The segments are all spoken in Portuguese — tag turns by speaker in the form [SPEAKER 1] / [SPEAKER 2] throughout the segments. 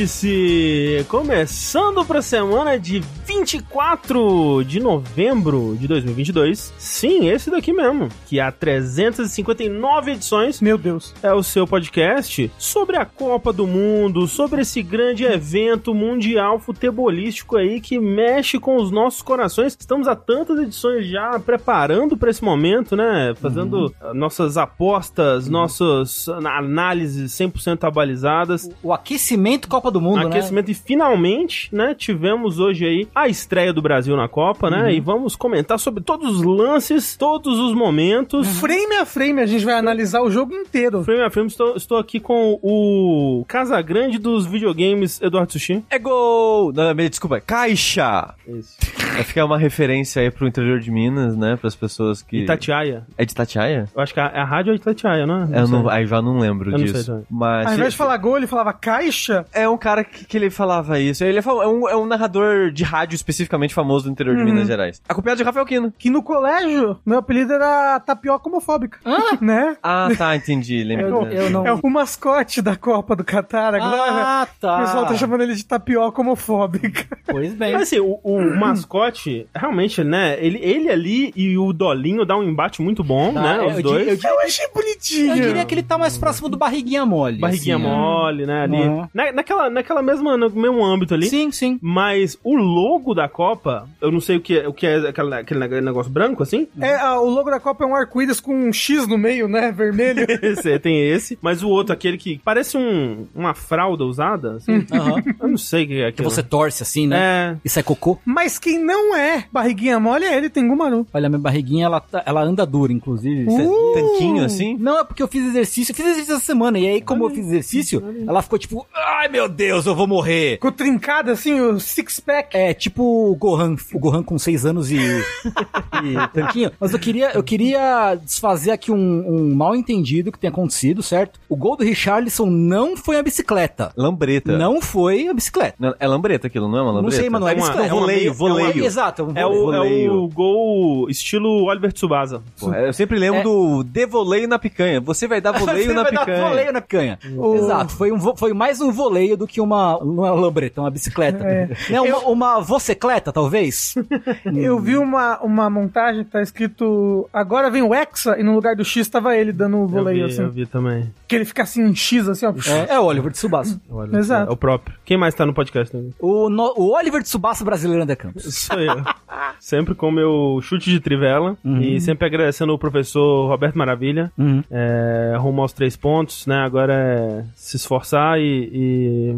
[SPEAKER 1] Vértice! Começando para a semana de 24 de novembro de 2022. Sim, esse daqui mesmo, que há 359 edições.
[SPEAKER 2] Meu Deus.
[SPEAKER 1] É o seu podcast sobre a Copa do Mundo, sobre esse grande evento mundial futebolístico aí que mexe com os nossos corações. Estamos há tantas edições já preparando para esse momento, né? Fazendo uhum. nossas apostas, uhum. nossas análises 100% abalizadas.
[SPEAKER 2] O aquecimento Copa do Mundo,
[SPEAKER 1] né? aquecimento né? e finalmente, né, tivemos hoje aí a estreia do Brasil na Copa, né? Uhum. E vamos comentar sobre todos os lances, todos os momentos.
[SPEAKER 2] Frame a frame, a gente vai analisar o jogo inteiro.
[SPEAKER 1] Frame a frame, estou, estou aqui com o Casagrande dos videogames, Eduardo Sushi.
[SPEAKER 3] É gol! Não, desculpa, caixa! Isso. Vai ficar uma referência aí pro interior de Minas, né? Para as pessoas que.
[SPEAKER 1] Itatiaia.
[SPEAKER 3] É de Itatiaia?
[SPEAKER 1] Eu acho que a, a rádio é de Itatiaia, não
[SPEAKER 3] é? eu não, aí já não lembro
[SPEAKER 1] eu
[SPEAKER 3] disso.
[SPEAKER 1] Não sei,
[SPEAKER 2] mas. Ao invés de falar gol, ele falava caixa?
[SPEAKER 3] É um cara que, que ele falava isso. Ele é, é, um, é um narrador de rádio especificamente famoso do interior uhum. de Minas Gerais. Acompanhado de Rafael Quino.
[SPEAKER 2] Que no colégio, meu apelido era tapioca homofóbica.
[SPEAKER 3] Ah?
[SPEAKER 2] né?
[SPEAKER 3] Ah, tá, entendi. Lembro.
[SPEAKER 2] Eu, eu não... É o mascote da Copa do Catar agora.
[SPEAKER 1] Ah, tá.
[SPEAKER 2] O pessoal tá chamando ele de tapioca homofóbica.
[SPEAKER 1] Pois bem. Mas assim, o, o mascote, realmente, né? Ele, ele ali e o Dolinho dá um embate muito bom, tá, né? Os
[SPEAKER 2] eu
[SPEAKER 1] dois.
[SPEAKER 2] Diria, eu, eu, achei bonitinho.
[SPEAKER 4] Eu diria que ele tá mais próximo do barriguinha mole.
[SPEAKER 1] Barriguinha assim, mole, né? Ali. Uhum. Na, naquela, naquela mesma, no mesmo âmbito ali.
[SPEAKER 4] Sim, sim.
[SPEAKER 1] Mas o logo da Copa, eu não sei o que é, o que é aquele, aquele negócio branco, assim.
[SPEAKER 2] É, o logo da Copa é um arco-íris com um X no meio, né? Vermelho.
[SPEAKER 1] esse, tem esse. Mas o outro, aquele que parece um, uma fralda usada, assim. Uhum. Eu não sei o que é aquilo.
[SPEAKER 4] Que você torce assim, né?
[SPEAKER 1] É.
[SPEAKER 4] Isso é cocô.
[SPEAKER 2] Mas quem não é barriguinha mole é ele, tem Gumaru.
[SPEAKER 4] Olha, minha barriguinha, ela, tá, ela anda dura, inclusive.
[SPEAKER 2] Uh!
[SPEAKER 3] Tanquinho, assim?
[SPEAKER 4] Não, é porque eu fiz exercício. Eu fiz exercício essa semana. E aí, como eu fiz exercício, ela ficou tipo, ai meu Deus, eu vou morrer.
[SPEAKER 2] Ficou trincada assim, o six-pack.
[SPEAKER 4] É, tipo o Gohan, o Gohan com seis anos e, e tanquinho. Mas eu queria, eu queria desfazer aqui um, um mal entendido que tem acontecido, certo? O gol do Richarlison não foi a bicicleta.
[SPEAKER 3] Lambreta.
[SPEAKER 4] Não foi a bicicleta.
[SPEAKER 3] Não, é lambreta aquilo, não é uma lambreta?
[SPEAKER 4] Não sei, mano, é, é bicicleta.
[SPEAKER 3] É um voleio, voleio.
[SPEAKER 4] É exato, é um
[SPEAKER 1] é o, é o gol estilo Oliver Tsubasa.
[SPEAKER 3] Pô, eu sempre lembro é. do de voleio na picanha. Você vai dar voleio na picanha. Dar
[SPEAKER 4] voleio na picanha. Exato, foi, um, foi mais um voleio do que uma, não é uma lambreta, é uma bicicleta. É. Não, eu... uma, uma vocecleta, talvez?
[SPEAKER 2] eu vi uma, uma montagem que tá escrito agora vem o Hexa e no lugar do X tava ele dando o voleio
[SPEAKER 1] eu vi,
[SPEAKER 2] assim.
[SPEAKER 1] Eu vi também.
[SPEAKER 2] Que ele fica assim em X assim, ó.
[SPEAKER 4] É, é o Oliver de Subasa.
[SPEAKER 2] Exato.
[SPEAKER 1] É o próprio. Quem mais tá no podcast?
[SPEAKER 4] Né? O, no, o Oliver de Subasa brasileiro André Campos.
[SPEAKER 1] Isso aí. sempre com o meu chute de trivela uhum. e sempre agradecendo o professor Roberto Maravilha. Uhum. É, arrumou os três pontos, né? Agora é se esforçar e, e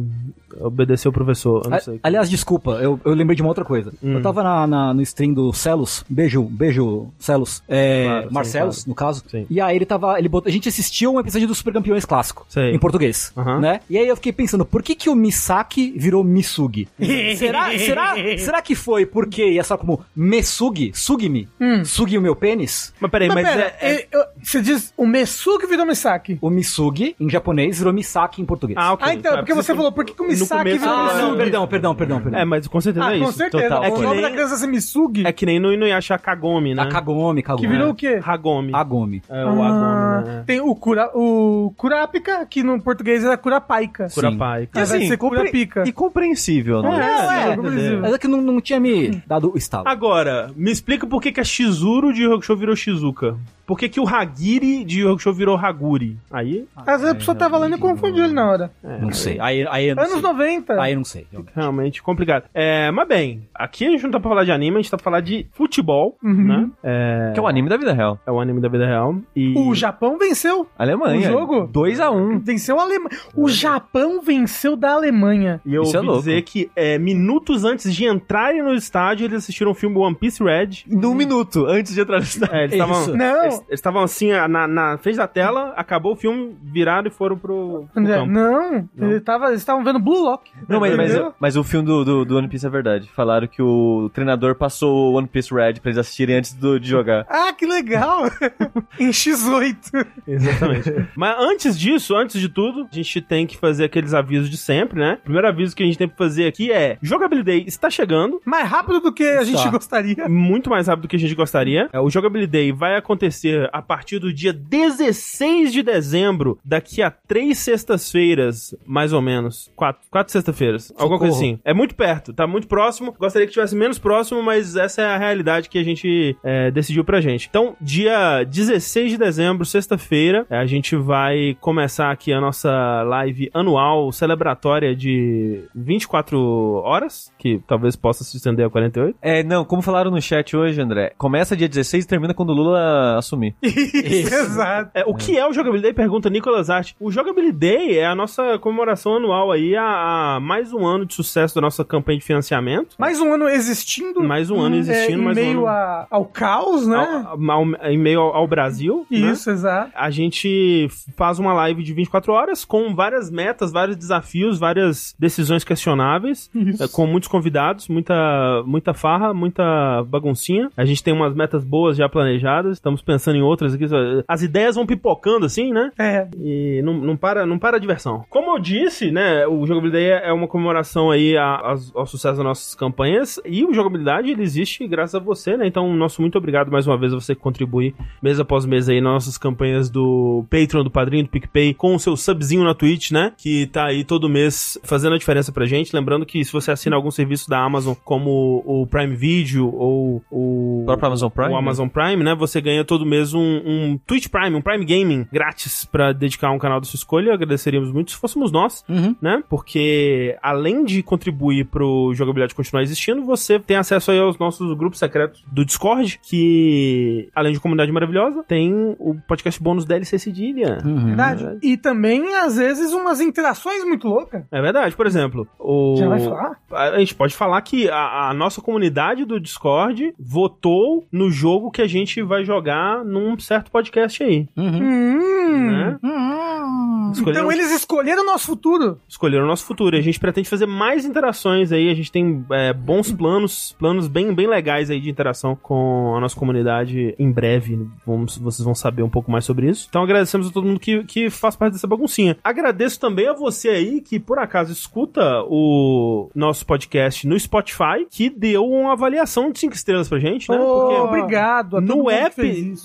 [SPEAKER 1] obedecer o professor.
[SPEAKER 4] Aliás, desculpa, eu, eu lembrei de uma outra coisa. Hum. Eu tava na, na, no stream do Celos, beijo, beijo, Celos, é, claro, Marcelos, sim, claro. no caso. Sim. E aí ele tava, ele botou, a gente assistiu um episódio do Super Campeões Clássico, em português, uhum. né? E aí eu fiquei pensando, por que que o Misaki virou Misugi? será, será, será que foi porque ia só como Mesugi, sugi-me, hum. sugi o meu pênis?
[SPEAKER 2] Mas peraí, mas, mas pera, é, é... você diz o Mesugi virou Misaki?
[SPEAKER 4] O Misugi, em japonês, virou Misaki em português.
[SPEAKER 2] Ah, ok. Ah, então, é porque você falou, por que que o Misaki Misaki
[SPEAKER 4] virou ah, não, perdão, perdão, perdão, perdão.
[SPEAKER 1] É, mas com certeza
[SPEAKER 2] ah,
[SPEAKER 1] é
[SPEAKER 2] com
[SPEAKER 1] isso.
[SPEAKER 2] Certeza.
[SPEAKER 1] Total.
[SPEAKER 2] É que o nome nem, da criança ser Misugi.
[SPEAKER 1] É que nem no Inuyasha Kagome, né?
[SPEAKER 4] A Kagome, Kagome.
[SPEAKER 2] Que virou o quê?
[SPEAKER 1] Hagome.
[SPEAKER 4] Agome.
[SPEAKER 1] É, o ah, Agome, né?
[SPEAKER 2] Tem o, cura, o Kurapika, que no português é Kurapaica.
[SPEAKER 1] Kurapaica.
[SPEAKER 2] Mas vai ser Kurapika.
[SPEAKER 3] E compreensível,
[SPEAKER 2] não
[SPEAKER 3] é?
[SPEAKER 2] É, é, compreensível.
[SPEAKER 4] Mas é que não, não tinha me dado o estalo.
[SPEAKER 1] Agora, me explica por que, que a Shizuru de Hakusho virou Shizuka. Por que, que o Hagiri de Hakusho virou Haguri? Aí.
[SPEAKER 2] Às vezes a pessoa tava lendo e confundiu ele na hora.
[SPEAKER 4] É, não sei. Aí, aí
[SPEAKER 2] não Anos
[SPEAKER 4] sei.
[SPEAKER 2] 90.
[SPEAKER 4] Aí não sei.
[SPEAKER 1] Realmente complicado. É, mas bem, aqui a gente não tá pra falar de anime, a gente tá pra falar de futebol, uhum. né?
[SPEAKER 3] É... Que é o anime da vida real.
[SPEAKER 1] É o anime da vida real. E...
[SPEAKER 2] O Japão venceu.
[SPEAKER 3] Alemanha.
[SPEAKER 2] O jogo.
[SPEAKER 3] 2x1. Um.
[SPEAKER 2] Venceu a Alemanha. O Japão venceu da Alemanha.
[SPEAKER 1] E eu Isso é ouvi é dizer que é, minutos antes de entrarem no estádio, eles assistiram o filme One Piece Red.
[SPEAKER 3] Num minuto antes de entrar no estádio.
[SPEAKER 1] É, eles estavam. Não. Eles estavam assim na, na frente da tela, acabou o filme, viraram e foram pro, pro
[SPEAKER 2] campo. Não, não. Ele tava, eles estavam vendo Blue Lock.
[SPEAKER 3] Não, mas, mas, mas, o filme do, do, do, One Piece é verdade. Falaram que o treinador passou o One Piece Red pra eles assistirem antes do, de jogar.
[SPEAKER 2] Ah, que legal! em X8.
[SPEAKER 1] Exatamente. mas antes disso, antes de tudo, a gente tem que fazer aqueles avisos de sempre, né? O primeiro aviso que a gente tem que fazer aqui é: Jogabilidade está chegando.
[SPEAKER 2] Mais rápido do que a gente gostaria.
[SPEAKER 1] muito mais rápido do que a gente gostaria. É, O Jogability Day vai acontecer a partir do dia 16 de dezembro, daqui a três sextas-feiras, mais ou menos. Quatro, quatro sextas-feiras, alguma coisa assim. É muito perto, tá muito próximo. Gostaria que tivesse menos próximo, mas essa é a realidade que a gente é, decidiu pra gente. Então, dia 16 de dezembro, sexta-feira, é, a gente vai começar aqui a nossa live anual celebratória de 24 horas, que talvez possa se estender a 48.
[SPEAKER 3] É, não, como falaram no chat hoje, André, começa dia 16 e termina quando o Lula assumir.
[SPEAKER 2] Exato.
[SPEAKER 1] É, o que é o Jogability Day? Pergunta Nicolas Art. O Jogability Day é a nossa comemoração anual aí a, a mais um ano de sucesso da nossa campanha de financiamento.
[SPEAKER 2] Mais um ano existindo.
[SPEAKER 1] Mais um ano existindo,
[SPEAKER 2] é, em
[SPEAKER 1] mais um
[SPEAKER 2] meio
[SPEAKER 1] ano-
[SPEAKER 2] a- ao caos, né?
[SPEAKER 1] Ao- ao- em meio ao, Brasil. né?
[SPEAKER 2] Isso, exato.
[SPEAKER 1] A gente faz uma live de 24 horas com várias metas, vários desafios, várias decisões questionáveis,
[SPEAKER 2] Isso.
[SPEAKER 1] é, com muitos convidados, muita, muita farra, muita baguncinha. A gente tem umas metas boas já planejadas, estamos pensando em outras aqui. As ideias vão pipocando assim, né?
[SPEAKER 2] É.
[SPEAKER 1] E não, não para não para a diversão. Como eu disse, né, o Jogabilidade é uma comemoração aí ao, sucesso das nossas campanhas e o Jogabilidade ele existe graças a você, né? Então, nosso muito obrigado mais uma vez a você que contribui mês após mês aí nas nossas campanhas do Patreon, do Padrinho, do PicPay, com o seu subzinho na Twitch, né? Que tá aí todo mês fazendo a diferença pra gente. Lembrando que se você assina algum serviço da Amazon, como o Prime Video ou o
[SPEAKER 3] O Amazon Prime,
[SPEAKER 1] o
[SPEAKER 3] né?
[SPEAKER 1] Amazon Prime, né? Você ganha todo mês um, um Twitch Prime, um Prime Gaming grátis pra dedicar a um canal da sua escolha. Agradeceríamos muito se fôssemos nós,
[SPEAKER 4] Uhum.
[SPEAKER 1] Né? Porque além de contribuir pro jogabilidade continuar existindo, você tem acesso aí aos nossos grupos secretos do Discord, que além de comunidade maravilhosa, tem o podcast bônus DLC Cedilha.
[SPEAKER 4] Uhum.
[SPEAKER 2] Verdade. E também, às vezes, umas interações muito loucas.
[SPEAKER 1] É verdade, por exemplo, o...
[SPEAKER 2] Já vai falar?
[SPEAKER 1] A gente pode falar que a, a nossa comunidade do Discord votou no jogo que a gente vai jogar num certo podcast aí.
[SPEAKER 4] Uhum.
[SPEAKER 2] Hum.
[SPEAKER 1] Né?
[SPEAKER 2] Hum.
[SPEAKER 1] Escolheram-
[SPEAKER 2] Então eles escolheram o nosso futuro.
[SPEAKER 1] Escolheram o nosso futuro. E a gente pretende fazer mais interações aí. A gente tem é, bons planos, planos bem, bem legais aí de interação com a nossa comunidade em breve. Vamos, vocês vão saber um pouco mais sobre isso. Então agradecemos a todo mundo que, que faz parte dessa baguncinha. Agradeço também a você aí que por acaso escuta o nosso podcast no Spotify, que deu uma avaliação de 5 estrelas pra gente, né?
[SPEAKER 2] Oh, obrigado
[SPEAKER 1] no app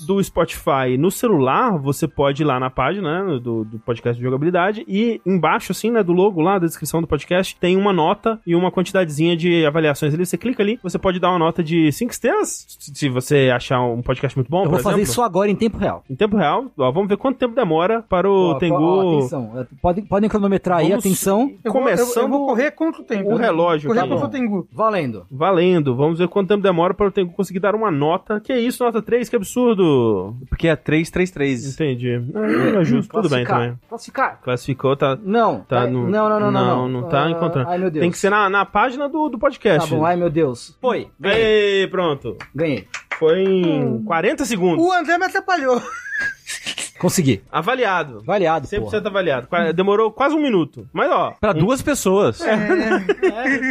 [SPEAKER 1] do Spotify, no celular, você pode ir lá na página né, do, do podcast de jogabilidade e embaixo, assim, né, do logo lá, da descrição do podcast, tem uma nota e uma quantidadezinha de avaliações ali. Você clica ali, você pode dar uma nota de 5 estrelas, se você achar um podcast muito bom,
[SPEAKER 4] Eu
[SPEAKER 1] por
[SPEAKER 4] vou fazer
[SPEAKER 1] exemplo.
[SPEAKER 4] isso agora em tempo real.
[SPEAKER 1] Em tempo real, ó, vamos ver quanto tempo demora para o
[SPEAKER 4] Ó,
[SPEAKER 1] Tengu...
[SPEAKER 4] ó, atenção, é, podem, podem cronometrar aí,
[SPEAKER 1] Vamos-
[SPEAKER 4] atenção.
[SPEAKER 2] Eu vou- eu-
[SPEAKER 1] Começando
[SPEAKER 2] eu, vou correr contra o tempo.
[SPEAKER 1] o
[SPEAKER 2] né?
[SPEAKER 1] relógio
[SPEAKER 2] Correr
[SPEAKER 1] aqui.
[SPEAKER 2] contra o Tengu.
[SPEAKER 4] Valendo.
[SPEAKER 1] Valendo, vamos ver quanto tempo demora para o Tengu conseguir dar uma nota. Que isso, nota 3? Que absurdo!
[SPEAKER 3] Porque é 333.
[SPEAKER 1] Entendi. Não é justo, tudo bem
[SPEAKER 4] Classificar.
[SPEAKER 1] também.
[SPEAKER 4] Classificar.
[SPEAKER 1] Classificou, tá.
[SPEAKER 4] Não.
[SPEAKER 1] Tá
[SPEAKER 4] Ai,
[SPEAKER 1] no-
[SPEAKER 4] não, não, não, não.
[SPEAKER 1] não, não tá
[SPEAKER 4] Ah,
[SPEAKER 1] encontrando.
[SPEAKER 4] Ai, meu Deus.
[SPEAKER 1] Tem que ser na, na página do, do podcast.
[SPEAKER 4] Tá bom, ai, meu Deus. Foi. Ganhei.
[SPEAKER 1] Ei, pronto.
[SPEAKER 4] Ganhei.
[SPEAKER 1] Foi em 40 segundos.
[SPEAKER 2] O André me atrapalhou.
[SPEAKER 4] Consegui.
[SPEAKER 1] Avaliado.
[SPEAKER 4] Variado,
[SPEAKER 1] 100%
[SPEAKER 4] porra.
[SPEAKER 1] avaliado. Demorou quase um minuto. Mas, ó,
[SPEAKER 3] Pra duas pessoas.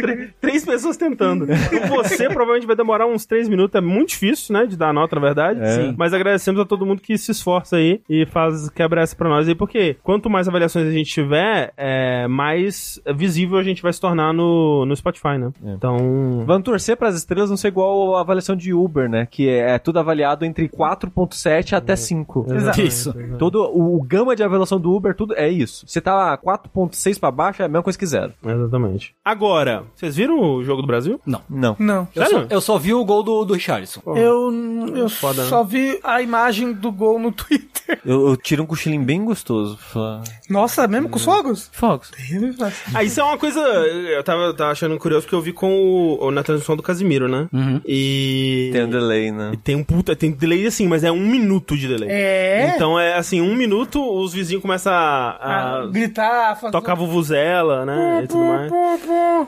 [SPEAKER 1] três, três pessoas tentando. E você provavelmente vai demorar uns três minutos. É muito difícil, né? De dar nota, na verdade.
[SPEAKER 4] Sim.
[SPEAKER 1] Mas agradecemos a todo mundo que se esforça aí e faz quebra essa pra nós aí. Porque quanto mais avaliações a gente tiver, é, mais visível a gente vai se tornar no, no Spotify, né? Então.
[SPEAKER 3] Vamos torcer pras estrelas não ser igual a avaliação de Uber, né? Que é, é tudo avaliado entre 4.7 até 5.
[SPEAKER 2] Exato.
[SPEAKER 3] Isso. Todo o, o gama de avaliação do Uber, tudo é isso. Você tá 4.6 pra baixo, é a mesma coisa que zero.
[SPEAKER 1] Exatamente. Agora, vocês viram o jogo do Brasil?
[SPEAKER 4] Não.
[SPEAKER 3] Não.
[SPEAKER 2] Não.
[SPEAKER 4] Eu só,
[SPEAKER 1] Sério?
[SPEAKER 4] eu só vi o gol do, do Richarlison.
[SPEAKER 2] Eu, eu
[SPEAKER 1] Foda, né?
[SPEAKER 2] só vi a imagem do gol no Twitter.
[SPEAKER 3] Eu, eu tiro um cochilinho bem gostoso.
[SPEAKER 2] Nossa, mesmo com os fogos?
[SPEAKER 3] Fogos.
[SPEAKER 1] Ah, isso é uma coisa. Eu tava, tava achando curioso porque eu vi com o, na transmissão do Casimiro, né?
[SPEAKER 4] Uhum.
[SPEAKER 1] E.
[SPEAKER 3] Tem um delay, né?
[SPEAKER 1] e tem um puta. Tem delay assim, mas é um minuto de delay.
[SPEAKER 2] É.
[SPEAKER 1] Então é assim, um minuto, os vizinhos começam a. a
[SPEAKER 2] Ah, gritar, fazer...
[SPEAKER 1] tocar vuvuzela, né? E tudo mais.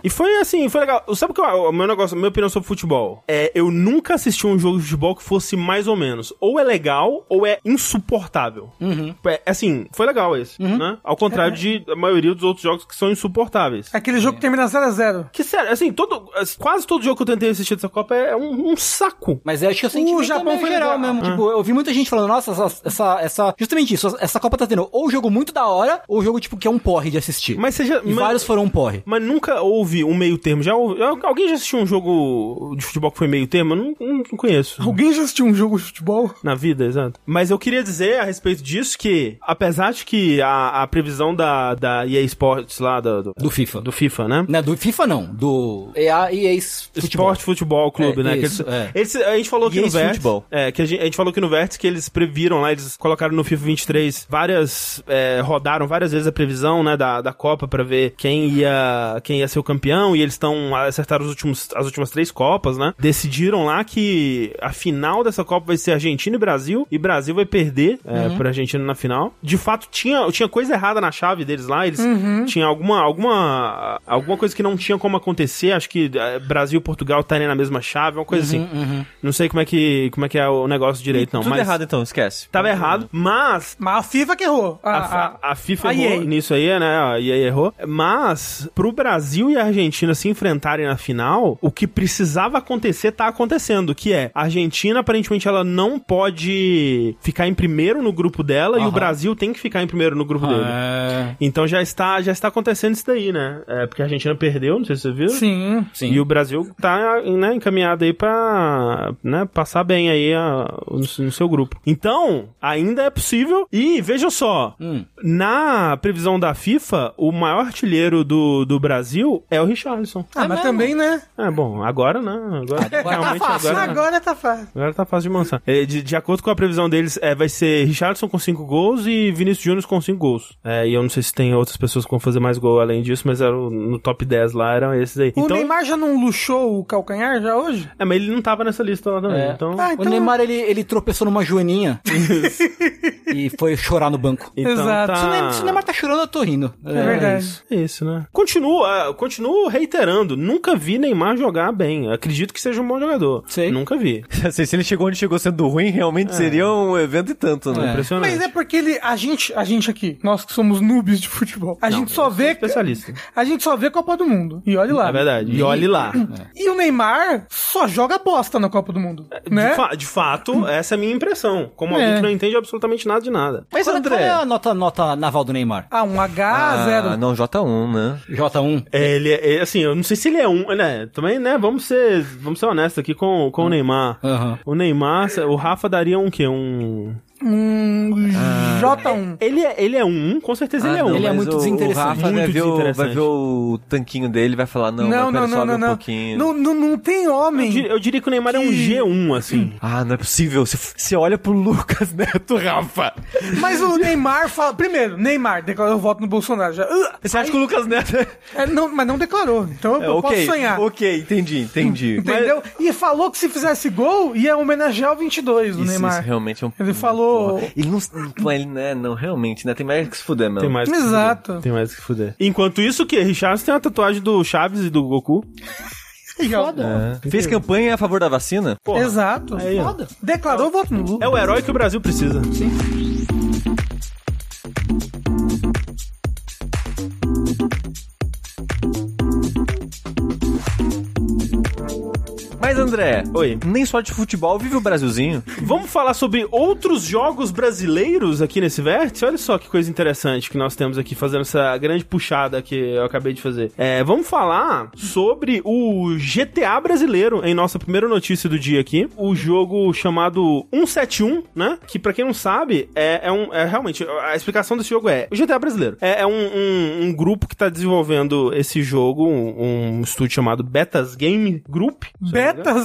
[SPEAKER 1] E foi assim, foi legal. Sabe o que eu- o meu negócio, a minha opinião sobre futebol? É, eu nunca assisti um jogo de futebol que fosse mais ou menos. Ou é legal, ou é insuportável.
[SPEAKER 4] Uhum.
[SPEAKER 1] É, assim, foi legal esse, né? Ao contrário de a maioria dos outros jogos que são insuportáveis.
[SPEAKER 2] Aquele jogo que termina 0x0.
[SPEAKER 1] Que sério, assim, todo, quase todo jogo que eu tentei assistir dessa Copa é um, um saco.
[SPEAKER 4] Mas é, acho que eu senti
[SPEAKER 2] O Japão foi
[SPEAKER 4] geral
[SPEAKER 2] legal.
[SPEAKER 4] mesmo. Tipo, eu vi muita gente falando, nossa, essa, essa, essa tava justamente isso. Essa Copa tá tendo ou jogo muito da hora, ou jogo, tipo, que é um porre de assistir.
[SPEAKER 1] Mas seja.
[SPEAKER 4] E
[SPEAKER 1] mas,
[SPEAKER 4] vários foram um porre.
[SPEAKER 1] Mas nunca houve um meio termo. Já houve- alguém já assistiu um jogo de futebol que foi meio termo? Eu não, não, não conheço.
[SPEAKER 2] Alguém já assistiu um jogo de futebol?
[SPEAKER 1] Na vida, exato. Mas eu queria dizer a respeito disso que, apesar de que a, a previsão da, da EA Sports lá, do, do,
[SPEAKER 4] Do FIFA.
[SPEAKER 1] do FIFA, né?
[SPEAKER 4] Não, do FIFA não. Do EA e ex futebol.
[SPEAKER 1] Esporte Futebol Clube,
[SPEAKER 4] É,
[SPEAKER 1] né? Que
[SPEAKER 4] isso,
[SPEAKER 1] eles,
[SPEAKER 4] é.
[SPEAKER 1] eles- a gente falou aqui
[SPEAKER 3] E
[SPEAKER 1] no Vértice.
[SPEAKER 3] futebol.
[SPEAKER 1] É, que a gente, a gente falou aqui no Vértice que eles previram lá, eles colocaram no FIFA 23 várias. é, rodaram várias vezes a previsão, né, da, da Copa pra ver quem ia, quem ia ser o campeão. E eles estão acertaram os últimos, as últimas três Copas, né? Decidiram lá que a final dessa Copa vai ser Argentina e Brasil. E Brasil vai perder é, pra Argentina na final. De fato, tinha, tinha coisa errada na chave deles lá. Eles tinha alguma, alguma, alguma coisa que não tinha como acontecer. Acho que é, Brasil e Portugal estarem na mesma chave, uma coisa assim. Não sei como é que, como é, que é o negócio direito, não.
[SPEAKER 3] Tudo
[SPEAKER 1] mas
[SPEAKER 3] errado então, esquece.
[SPEAKER 1] Tava errado, mas
[SPEAKER 2] Mas a FIFA que errou.
[SPEAKER 1] a,
[SPEAKER 2] A,
[SPEAKER 1] a- a FIFA
[SPEAKER 2] a
[SPEAKER 1] errou
[SPEAKER 2] EA.
[SPEAKER 1] nisso aí, né? A EA errou. Mas, pro Brasil e a Argentina se enfrentarem na final, o que precisava acontecer tá acontecendo, que é, a Argentina, aparentemente, ela não pode ficar em primeiro no grupo dela e o. Brasil tem que ficar em primeiro no grupo dele.
[SPEAKER 4] É...
[SPEAKER 1] Então já está, já está acontecendo isso daí, né? É, porque a Argentina perdeu, não sei se você viu.
[SPEAKER 2] Sim.
[SPEAKER 4] Sim.
[SPEAKER 1] E o Brasil tá né, encaminhado aí pra né, passar bem aí a- no, no seu grupo. Então, ainda é possível. E veja só,
[SPEAKER 4] Hum.
[SPEAKER 1] na previsão da FIFA, o maior artilheiro do, do Brasil é o Richarlison.
[SPEAKER 2] Ah, mas também, né?
[SPEAKER 1] É, bom, agora, né? Agora,
[SPEAKER 4] Agora tá
[SPEAKER 1] realmente,
[SPEAKER 2] fácil.
[SPEAKER 1] agora,
[SPEAKER 2] Agora tá fácil.
[SPEAKER 1] agora tá fácil de mansar. É, de, de acordo com a previsão deles, é, vai ser Richardson com 5 gols e Vinícius Júnior com 5 gols. É, e eu não sei se tem outras pessoas que vão fazer mais gol além disso, mas era o- no top 10 lá eram esses aí.
[SPEAKER 2] O
[SPEAKER 1] então,
[SPEAKER 2] Neymar já não luxou o calcanhar já hoje?
[SPEAKER 1] É, mas ele não tava nessa lista lá também.
[SPEAKER 4] É.
[SPEAKER 1] Então,
[SPEAKER 2] Ah,
[SPEAKER 4] O
[SPEAKER 2] então...
[SPEAKER 4] Neymar, ele, ele tropeçou numa joaninha e foi chorar no banco.
[SPEAKER 1] então
[SPEAKER 2] Exato.
[SPEAKER 4] Se o Neymar,
[SPEAKER 1] tá...
[SPEAKER 4] se o Neymar tá chorando, eu tô rindo.
[SPEAKER 2] É verdade.
[SPEAKER 1] isso, é isso, né? Continuo, é, continuo reiterando. Nunca vi Neymar jogar bem. Acredito que seja um bom jogador.
[SPEAKER 4] Sei.
[SPEAKER 1] Nunca vi.
[SPEAKER 3] Se ele chegou onde chegou sendo ruim, realmente seria um evento e tanto, né?
[SPEAKER 4] É.
[SPEAKER 1] Impressionante.
[SPEAKER 2] Mas é porque ele, a gente, a gente aqui, nós que somos noobs de futebol, a gente só vê,
[SPEAKER 1] Especialista.
[SPEAKER 2] a gente só vê Copa do Mundo. E olha lá.
[SPEAKER 1] É verdade. E olhe lá.
[SPEAKER 2] E o Neymar só joga bosta na Copa do Mundo, né?
[SPEAKER 1] De, fa- de fato, essa é a minha impressão. Como
[SPEAKER 2] É.
[SPEAKER 1] alguém que não entende absolutamente nada de nada.
[SPEAKER 4] Mas qual,
[SPEAKER 3] André-
[SPEAKER 4] qual é a nota, nota naval do Neymar?
[SPEAKER 2] Ah, um H, zero.
[SPEAKER 3] Ah, não, J1, né?
[SPEAKER 4] J1.
[SPEAKER 1] É, ele é, é, assim, eu não sei se ele é um, né? Também, né? Vamos ser, vamos ser honestos aqui com, com o Neymar.
[SPEAKER 4] Aham.
[SPEAKER 1] O Neymar, o Rafa daria um quê? Um.
[SPEAKER 2] Um J1.
[SPEAKER 1] Ele é, ele é um, com certeza ele é
[SPEAKER 3] Ah,
[SPEAKER 1] um.
[SPEAKER 3] não,
[SPEAKER 4] Ele é
[SPEAKER 3] mas
[SPEAKER 4] muito
[SPEAKER 3] o-
[SPEAKER 4] desinteressante.
[SPEAKER 3] O Rafa vai
[SPEAKER 1] Muito
[SPEAKER 3] ver o, vai ver o tanquinho dele e vai falar, não,
[SPEAKER 2] Não,
[SPEAKER 3] mas
[SPEAKER 2] não, não,
[SPEAKER 3] sobe
[SPEAKER 2] não,
[SPEAKER 3] um
[SPEAKER 2] não.
[SPEAKER 3] pouquinho.
[SPEAKER 2] Não, não, não tem
[SPEAKER 1] Eu
[SPEAKER 2] homem.
[SPEAKER 1] diria, eu diria que o Neymar é um
[SPEAKER 2] Que-
[SPEAKER 1] G1, assim.
[SPEAKER 3] Ah, não é possível. Você, você olha pro Lucas Neto, Rafa.
[SPEAKER 2] Mas o Neymar fala. Primeiro, Neymar declarou voto no Bolsonaro. Já, uh,
[SPEAKER 3] Você acha que o Lucas Neto é...
[SPEAKER 2] é, não, mas não declarou. Então eu,
[SPEAKER 3] é
[SPEAKER 2] eu
[SPEAKER 3] ok,
[SPEAKER 2] posso sonhar.
[SPEAKER 3] ok, entendi, entendi.
[SPEAKER 2] Entendeu? E falou que se fizesse gol, ia homenagear o 22 do
[SPEAKER 3] Isso,
[SPEAKER 2] Neymar.
[SPEAKER 3] isso realmente é um...
[SPEAKER 2] Ele falou-
[SPEAKER 3] Ele não... Pô, ele, né, não, realmente, né? Tem mais que se fuder, meu.
[SPEAKER 1] Tem mais que
[SPEAKER 2] Exato.
[SPEAKER 1] fuder. Tem mais que fuder. Enquanto isso, o que? Richard tem uma tatuagem do Chaves e do Goku.
[SPEAKER 2] Foda.
[SPEAKER 3] É. Fez campanha a favor da vacina?
[SPEAKER 1] Porra.
[SPEAKER 2] Exato.
[SPEAKER 1] Aí.
[SPEAKER 2] Foda. Declarou voto no Lula.
[SPEAKER 1] É o herói que o Brasil precisa.
[SPEAKER 3] Mas, André,
[SPEAKER 1] Oi.
[SPEAKER 3] nem só de futebol vive o Brasilzinho.
[SPEAKER 1] Vamos falar sobre outros jogos brasileiros aqui nesse vértice? Olha só que coisa interessante que nós temos aqui, fazendo essa grande puxada que eu acabei de fazer. É, vamos falar sobre o GTA brasileiro, em nossa primeira notícia do dia aqui. O jogo chamado 171, né? Que pra quem não sabe, é, é um. É realmente, a explicação desse jogo é: o GTA brasileiro. É, é um, um- um grupo que tá desenvolvendo esse jogo, um, um estúdio chamado Betas Game Group. se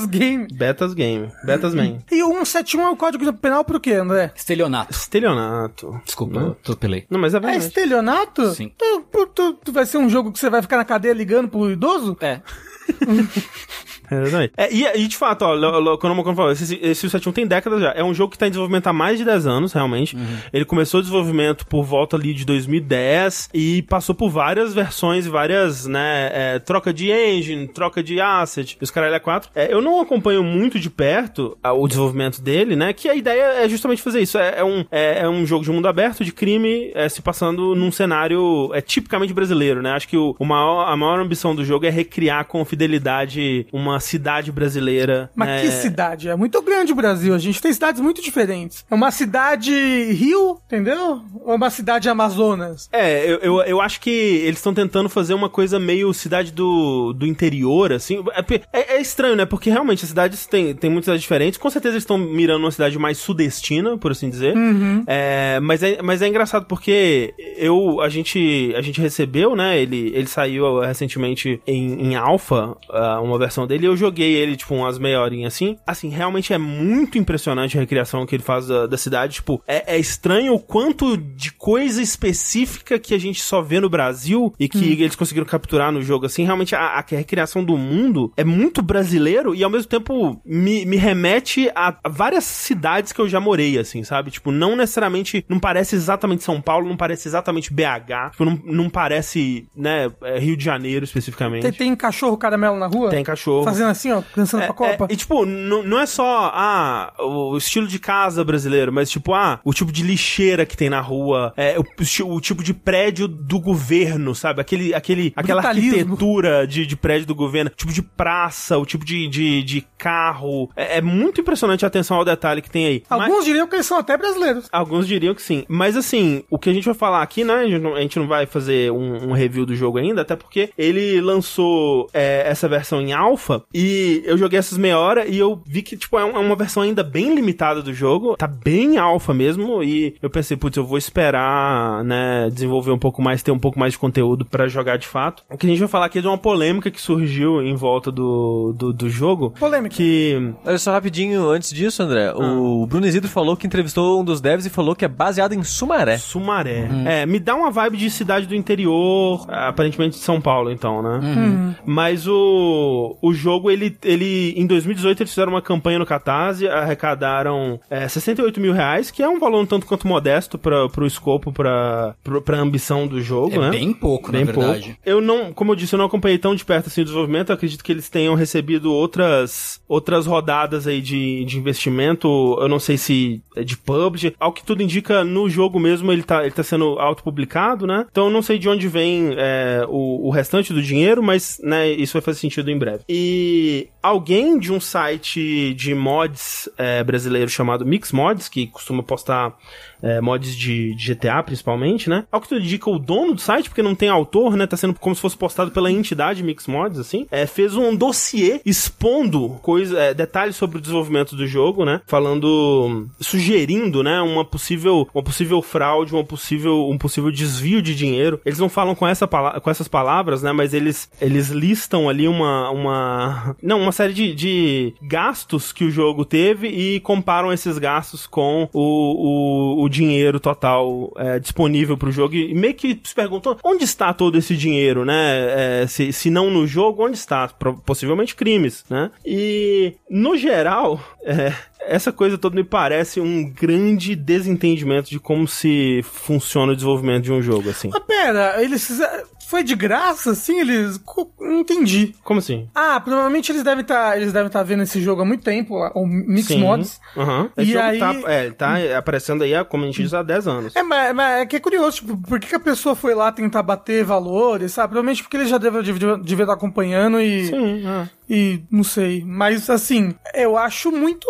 [SPEAKER 2] Betas Game.
[SPEAKER 1] Betas Game. Betas Man.
[SPEAKER 2] E o 171 é o código penal pro quê, André?
[SPEAKER 4] Estelionato.
[SPEAKER 1] Estelionato.
[SPEAKER 4] Desculpa,
[SPEAKER 1] Não.
[SPEAKER 4] eu atropelei.
[SPEAKER 1] Não, mas é
[SPEAKER 2] É
[SPEAKER 1] verdade.
[SPEAKER 2] estelionato?
[SPEAKER 4] Sim.
[SPEAKER 2] Tu, tu- tu- tu vai ser um jogo que você vai ficar na cadeia ligando pro idoso?
[SPEAKER 4] É.
[SPEAKER 1] É, exatamente. É, e, e de fato, ó, quando o Mocano falou, esse, esse 71 tem décadas já. É um jogo que tá em desenvolvimento há mais de 10 anos, realmente. Ele começou o desenvolvimento por volta ali de 2010 e passou por várias versões, várias, né, é, troca de engine, troca de asset, os caralho é 4. É, eu não acompanho muito de perto ah, o desenvolvimento dele, né, que a ideia é justamente fazer isso. É, é um, é, é um jogo de mundo aberto, de crime, é, se passando num cenário é, tipicamente brasileiro, né. Acho que o, o maior, a maior ambição do jogo é recriar com fidelidade uma uma cidade brasileira.
[SPEAKER 2] Mas é... que cidade? É muito grande o Brasil. A gente tem cidades muito diferentes. É uma cidade Rio, entendeu? Ou é uma cidade Amazonas?
[SPEAKER 1] É, eu, eu, eu acho que eles estão tentando fazer uma coisa meio cidade do, do interior, assim. É, é, é estranho, né? Porque realmente as cidades têm, têm muitas cidades diferentes. Com certeza eles estão mirando uma cidade mais sudestina, por assim dizer.
[SPEAKER 2] Uhum.
[SPEAKER 1] É, mas, é, mas é engraçado porque eu, a gente, a gente recebeu, né? Ele, ele saiu recentemente em, em alfa, uh, uma versão dele, e eu joguei ele, tipo, umas meia horinha assim. Assim, realmente é muito impressionante a recriação que ele faz da, da cidade. Tipo, é, é, estranho o quanto de coisa específica que a gente só vê no Brasil e que hum. eles conseguiram capturar no jogo. Assim, realmente a, a recriação do mundo é muito brasileiro e ao mesmo tempo me, me remete a, a várias cidades que eu já morei, assim, sabe? Tipo, não necessariamente, não parece exatamente São Paulo, não parece exatamente BH, tipo, não, não parece, né, é, Rio de Janeiro especificamente.
[SPEAKER 2] Tem, tem cachorro caramelo na rua?
[SPEAKER 1] Tem cachorro.
[SPEAKER 2] Fazendo assim, ó, dançando é, pra Copa.
[SPEAKER 1] É, e tipo, não é só, ah, o estilo de casa brasileiro, mas tipo, ah, o tipo de lixeira que tem na rua, é, o, o tipo de prédio do governo, sabe? Aquele, aquele, aquela arquitetura de, de prédio do governo, tipo de praça, o tipo de, de, de carro. É, é, muito impressionante a atenção ao detalhe que tem aí.
[SPEAKER 2] Alguns mas, diriam que eles são até brasileiros.
[SPEAKER 1] Alguns diriam que sim. Mas assim, o que a gente vai falar aqui, né? A gente não, a gente não vai fazer um, um, review do jogo ainda, até porque ele lançou é, essa versão em alfa e eu joguei essas meia hora e eu vi que, tipo, é, é uma versão ainda bem limitada do jogo. Tá bem alfa mesmo e eu pensei, putz, eu vou esperar, né, desenvolver um pouco mais, ter um pouco mais de conteúdo para jogar de fato. O que a gente vai falar aqui é de uma polêmica que surgiu em volta do, do, do jogo.
[SPEAKER 2] Polêmica.
[SPEAKER 1] Que...
[SPEAKER 3] Olha só rapidinho, antes disso, André, ah. o Bruno Isidro falou que entrevistou um dos devs e falou que é baseado em Sumaré.
[SPEAKER 1] Sumaré. Hum. É, me dá uma vibe de cidade do interior, aparentemente de São Paulo, então, né?
[SPEAKER 2] Uhum.
[SPEAKER 1] Mas o, o jogo, ele, ele, em 2018, eles fizeram uma campanha no Catarse, arrecadaram é, 68 mil reais, que é um valor um tanto quanto modesto para pro escopo, pra, pra, pra ambição do jogo,
[SPEAKER 4] é
[SPEAKER 1] né?
[SPEAKER 4] bem pouco, bem na verdade. Pouco.
[SPEAKER 1] Eu não, como eu disse, eu não acompanhei tão de perto assim o desenvolvimento, eu acredito que eles tenham recebido outras, outras rodadas aí de, de investimento, eu não sei se é de PUBG, ao que tudo indica, no jogo mesmo ele tá, ele tá sendo autopublicado, né? Então eu não sei de onde vem é, o, o restante do dinheiro, mas, né, isso vai fazer sentido em breve. E que alguém de um site de mods é, brasileiro chamado Mix Mods, que costuma postar é, mods de, de, GTA, principalmente, né? Ao que tu indica, o dono do site, porque não tem autor, né? Tá sendo como se fosse postado pela entidade Mix Mods, assim. É, fez um dossiê expondo coisa, é, detalhes sobre o desenvolvimento do jogo, né? Falando, sugerindo, né? Uma possível, uma possível fraude, uma possível, um possível desvio de dinheiro. Eles não falam com, essa, com essas palavras, né? Mas eles, eles listam ali uma, uma, não, uma série de, de gastos que o jogo teve e comparam esses gastos com o, o, o dinheiro total é, disponível pro jogo e meio que se perguntam onde está todo esse dinheiro, né? É, se, se não no jogo, onde está? Possivelmente crimes, né? E no geral, é, essa coisa toda me parece um grande desentendimento de como se funciona o desenvolvimento de um jogo, assim.
[SPEAKER 2] Mas pera, eles foi de graça, assim? Eles. Não entendi.
[SPEAKER 1] Como assim?
[SPEAKER 2] Ah, provavelmente eles devem estar. Tá, eles devem estar tá vendo esse jogo há muito tempo, o Mix Sim. Mods.
[SPEAKER 1] Uhum.
[SPEAKER 2] Esse e aí...
[SPEAKER 1] tá, é, tá aparecendo aí, como a gente diz, há 10 anos.
[SPEAKER 2] É, mas, mas, é que é curioso, tipo, por que, que, a pessoa foi lá tentar bater valores, sabe? Provavelmente porque ele já deve, devia, devia estar acompanhando e.
[SPEAKER 1] Sim, é.
[SPEAKER 2] E não sei. Mas assim, eu acho muito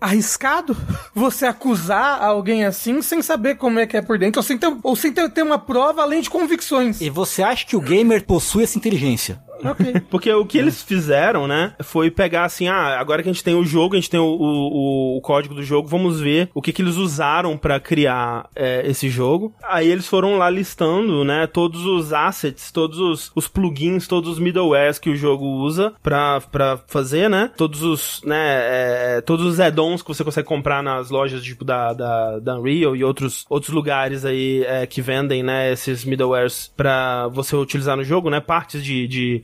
[SPEAKER 2] arriscado você acusar alguém assim sem saber como é que é por dentro, ou sem ter, ou sem ter, ter uma prova além de convicções.
[SPEAKER 4] E você acha que o gamer possui essa inteligência?
[SPEAKER 1] Porque o que eles fizeram, né, foi pegar assim, ah, agora que a gente tem o jogo, a gente tem o, o, o código do jogo, vamos ver o que, que eles usaram para criar é, esse jogo. Aí eles foram lá listando, né, todos os assets, todos os, os plugins, todos os middlewares que o jogo usa pra, fazer, né, todos os, né, é, todos os add-ons que você consegue comprar nas lojas, tipo, da, da, da Unreal e outros, outros lugares aí é, que vendem, né, esses middlewares pra você utilizar no jogo, né, partes de, de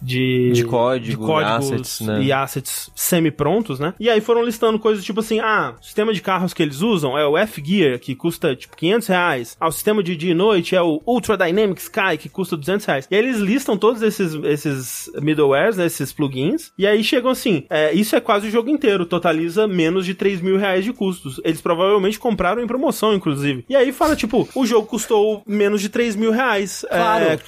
[SPEAKER 1] de,
[SPEAKER 3] de código,
[SPEAKER 1] de códigos
[SPEAKER 3] e assets, né?
[SPEAKER 1] e assets semi-prontos, né? E aí foram listando coisas tipo assim, ah, o sistema de carros que eles usam é o F-Gear, que custa tipo 500 reais. Ah, o sistema de dia e noite é o Ultra Dynamic Sky, que custa 200 reais. E aí eles listam todos esses, esses middlewares, né, esses plugins, e aí chegam assim, é, isso é quase o jogo inteiro, totaliza menos de 3 mil reais de custos. Eles provavelmente compraram em promoção, inclusive. E aí fala, tipo, o jogo custou menos de 3 mil reais.
[SPEAKER 2] Claro. É,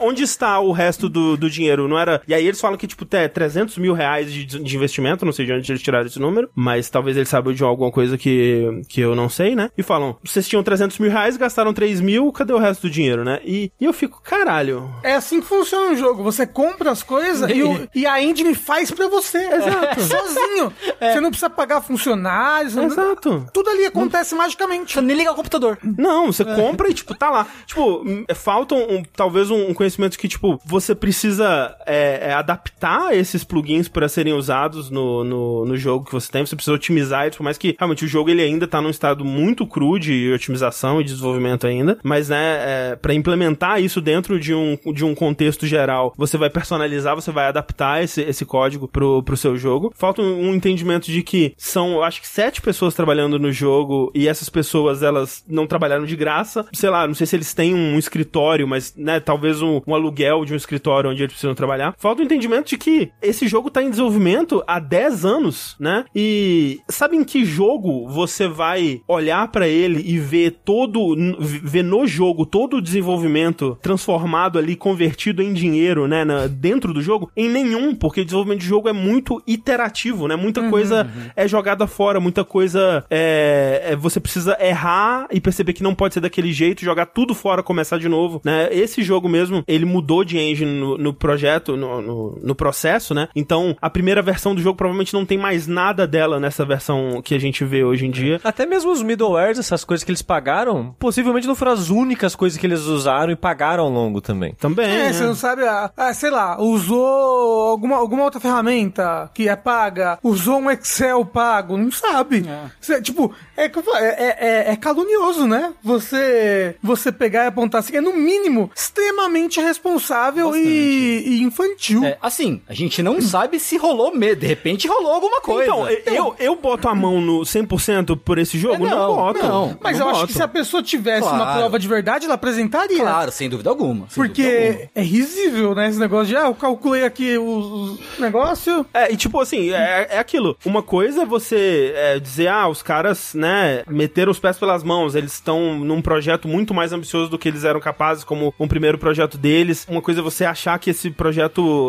[SPEAKER 1] onde está o resto do, do dinheiro, não era... E aí eles falam que, tipo, tem 300 mil reais de, de investimento, não sei de onde eles tiraram esse número, mas talvez eles saibam de alguma coisa que, que eu não sei, né? E falam, vocês tinham 300 mil reais, gastaram 3 mil, cadê o resto do dinheiro, né? E, e eu fico, caralho...
[SPEAKER 2] É assim que funciona o jogo, você compra as coisas e, o, e a engine faz pra você. Exato. Sozinho. É. Você não precisa pagar funcionários.
[SPEAKER 1] Exato.
[SPEAKER 2] Não... Tudo ali acontece não... magicamente.
[SPEAKER 4] Você nem liga o computador.
[SPEAKER 1] Não, você é. compra e, tipo, tá lá. Tipo, é, falta um, talvez um, conhecimento que, tipo, você precisa é, é, adaptar esses plugins para serem usados no, no, no, jogo que você tem. Você precisa otimizar por mais que realmente o jogo ele ainda tá num estado muito cru de otimização e desenvolvimento ainda. Mas, né, é, para implementar isso dentro de um, de um contexto geral, você vai personalizar, você vai adaptar esse, esse código pro, pro seu jogo. Falta um, um entendimento de que são, acho que sete pessoas trabalhando no jogo e essas pessoas, elas não trabalharam de graça. Sei lá, não sei se eles têm um escritório, mas, né, talvez um, um aluguel de um escritório onde eles precisam trabalhar. Falta o entendimento de que esse jogo tá em desenvolvimento há 10 anos, né? E sabe em que jogo você vai olhar para ele e ver todo, ver no jogo todo o desenvolvimento transformado ali, convertido em dinheiro, né, na, dentro do jogo? Em nenhum, porque o desenvolvimento de jogo é muito iterativo, né? Muita uhum, coisa uhum. é jogada fora, muita coisa é, é, você precisa errar e perceber que não pode ser daquele jeito, jogar tudo fora, começar de novo, né? Esse jogo mesmo, ele mudou de engine no, no projeto, no, no, no, processo, né? Então, a primeira versão do jogo provavelmente não tem mais nada dela nessa versão que a gente vê hoje em dia.
[SPEAKER 3] Até mesmo os middlewares, essas coisas que eles pagaram, possivelmente não foram as únicas coisas que eles usaram e pagaram ao longo também.
[SPEAKER 2] Também. É, é. você não sabe, ah, ah, sei lá, usou alguma, alguma outra ferramenta que é paga, usou um Excel pago, não sabe. É. Cê, tipo, é, é, é, é, calunioso, né? Você, você pegar e apontar assim, é no mínimo extremamente responsável e, e, infantil. É,
[SPEAKER 4] assim, a gente não sabe se rolou medo, de repente rolou alguma coisa.
[SPEAKER 1] Então, então eu, eu boto a mão no 100% por esse jogo? É, não, não boto. Não,
[SPEAKER 2] mas
[SPEAKER 1] não
[SPEAKER 2] eu
[SPEAKER 1] boto.
[SPEAKER 2] acho que se a pessoa tivesse claro. uma prova de verdade, ela apresentaria.
[SPEAKER 4] Claro, sem dúvida alguma.
[SPEAKER 2] Sem Porque
[SPEAKER 4] dúvida
[SPEAKER 2] alguma. é risível, né? Esse negócio de, ah, eu calculei aqui o, negócio.
[SPEAKER 1] É, e tipo assim, é, é aquilo. Uma coisa é você é, dizer, ah, os caras, né, meteram os pés pelas mãos, eles estão num projeto muito mais ambicioso do que eles eram capazes, como um primeiro projeto deles. Uma coisa é você achar que esse projeto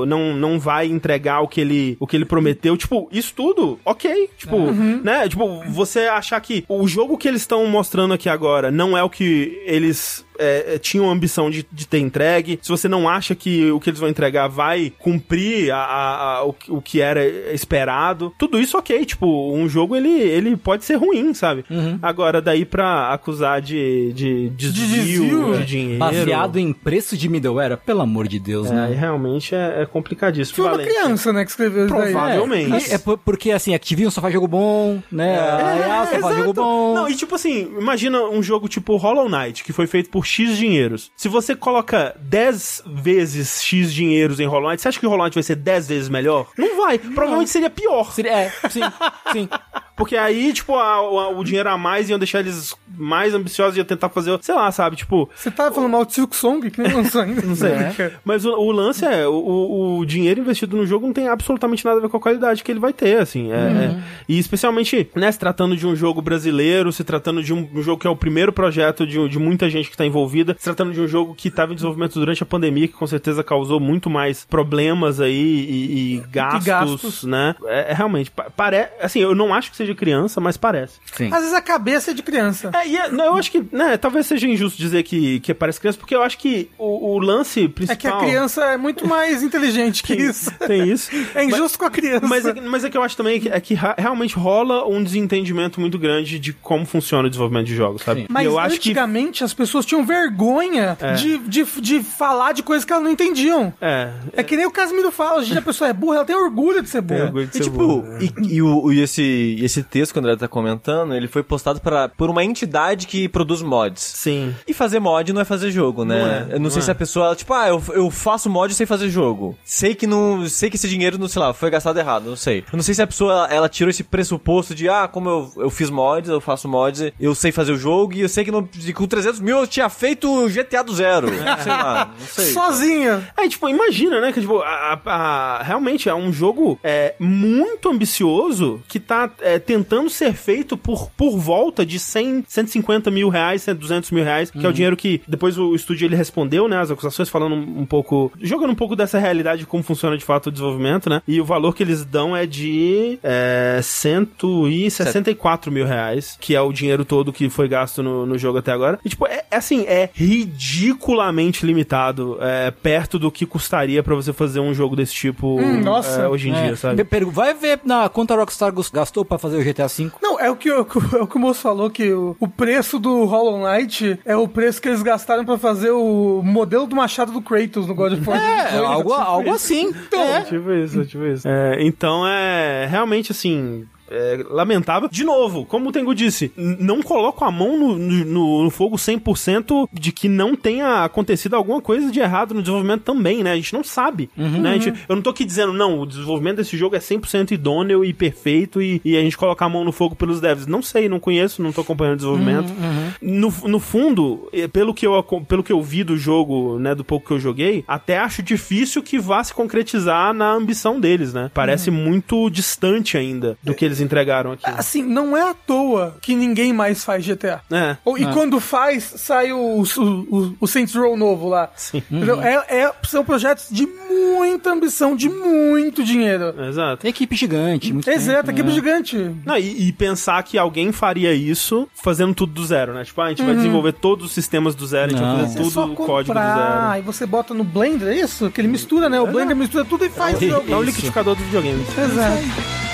[SPEAKER 1] não, não vai entregar o que ele, o que ele prometeu. Tipo, isso tudo, ok. Tipo, uhum. né? Tipo, você achar que o jogo que eles estão mostrando aqui agora não é o que eles é, é, tinham ambição de, de, ter entregue, se você não acha que o que eles vão entregar vai cumprir a, a, a, o, o, que era esperado, tudo isso ok, tipo, um jogo ele, ele pode ser ruim, sabe? Uhum. Agora, daí pra acusar de, de desvio de, desvio, de dinheiro...
[SPEAKER 4] Baseado em preço de middleware, pelo amor de Deus,
[SPEAKER 1] é,
[SPEAKER 4] né?
[SPEAKER 1] Realmente é, é complicadíssimo.
[SPEAKER 2] Foi uma criança, né, que escreveu
[SPEAKER 1] isso Provavelmente.
[SPEAKER 4] É, é, porque, assim, Activision só faz jogo bom, né? É, a só faz jogo bom.
[SPEAKER 1] Não, e tipo assim, imagina um jogo tipo Hollow Knight, que foi feito por X dinheiros. Se você coloca 10 vezes X dinheiros em Hollow Knight, você acha que o Hollow Knight vai ser 10 vezes melhor? Não vai. Não. Provavelmente seria pior.
[SPEAKER 4] Seria, é, sim, sim.
[SPEAKER 1] Porque aí, tipo, a, a, o dinheiro a mais iam deixar eles mais ambiciosos e iam tentar fazer, sei lá, sabe? Tipo.
[SPEAKER 2] Você tá falando mal de Silk Song, que nem lançou ainda.
[SPEAKER 1] não sei. É. Mas o, o, lance é: o, o, dinheiro investido no jogo não tem absolutamente nada a ver com a qualidade que ele vai ter, assim. É, uhum. é, e especialmente, né, se tratando de um jogo brasileiro, se tratando de um, um jogo que é o primeiro projeto de, de muita gente que tá envolvida, se tratando de um jogo que estava em desenvolvimento durante a pandemia, que com certeza causou muito mais problemas aí e, e gastos, gastos, né? É, é realmente, parece. Assim, eu não acho que seja criança, mas parece.
[SPEAKER 2] Sim. Às vezes a cabeça é de criança.
[SPEAKER 1] É, e é, não, eu acho que, né, talvez seja injusto dizer que, que parece criança, porque eu acho que o, o lance principal. É
[SPEAKER 2] que a criança é muito mais inteligente que
[SPEAKER 1] tem,
[SPEAKER 2] isso.
[SPEAKER 1] Tem isso.
[SPEAKER 2] É injusto mas, com a criança.
[SPEAKER 1] Mas é, mas é que eu acho também que, é que realmente rola um desentendimento muito grande de como funciona o desenvolvimento de jogos, sabe?
[SPEAKER 2] Sim. Mas
[SPEAKER 1] eu
[SPEAKER 2] antigamente que... as pessoas tinham vergonha é. de, de, de falar de coisas que elas não entendiam.
[SPEAKER 1] É.
[SPEAKER 2] É que nem o Casimiro fala, hoje a pessoa é burra, ela tem orgulho de ser burra. Tem orgulho de
[SPEAKER 3] ser e, tipo, burra. E, e, o, e esse, esse texto que o André tá comentando, ele foi postado pra, por uma entidade que produz mods.
[SPEAKER 1] Sim.
[SPEAKER 3] E fazer mod não é fazer jogo, né? Não é, eu não, não sei é. se a pessoa, tipo, ah, eu, eu faço mod sem fazer jogo. Sei que não. Sei que esse dinheiro, não sei lá, foi gastado errado, não sei. Eu não sei se a pessoa ela tirou esse pressuposto de, ah, como eu, eu fiz mods, eu faço mods, eu sei fazer o jogo e eu sei que não, com 300 mil eu tinha feito GTA do zero. É. sei lá, não sei.
[SPEAKER 2] Sozinha.
[SPEAKER 1] É, tipo, imagina, né? Que, tipo, a, a, a, realmente é um jogo é, muito ambicioso que tá é, tentando ser feito por, por volta de 100, 150 mil reais, 200 mil reais, que é o uhum. dinheiro que depois o estúdio ele respondeu, né, as acusações, falando um, um pouco, jogando um pouco dessa realidade de como funciona de fato o desenvolvimento, né, e o valor que eles dão é de é, 164 mil reais, que é o dinheiro todo que foi gasto no, no jogo até agora. E, tipo, é, é assim, é ridiculamente limitado, é, perto do que custaria para você fazer um jogo desse tipo hum, nossa. É, hoje em dia, é. sabe?
[SPEAKER 4] Vai ver na quanto a Rockstar gastou para fazer o GTA V.
[SPEAKER 2] Não, é o que, é o que o moço falou, que o, o preço do Hollow Knight é o preço que eles gastaram para fazer o modelo do machado do Kratos no God of War.
[SPEAKER 4] É, algo, tipo algo assim.
[SPEAKER 1] Então, é. Tipo isso, tipo isso. É, então é realmente assim, é, lamentável. De novo, como o Tengu disse, não coloco a mão no, no, no, fogo 100% de que não tenha acontecido alguma coisa de errado no desenvolvimento também, né? A gente não sabe, uhum, né? Gente, eu não tô aqui dizendo, não, o desenvolvimento desse jogo é 100% idôneo e perfeito e, e, a gente colocar a mão no fogo pelos devs. Não sei, não conheço, não tô acompanhando o desenvolvimento. Uhum, uhum. No, no fundo, pelo que, eu, pelo que eu vi do jogo, né, do pouco que eu joguei, até acho difícil que vá se concretizar na ambição deles, né? Parece uhum. muito distante ainda do que eles eles entregaram aqui.
[SPEAKER 2] Assim, não é à toa que ninguém mais faz GTA. É. E é. quando faz, sai o, o, o, o Saints Row novo lá. Sim. Uhum. É, é, são projetos de muita ambição, de muito dinheiro.
[SPEAKER 4] Exato. Equipe gigante.
[SPEAKER 2] Muito Exato, tempo, equipe né? gigante.
[SPEAKER 1] Não, e, e, pensar que alguém faria isso fazendo tudo do zero, né? Tipo, ah, a gente uhum. vai desenvolver todos os sistemas do zero, a gente não. vai fazer tudo o código do zero.
[SPEAKER 2] Aí você bota no Blender, é isso? Que ele mistura, né? O Blender mistura tudo e faz
[SPEAKER 1] é, o jogo. É o liquidificador do videogame.
[SPEAKER 2] Exato.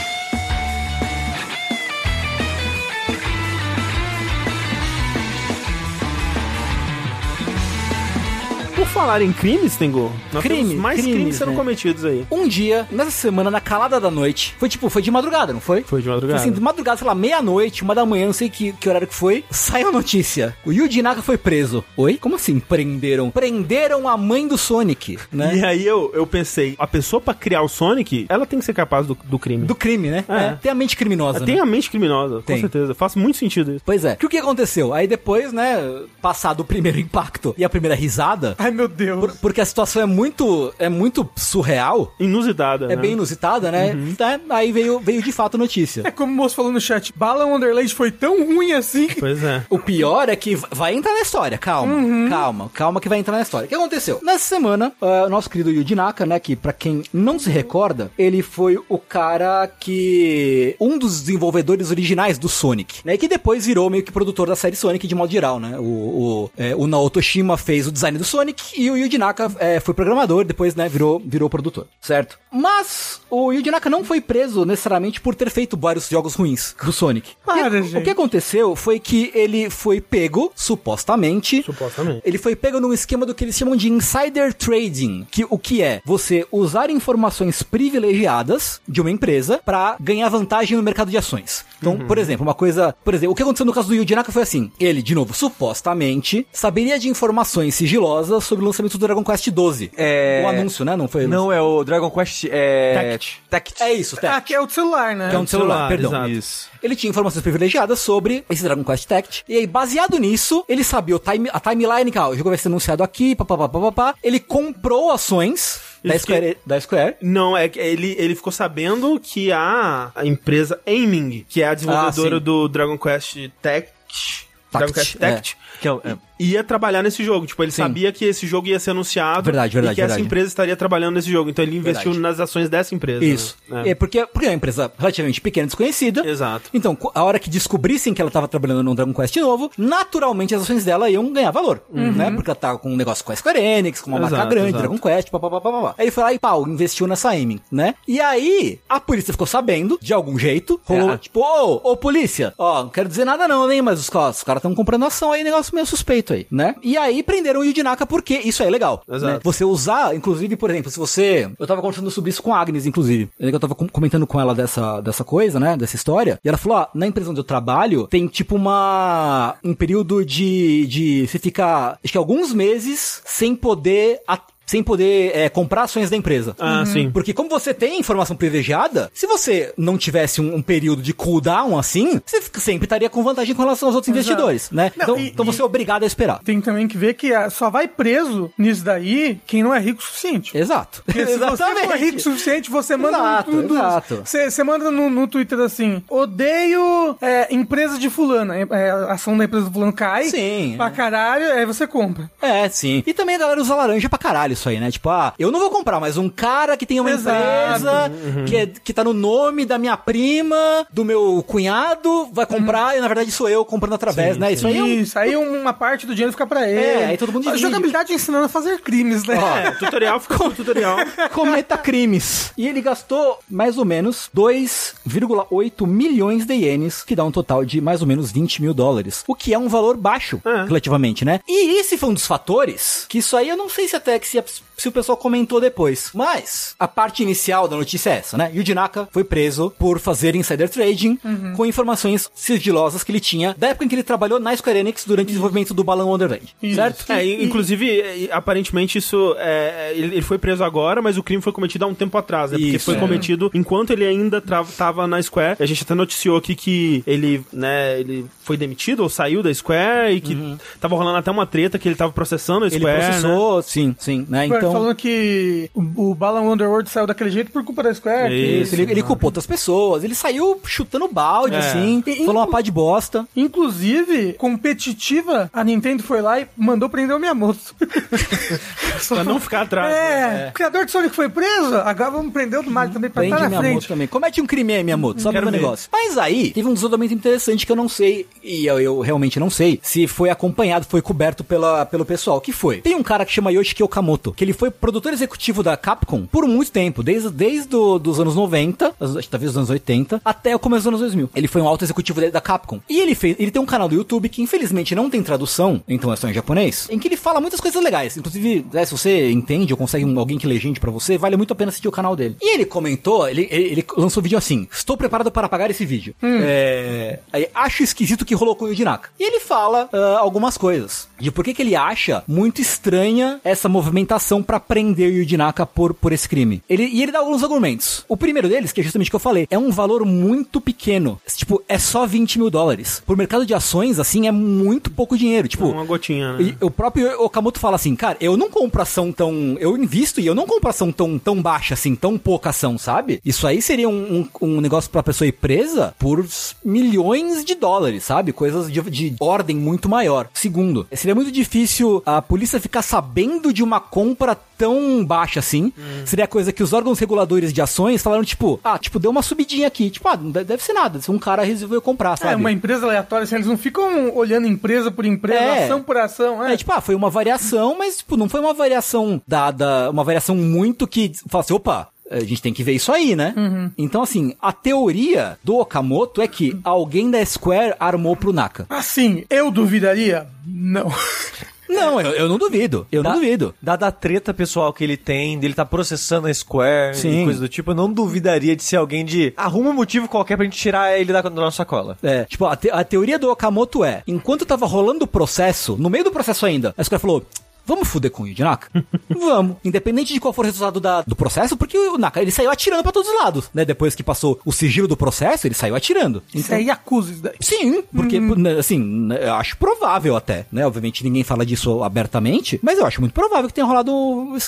[SPEAKER 1] Falar em crimes, Tengu, nós
[SPEAKER 4] crime, temos
[SPEAKER 1] mais crimes, crimes sendo né? cometidos aí.
[SPEAKER 4] Um dia, nessa semana, na calada da noite, foi tipo, foi de madrugada, não foi?
[SPEAKER 1] Foi de madrugada.
[SPEAKER 4] Foi assim, de madrugada, sei lá, meia-noite, uma da manhã, não sei que, que horário que foi, saiu a notícia. O Yuji Naka foi preso. Oi? Como assim prenderam? Prenderam a mãe do Sonic, né?
[SPEAKER 1] E aí eu, eu pensei, a pessoa pra criar o Sonic, ela tem que ser capaz do, do crime.
[SPEAKER 4] Do crime, né? É. é. Tem a mente criminosa.
[SPEAKER 1] Tem
[SPEAKER 4] né?
[SPEAKER 1] a mente criminosa, tem. com certeza. Faz muito sentido isso.
[SPEAKER 4] Pois é. Que o que aconteceu? Aí depois, né, passado o primeiro impacto e a primeira risada...
[SPEAKER 2] Ai, meu Deus. Por,
[SPEAKER 4] porque a situação é muito, é muito surreal.
[SPEAKER 1] Inusitada.
[SPEAKER 4] É né? bem inusitada, né? Uhum. Tá, aí veio, veio de fato a notícia.
[SPEAKER 2] É como o moço falou no chat, Bala Wonderland foi tão ruim assim.
[SPEAKER 1] Pois é.
[SPEAKER 4] O pior é que vai entrar na história, calma, uhum. calma, calma que vai entrar na história. O que aconteceu? Nessa semana, uh, o nosso querido Yuji Naka, né, que para quem não se recorda, ele foi o cara que... um dos desenvolvedores originais do Sonic, né, que depois virou meio que produtor da série Sonic de modo geral, né? O, o, é, o Naoto Shima fez o design do Sonic e o Yuji Naka é, foi programador, depois, né, virou, virou produtor, certo? Mas o Yuji Naka não foi preso necessariamente por ter feito vários jogos ruins do Sonic. Para, e, gente. O que aconteceu foi que ele foi pego, supostamente.
[SPEAKER 1] Supostamente.
[SPEAKER 4] Ele foi pego num esquema do que eles chamam de insider trading, que o que é você usar informações privilegiadas de uma empresa para ganhar vantagem no mercado de ações. Então, uhum. por exemplo, uma coisa, por exemplo, o que aconteceu no caso do Yuji Naka foi assim: ele, de novo, supostamente saberia de informações sigilosas sobre o lançamento do Dragon Quest 12. É... O anúncio, né? Não foi?
[SPEAKER 3] Não, é o Dragon Quest é...
[SPEAKER 2] Tect.
[SPEAKER 4] É isso,
[SPEAKER 2] Tect. Ah, que é o celular, né?
[SPEAKER 4] Que é um celular, celular perdão.
[SPEAKER 1] Exato. Isso.
[SPEAKER 4] Ele tinha informações privilegiadas sobre esse Dragon Quest Tect. E aí, baseado nisso, ele sabia o time, a timeline, que o jogo vai ser anunciado aqui, papapá. Ele comprou ações da Square, da Square.
[SPEAKER 1] Não, é que ele, ele ficou sabendo que a, a empresa Aiming, que é a desenvolvedora ah, do Dragon Quest Tect, Dragon Quest Tect,
[SPEAKER 4] é. Que é, é
[SPEAKER 1] ia trabalhar nesse jogo. Tipo, ele Sim. sabia que esse jogo ia ser anunciado
[SPEAKER 4] verdade, verdade,
[SPEAKER 1] e que
[SPEAKER 4] verdade.
[SPEAKER 1] essa empresa estaria trabalhando nesse jogo. Então ele investiu verdade. nas ações dessa empresa.
[SPEAKER 4] Isso. Né? É porque, porque é uma empresa relativamente pequena, desconhecida.
[SPEAKER 1] Exato.
[SPEAKER 4] Então, a hora que descobrissem que ela estava trabalhando num Dragon Quest novo, naturalmente as ações dela iam ganhar valor, uhum. né? Porque ela tava com um negócio com a Square Enix, com uma exato, marca grande, exato. Dragon Quest, papapá. Aí ele foi lá e pau, investiu nessa aiming, né? E aí, a polícia ficou sabendo, de algum jeito, rolou, é. tipo, ô, ô, polícia, ó, não quero dizer nada não, nem, mas os, os caras estão comprando ação aí, negócio meio suspeito aí, né? E aí, prenderam o Yuji Naka porque isso é legal. Exato. Né? Você usar, inclusive, por exemplo, se você. Eu tava conversando sobre isso com a Agnes, inclusive. Eu tava comentando com ela dessa, dessa coisa, né? Dessa história. E ela falou: ah, na empresa onde eu trabalho, tem tipo uma. um período de. de você ficar, acho que alguns meses sem poder sem poder é, comprar ações da empresa.
[SPEAKER 1] Ah, uhum. sim.
[SPEAKER 4] Porque como você tem informação privilegiada, se você não tivesse um, um período de cooldown assim, você sempre estaria com vantagem com relação aos outros Exato. investidores, né? Não, então, e, então você é obrigado a esperar.
[SPEAKER 2] Tem também que ver que só vai preso nisso daí quem não é rico o suficiente.
[SPEAKER 4] Exato.
[SPEAKER 2] Porque se você for rico o suficiente, você manda exato, no, no, exato. Você, você manda no, no Twitter assim, odeio é, empresa de fulano. É, é, a ação da empresa do fulano cai sim, pra caralho, aí você compra.
[SPEAKER 4] É, sim. E também a galera usa laranja pra caralho isso aí, né? Tipo, ah, eu não vou comprar, mas um cara que tem uma Exato. empresa uhum. que, é, que tá no nome da minha prima, do meu cunhado, vai comprar uhum. e na verdade sou eu comprando através, sim, né?
[SPEAKER 2] Isso aí, é um... isso aí uma parte do dinheiro fica pra ele.
[SPEAKER 4] É, aí todo mundo
[SPEAKER 2] A jogabilidade ensinando a fazer crimes, né? Ó,
[SPEAKER 1] é, tutorial ficou tutorial.
[SPEAKER 4] Cometa crimes. E ele gastou mais ou menos 2,8 milhões de ienes, que dá um total de mais ou menos 20 mil dólares. O que é um valor baixo, é. relativamente, né? E esse foi um dos fatores que isso aí eu não sei se até que se se o pessoal comentou depois. Mas a parte inicial da notícia é essa, né? Yuji Naka foi preso por fazer insider trading uhum. com informações sigilosas que ele tinha da época em que ele trabalhou na Square Enix durante o desenvolvimento do Balão Wonderland, isso. certo?
[SPEAKER 1] É, e, inclusive, aparentemente isso é, ele, foi preso agora, mas o crime foi cometido há um tempo atrás, né? Porque isso, foi é. cometido enquanto ele ainda estava na Square. A gente até noticiou aqui que ele, né, ele foi demitido ou saiu da Square e que uhum. tava rolando até uma treta que ele tava processando a Square.
[SPEAKER 4] Ele processou, né? sim, sim, né? Então
[SPEAKER 2] falando que o, o Balan Underworld saiu daquele jeito por culpa da Square.
[SPEAKER 4] Isso, ele, ele, culpou outras pessoas. Ele saiu chutando balde, é. assim, e, falou uma pá de bosta.
[SPEAKER 2] Inclusive, competitiva, a Nintendo foi lá e mandou prender o Miyamoto.
[SPEAKER 1] pra não ficar atrás.
[SPEAKER 2] É, né? o criador de Sonic foi preso, agora vamos prender o do Mario também pra estar na frente.
[SPEAKER 4] também. Comete um crime aí, Miyamoto, só pra negócio. Mas aí, teve um desdobramento interessante que eu não sei, e eu, eu, realmente não sei, se foi acompanhado, foi coberto pela, pelo pessoal. que foi? Tem um cara que chama Yoshiki Okamoto, que ele foi produtor executivo da Capcom por muito tempo, desde, desde os anos 90, talvez os anos 80, até o começo dos anos 2000. Ele foi um alto executivo da Capcom. E ele fez, ele tem um canal do YouTube que infelizmente não tem tradução, então é só em japonês, em que ele fala muitas coisas legais. Inclusive, é, se você entende ou consegue um, alguém que legende para você, vale muito a pena assistir o canal dele. E ele comentou, ele, ele, ele lançou um vídeo assim: Estou preparado para pagar esse vídeo. Hum. É, acho esquisito que rolou com o Yuji Naka. E ele fala uh, algumas coisas de por que, que ele acha muito estranha essa movimentação para prender o Yuji Naka por, por esse crime. Ele, e ele dá alguns argumentos. O primeiro deles, que é justamente o que eu falei, é um valor muito pequeno. Tipo, é só 20 mil dólares. Por mercado de ações, assim, é muito pouco dinheiro. Tipo,
[SPEAKER 1] uma gotinha, né?
[SPEAKER 4] O próprio Okamoto fala assim, cara, eu não compro ação tão. Eu invisto e eu não compro ação tão, tão baixa, assim, tão pouca ação, sabe? Isso aí seria um, um, um negócio pra pessoa ir presa por milhões de dólares, sabe? Coisas de, de ordem muito maior. Segundo, seria muito difícil a polícia ficar sabendo de uma compra tão baixa assim. Hum. Seria coisa que os órgãos reguladores de ações falaram, tipo, ah, tipo, deu uma subidinha aqui. Tipo, ah, não deve ser nada. Se um cara resolveu comprar, é, sabe?
[SPEAKER 2] É, uma empresa aleatória, assim, eles não ficam olhando empresa por empresa, é. ação por ação.
[SPEAKER 4] É. é, tipo, ah, foi uma variação, mas, tipo, não foi uma variação dada, uma variação muito que fala assim, opa, a gente tem que ver isso aí, né? Uhum. Então, assim, a teoria do Okamoto é que alguém da Square armou pro Naka.
[SPEAKER 2] Assim, eu duvidaria? Não.
[SPEAKER 4] Não, eu, eu não duvido. Eu da, não duvido.
[SPEAKER 3] Dada a treta pessoal que ele tem, dele tá processando a Square Sim. e coisa do tipo, eu não duvidaria de ser alguém de arruma um motivo qualquer pra gente tirar ele da, da nossa cola.
[SPEAKER 4] É, tipo, a, te, a teoria do Okamoto é, enquanto tava rolando o processo, no meio do processo ainda, a Square falou, Vamos fuder com o Yuji Naka? Vamos. Independente de qual for o resultado da, do processo, porque o Naka ele saiu atirando para todos os lados, né? Depois que passou o sigilo do processo, ele saiu atirando.
[SPEAKER 2] Isso então, aí acusa isso daí.
[SPEAKER 4] Sim, porque, hum. Assim, né, eu acho provável até, né? Obviamente ninguém fala disso abertamente, mas eu acho muito provável que tenha rolado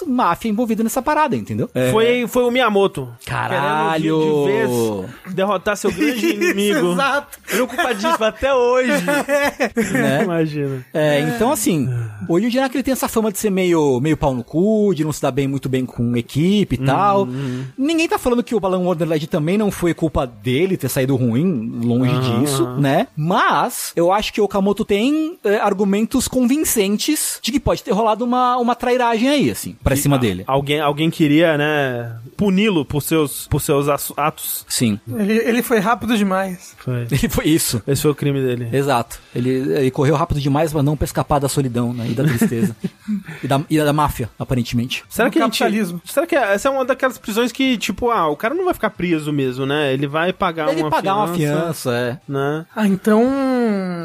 [SPEAKER 4] máfia envolvida nessa parada, entendeu?
[SPEAKER 1] É... Foi, foi o Miyamoto.
[SPEAKER 4] Caralho! De,
[SPEAKER 1] de vez derrotar seu grande inimigo.
[SPEAKER 2] Exato.
[SPEAKER 1] Preocupadíssimo até hoje.
[SPEAKER 4] né? Imagina. É, então assim, o Yuji Naka ele tem essa essa fama de ser meio, meio pau no cu, de não se dar bem muito bem com equipe e uhum. tal. Uhum. Ninguém tá falando que o Balão Wonderland também não foi culpa dele ter saído ruim, longe uhum. disso, né? Mas eu acho que o Okamoto tem é, argumentos convincentes de que pode ter rolado uma, uma trairagem aí, assim, pra e, cima a, dele.
[SPEAKER 1] Alguém, alguém queria, né, puni-lo por seus, por seus atos.
[SPEAKER 4] Sim.
[SPEAKER 2] Ele, ele foi rápido demais.
[SPEAKER 4] Foi. Ele foi isso.
[SPEAKER 1] Esse foi o crime dele.
[SPEAKER 4] Exato. Ele, ele correu rápido demais, mas não pra escapar da solidão né, e da tristeza. e, da, e da máfia, aparentemente.
[SPEAKER 1] Será que capitalismo. Gente, será que essa é uma daquelas prisões que, tipo, ah, o cara não vai ficar preso mesmo, né? Ele vai pagar
[SPEAKER 4] Ele
[SPEAKER 1] uma
[SPEAKER 4] pagar
[SPEAKER 1] fiança,
[SPEAKER 4] uma fiança, é.
[SPEAKER 1] Né?
[SPEAKER 2] Ah, então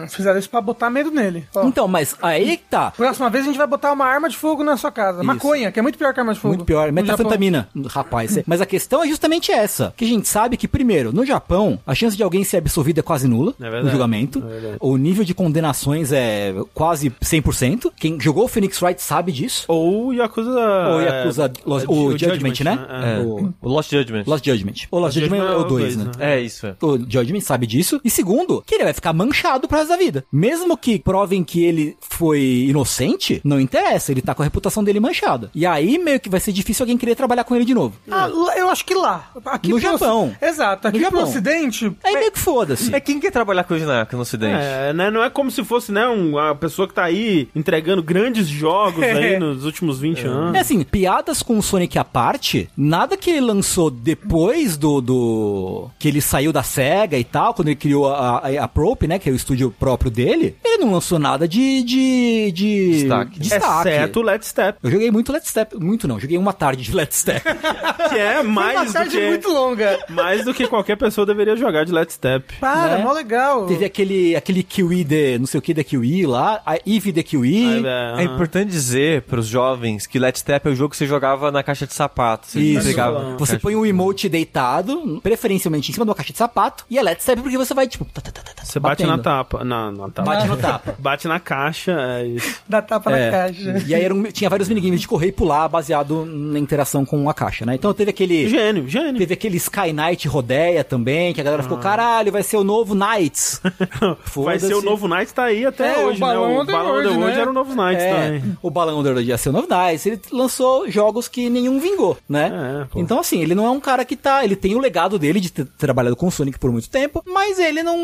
[SPEAKER 2] fizeram isso pra botar medo nele.
[SPEAKER 4] Ó. Então, mas aí que tá.
[SPEAKER 2] Próxima vez a gente vai botar uma arma de fogo na sua casa. Isso. Maconha, que é muito pior que arma de fogo.
[SPEAKER 4] Muito pior. Metafetamina, rapaz. É. mas a questão é justamente essa. Que a gente sabe que, primeiro, no Japão, a chance de alguém ser absolvido é quase nula é no julgamento. É o nível de condenações é quase 100%. Quem jogou o Phoenix Wright sabe disso.
[SPEAKER 1] Ou Yakuza...
[SPEAKER 4] Ou Yakuza... É, Lost, o, o Judgment, Judgment, né?
[SPEAKER 3] É. O, o, Lost Judgment.
[SPEAKER 4] Lost Judgment. O Lost, Judgment, Judgment é o 2, né?
[SPEAKER 3] né? É, isso.
[SPEAKER 4] O Judgment sabe disso. E segundo, que ele vai ficar manchado pro resto da vida. Mesmo que provem que ele foi inocente, não interessa. Ele tá com a reputação dele manchada. E aí meio que vai ser difícil alguém querer trabalhar com ele de novo.
[SPEAKER 2] Ah, eu acho que lá.
[SPEAKER 4] Aqui no Japão.
[SPEAKER 2] Exato. Aqui no, Japão. ocidente...
[SPEAKER 4] Aí meio que foda-se.
[SPEAKER 3] É quem quer trabalhar com o Jinaka no ocidente.
[SPEAKER 1] É, né? Não é como se fosse, né, uma pessoa que tá aí entregando grandes jogos aí nos últimos 20 é. anos.
[SPEAKER 4] É assim, piadas com o Sonic à parte, nada que ele lançou depois do, do... que ele saiu da SEGA e tal, quando ele criou a, a, a Prope, né, que é o estúdio próprio dele, ele não lançou nada de... de, de
[SPEAKER 1] destaque. destaque. Exceto Let's Step.
[SPEAKER 4] Eu joguei muito Let's Step, muito não, joguei uma tarde de Let's Step.
[SPEAKER 1] que é mais
[SPEAKER 2] uma
[SPEAKER 1] do que...
[SPEAKER 2] muito longa.
[SPEAKER 1] Mais do que qualquer pessoa deveria jogar de Let's Step.
[SPEAKER 2] Para, né? mó legal.
[SPEAKER 4] Teve aquele, aquele Kiwi de, não sei o que da Kiwi lá, a Eve de Kiwi.
[SPEAKER 3] Ah, é, é, importante dizer pros jovens que Let's Step é o jogo que você jogava na caixa de sapato. Você
[SPEAKER 4] Isso. Pegava você põe o um emote deitado, preferencialmente em cima de uma caixa de sapato, e é Let's Step porque você vai, tipo... Tá,
[SPEAKER 1] tá, tá, tá, você bate na tapa. Na, na tapa.
[SPEAKER 4] Bate no tapa.
[SPEAKER 1] bate na caixa, é.
[SPEAKER 2] Dá tapa é. na caixa.
[SPEAKER 4] E aí um, tinha vários minigames de correr e pular baseado na interação com a caixa, né? Então teve aquele...
[SPEAKER 1] Gênio, gênio.
[SPEAKER 4] Teve aquele Sky Knight Rodeia também, que a galera ah. ficou, caralho, vai ser o novo Knights.
[SPEAKER 1] vai ser o novo Knights, tá aí até é, hoje, o Balão né? O Balão Underworld né? era o novo Knights é, também.
[SPEAKER 4] O Balão Underworld ia ser o novo Knights. Ele lançou jogos que nenhum vingou, né? É, então, assim, ele não é um cara que tá... Ele tem o legado dele de ter trabalhado com o Sonic por muito tempo, mas ele não...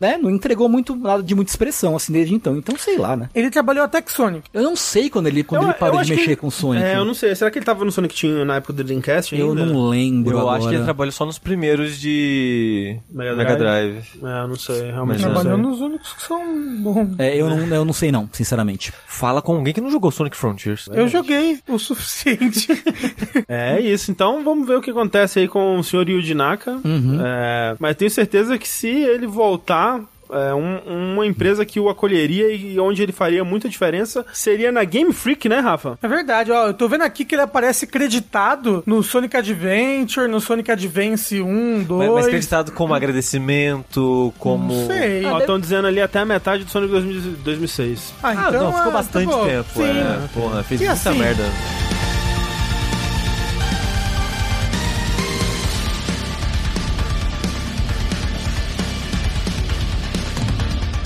[SPEAKER 4] Né, não entregou muito nada de muita expressão, assim, desde então. Então, sei lá, né?
[SPEAKER 2] Ele trabalhou até com Sonic.
[SPEAKER 4] Eu não sei quando ele, quando eu, ele parou de mexer
[SPEAKER 1] ele,
[SPEAKER 4] com o Sonic.
[SPEAKER 1] É, eu não sei. Será que ele tava no Sonic Team na época do Dreamcast
[SPEAKER 4] ainda? Eu não lembro
[SPEAKER 3] Eu
[SPEAKER 4] agora.
[SPEAKER 3] acho que ele trabalhou só nos primeiros de Mega Drive. Mega Drive.
[SPEAKER 1] É, eu não sei. Realmente
[SPEAKER 2] Trabalhou nos únicos que são bons.
[SPEAKER 4] É, eu não, eu não sei não, sinceramente.
[SPEAKER 3] Fala com alguém que não jogou Sonic Frontiers.
[SPEAKER 2] Eu joguei o suficiente.
[SPEAKER 1] é isso. Então vamos ver o que acontece aí com o Sr. Yuji Naka.
[SPEAKER 4] Uhum.
[SPEAKER 1] É, mas tenho certeza que se ele voltar é, um, uma empresa que o acolheria e onde ele faria muita diferença seria na Game Freak, né, Rafa?
[SPEAKER 2] É verdade, ó. Eu tô vendo aqui que ele aparece creditado no Sonic Adventure, no Sonic Advance 1, 2. Mas, mas
[SPEAKER 3] creditado como agradecimento, como.
[SPEAKER 2] Não sei.
[SPEAKER 1] Ó, estão dizendo ali até a metade do Sonic 2006.
[SPEAKER 3] Ah, então. Ah, não, ficou é, bastante tá tempo. Sim. É, porra, fez e muita assim, merda.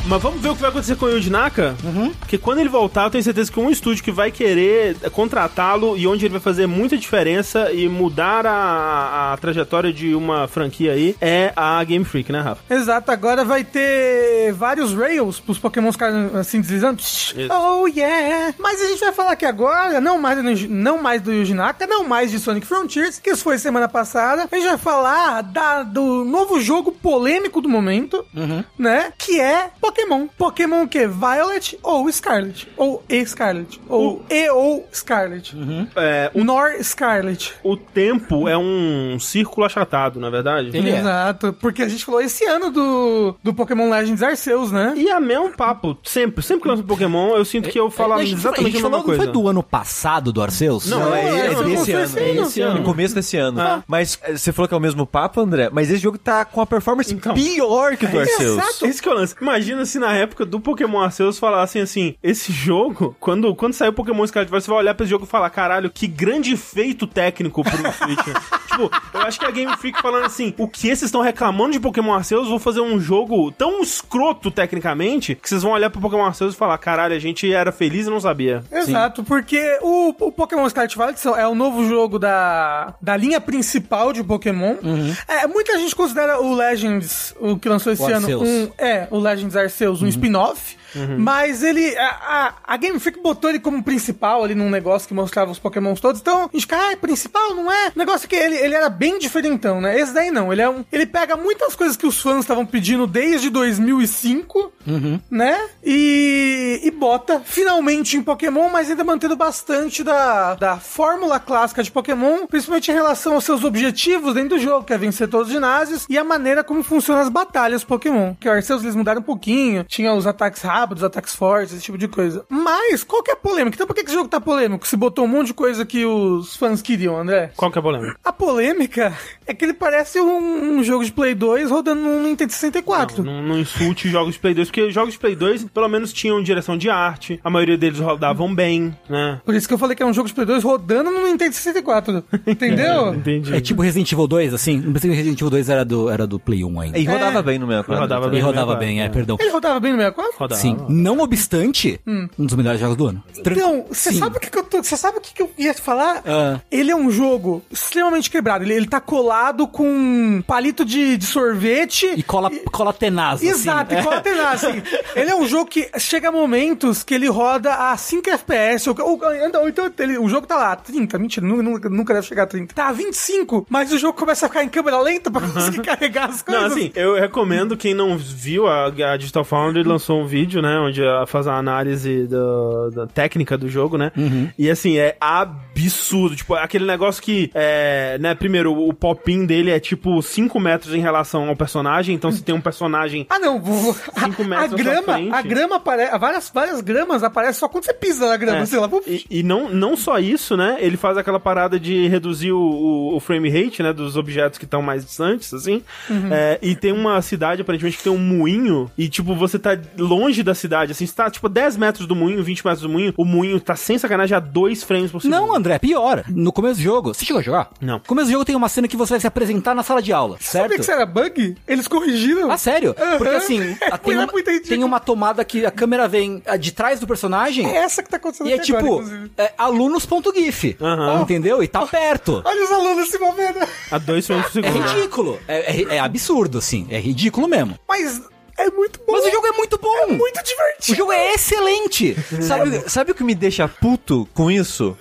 [SPEAKER 1] Mas vamos ver o que vai acontecer com o Yuji Naka?
[SPEAKER 2] Uhum.
[SPEAKER 1] Porque quando ele voltar, eu tenho certeza que um estúdio que vai querer contratá-lo e onde ele vai fazer muita diferença e mudar a, a, trajetória de uma franquia aí é a Game Freak, né, Rafa?
[SPEAKER 2] Exato, agora vai ter vários Rails pros Pokémon ficarem assim deslizando. Isso. Oh yeah! Mas a gente vai falar aqui agora, não mais do, não mais do Yuji Naka, não mais de Sonic Frontiers, que isso foi semana passada. A gente vai falar da, do novo jogo polêmico do momento,
[SPEAKER 4] uhum.
[SPEAKER 2] né? Que é Pokémon Pokémon. Pokémon o quê? Violet ou Scarlet? Ou E Scarlet? Ou o... E ou Scarlet?
[SPEAKER 1] Uhum. É,
[SPEAKER 2] o... Nor Scarlet.
[SPEAKER 1] O tempo é um círculo achatado, na é verdade?
[SPEAKER 2] Ele é. Exato. É. Porque a gente falou esse ano do, do Pokémon Legends Arceus, né?
[SPEAKER 1] E é mesmo papo. Sempre. Sempre que lança Pokémon, eu sinto que eu falo é, exatamente a, mesma coisa.
[SPEAKER 4] Não foi do ano passado do Arceus?
[SPEAKER 1] Não, não é, é, é, desse ano.
[SPEAKER 3] É esse ano. No começo desse ano. Ah. Mas você falou que é o mesmo papo, André, mas esse jogo tá com a performance então, pior que o do Arceus.
[SPEAKER 1] Exato. Isso que eu lance. Imagina se na época do Pokémon Arceus falassem assim: esse jogo, quando, quando sair o Pokémon Scarlet você vai olhar pra esse jogo e falar: caralho, que grande feito técnico pro Switch. tipo, eu acho que a Game Freak falando assim: o que vocês estão reclamando de Pokémon Arceus, vou fazer um jogo tão escroto tecnicamente que vocês vão olhar pro Pokémon Arceus e falar: caralho, a gente era feliz e não sabia.
[SPEAKER 2] Exato, Sim. porque o, o Pokémon Scarlet Violet é o novo jogo da, da linha principal de Pokémon.
[SPEAKER 4] Uhum.
[SPEAKER 2] É, muita gente considera o Legends, o que lançou esse o ano, um, é, o Legends Arceus, um uhum. spin-off. Uhum. Mas ele. A, a, a, Game Freak botou ele como principal ali num negócio que mostrava os Pokémons todos. Então, a gente fica, ah, é principal, não é? O negócio é que ele, ele era bem diferentão, né? Esse daí não. Ele, é um, ele pega muitas coisas que os fãs estavam pedindo desde 2005, uhum. né? E, e bota finalmente em Pokémon, mas ainda mantendo bastante da, da fórmula clássica de Pokémon, principalmente em relação aos seus objetivos dentro do jogo, que é vencer todos os ginásios, e a maneira como funcionam as batalhas Pokémon. Que o Arceus eles mudaram um pouquinho, tinha os ataques rápidos, ataques fortes, esse tipo de coisa. Mas, qual que é a polêmica? Então por que esse jogo tá polêmico? Se botou um monte de coisa que os fãs queriam, André?
[SPEAKER 1] Qual que é a polêmica?
[SPEAKER 2] A polêmica é que ele parece um, um jogo de Play 2 rodando no Nintendo 64.
[SPEAKER 1] Não, não, não insulte jogos de Play 2, porque jogos de Play 2 pelo menos tinham direção de arte, a maioria deles rodavam bem, né?
[SPEAKER 2] Por isso que eu falei que é um jogo de Play 2 rodando no Nintendo 64. Entendeu?
[SPEAKER 4] é, entendi. É tipo Resident Evil 2, assim. Não pensei que Resident Evil 2 era do, era do Play 1 ainda.
[SPEAKER 3] E rodava é. bem no 64.
[SPEAKER 1] E rodava bem,
[SPEAKER 4] e rodava bem, é, perdão.
[SPEAKER 2] Ele rodava bem no 64?
[SPEAKER 4] Rodava. Sim. Não obstante, hum. um dos melhores jogos do ano.
[SPEAKER 2] Então, você sabe o que, que eu tô. Você sabe o que, que eu ia te falar? Uh. Ele é um jogo extremamente quebrado. Ele, ele tá colado com palito de, de sorvete.
[SPEAKER 4] E cola, e... cola tenaz.
[SPEAKER 2] Assim. Exato, assim. e cola tenaz. Assim. ele é um jogo que chega a momentos que ele roda a 5 FPS. Ou, ou, ou então ele, o jogo tá lá, 30. Mentira, nunca, nunca deve chegar a 30. Tá a 25, mas o jogo começa a ficar em câmera lenta pra conseguir carregar as coisas.
[SPEAKER 1] Não, assim, eu recomendo quem não viu, a, a Digital Foundry lançou um vídeo, né, onde faz a análise do, da técnica do jogo, né? Uhum. E assim, é absurdo. Tipo, aquele negócio que, é, né, primeiro, o pop-in dele é tipo 5 metros em relação ao personagem, então se tem um personagem.
[SPEAKER 2] Ah, não, 5 metros a grama, frente, a grama aparece, várias, várias gramas aparecem só quando você pisa na grama, é. sei lá.
[SPEAKER 1] E, e, não, não só isso, né? Ele faz aquela parada de reduzir o, o, o frame rate, né? Dos objetos que estão mais distantes, assim. Uhum. É, e tem uma cidade, aparentemente, que tem um moinho. E, tipo, você tá longe da cidade, assim. Você tá, tipo, 10 metros do moinho, 20 metros do moinho. O moinho tá sem sacanagem a 2 frames por segundo.
[SPEAKER 4] Não, André, pior. No começo do jogo, você chegou a jogar?
[SPEAKER 1] Não.
[SPEAKER 4] No começo do jogo tem uma cena que você vai se apresentar na sala de aula, certo? Sabia
[SPEAKER 2] que isso era bug? Eles corrigiram.
[SPEAKER 4] Ah, sério? Uhum. Porque, assim, tem, uma, tem uma tomada que a câmera vem de trás do personagem.
[SPEAKER 2] É essa que tá acontecendo
[SPEAKER 4] E é tipo, agora, é, alunos.gif. Uhum. Entendeu? E tá perto.
[SPEAKER 2] Olha os alunos se movendo.
[SPEAKER 1] A dois frames por
[SPEAKER 4] segundo. É ridículo. É, é, é absurdo, assim. É ridículo mesmo.
[SPEAKER 2] Mas é muito bom.
[SPEAKER 4] Mas o jogo é muito bom. É
[SPEAKER 2] muito divertido.
[SPEAKER 4] O jogo é excelente.
[SPEAKER 3] sabe, sabe o que me deixa puto com isso?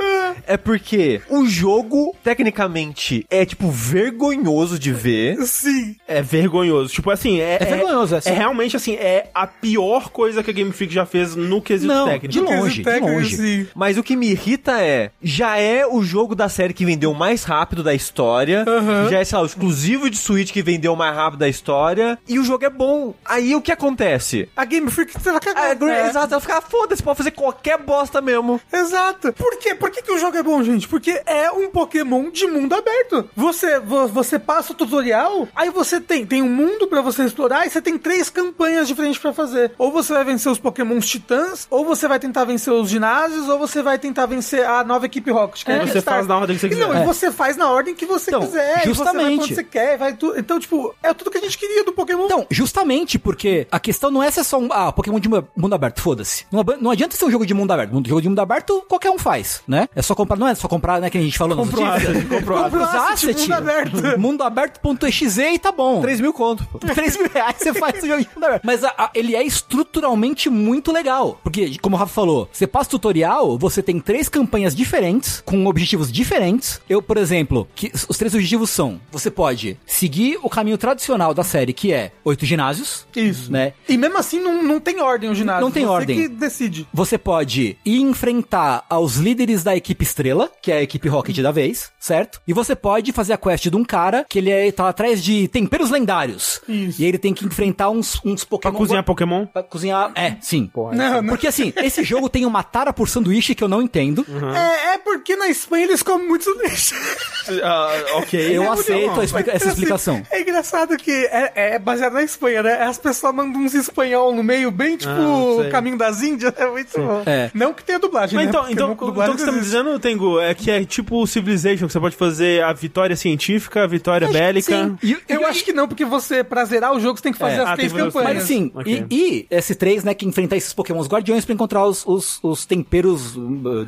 [SPEAKER 3] É. é porque o jogo, tecnicamente, é, tipo, vergonhoso de ver.
[SPEAKER 2] Sim.
[SPEAKER 1] É vergonhoso. Tipo, assim, é...
[SPEAKER 4] É vergonhoso, é,
[SPEAKER 1] é realmente, assim, é a pior coisa que a Game Freak já fez no quesito
[SPEAKER 4] Não,
[SPEAKER 1] técnico.
[SPEAKER 4] de longe, de longe. Sim.
[SPEAKER 3] Mas o que me irrita é, já é o jogo da série que vendeu mais rápido da história, uhum. já é, sei lá, o exclusivo de Switch que vendeu mais rápido da história, e o jogo é bom. Aí o que acontece?
[SPEAKER 2] A Game Freak você vai cagar.
[SPEAKER 3] É, é. Exato, ela fica, ah, foda-se, pode fazer qualquer bosta mesmo.
[SPEAKER 2] Exato. Por quê? Por que, que o jogo é bom, gente? Porque é um Pokémon de mundo aberto. Você, você passa o tutorial, aí você tem, tem um mundo para você explorar e você tem três campanhas diferentes para fazer. Ou você vai vencer os Pokémons titãs, ou você vai tentar vencer os ginásios, ou você vai tentar vencer a nova equipe Rocket.
[SPEAKER 1] É, você faz na ordem que você quiser.
[SPEAKER 2] Não,
[SPEAKER 1] é.
[SPEAKER 2] você faz na ordem que você
[SPEAKER 4] então,
[SPEAKER 2] quiser.
[SPEAKER 4] Justamente. Você vai
[SPEAKER 2] quando você quer. Vai tu... Então, tipo, é tudo que a gente queria do Pokémon.
[SPEAKER 4] Então, justamente porque a questão não é ser só um. Ah, Pokémon de mundo aberto, foda-se. Não, não, adianta ser um jogo de mundo aberto. Um jogo de mundo aberto, qualquer um faz, né? É só comprar, não é só comprar, né? Que a gente falou
[SPEAKER 1] nos asset,
[SPEAKER 4] comprou asset. Mundo aberto. Mundo aberto.exe e tá bom.
[SPEAKER 3] 3 mil conto.
[SPEAKER 4] 3 mil reais você faz o jogo de mundo aberto. Mas a, a, ele é estruturalmente muito legal. Porque, como o Rafa falou, você passa tutorial, você tem três campanhas diferentes, com objetivos diferentes. Eu, por exemplo, que os três objetivos são: você pode seguir o caminho tradicional da série, que é oito ginásios.
[SPEAKER 2] Isso.
[SPEAKER 4] Né?
[SPEAKER 2] E mesmo assim não, não tem ordem o ginásio.
[SPEAKER 4] Não tem
[SPEAKER 2] você
[SPEAKER 4] ordem.
[SPEAKER 2] que decide.
[SPEAKER 4] Você pode ir enfrentar aos líderes da equipe estrela, que é a equipe Rocket da vez, certo? E você pode fazer a quest de um cara que ele é, tá atrás de temperos lendários.
[SPEAKER 2] Isso.
[SPEAKER 4] E ele tem que enfrentar uns, uns Pokémon.
[SPEAKER 1] Pra cozinhar Pokémon?
[SPEAKER 4] Pra cozinhar. É, sim.
[SPEAKER 2] Porra, não, não.
[SPEAKER 4] Porque assim, esse jogo tem uma tara por sanduíche que eu não entendo.
[SPEAKER 2] Uhum. É, é porque na Espanha eles comem muito sanduíche.
[SPEAKER 1] uh, ok.
[SPEAKER 4] Eu é aceito explica essa explicação.
[SPEAKER 2] Assim, é engraçado que é, é, baseado na Espanha, né? As pessoas mandam uns espanhol no meio, bem tipo ah, Caminho das Índias. É muito Sim. bom. É. Não que tenha dublagem,
[SPEAKER 1] Mas
[SPEAKER 2] né?
[SPEAKER 1] então, então, então o que você tá me dizendo, Tengu, é que é tipo o Civilization, que você pode fazer a vitória científica, a vitória bélica.
[SPEAKER 2] Sim. E, eu, acho que não, porque você, pra zerar o jogo, você tem que fazer é. as ah, três campanhas.
[SPEAKER 4] Mas sim, okay. e, e S3, né, que enfrentar esses Pokémon guardiões pra encontrar os, os, os temperos uh,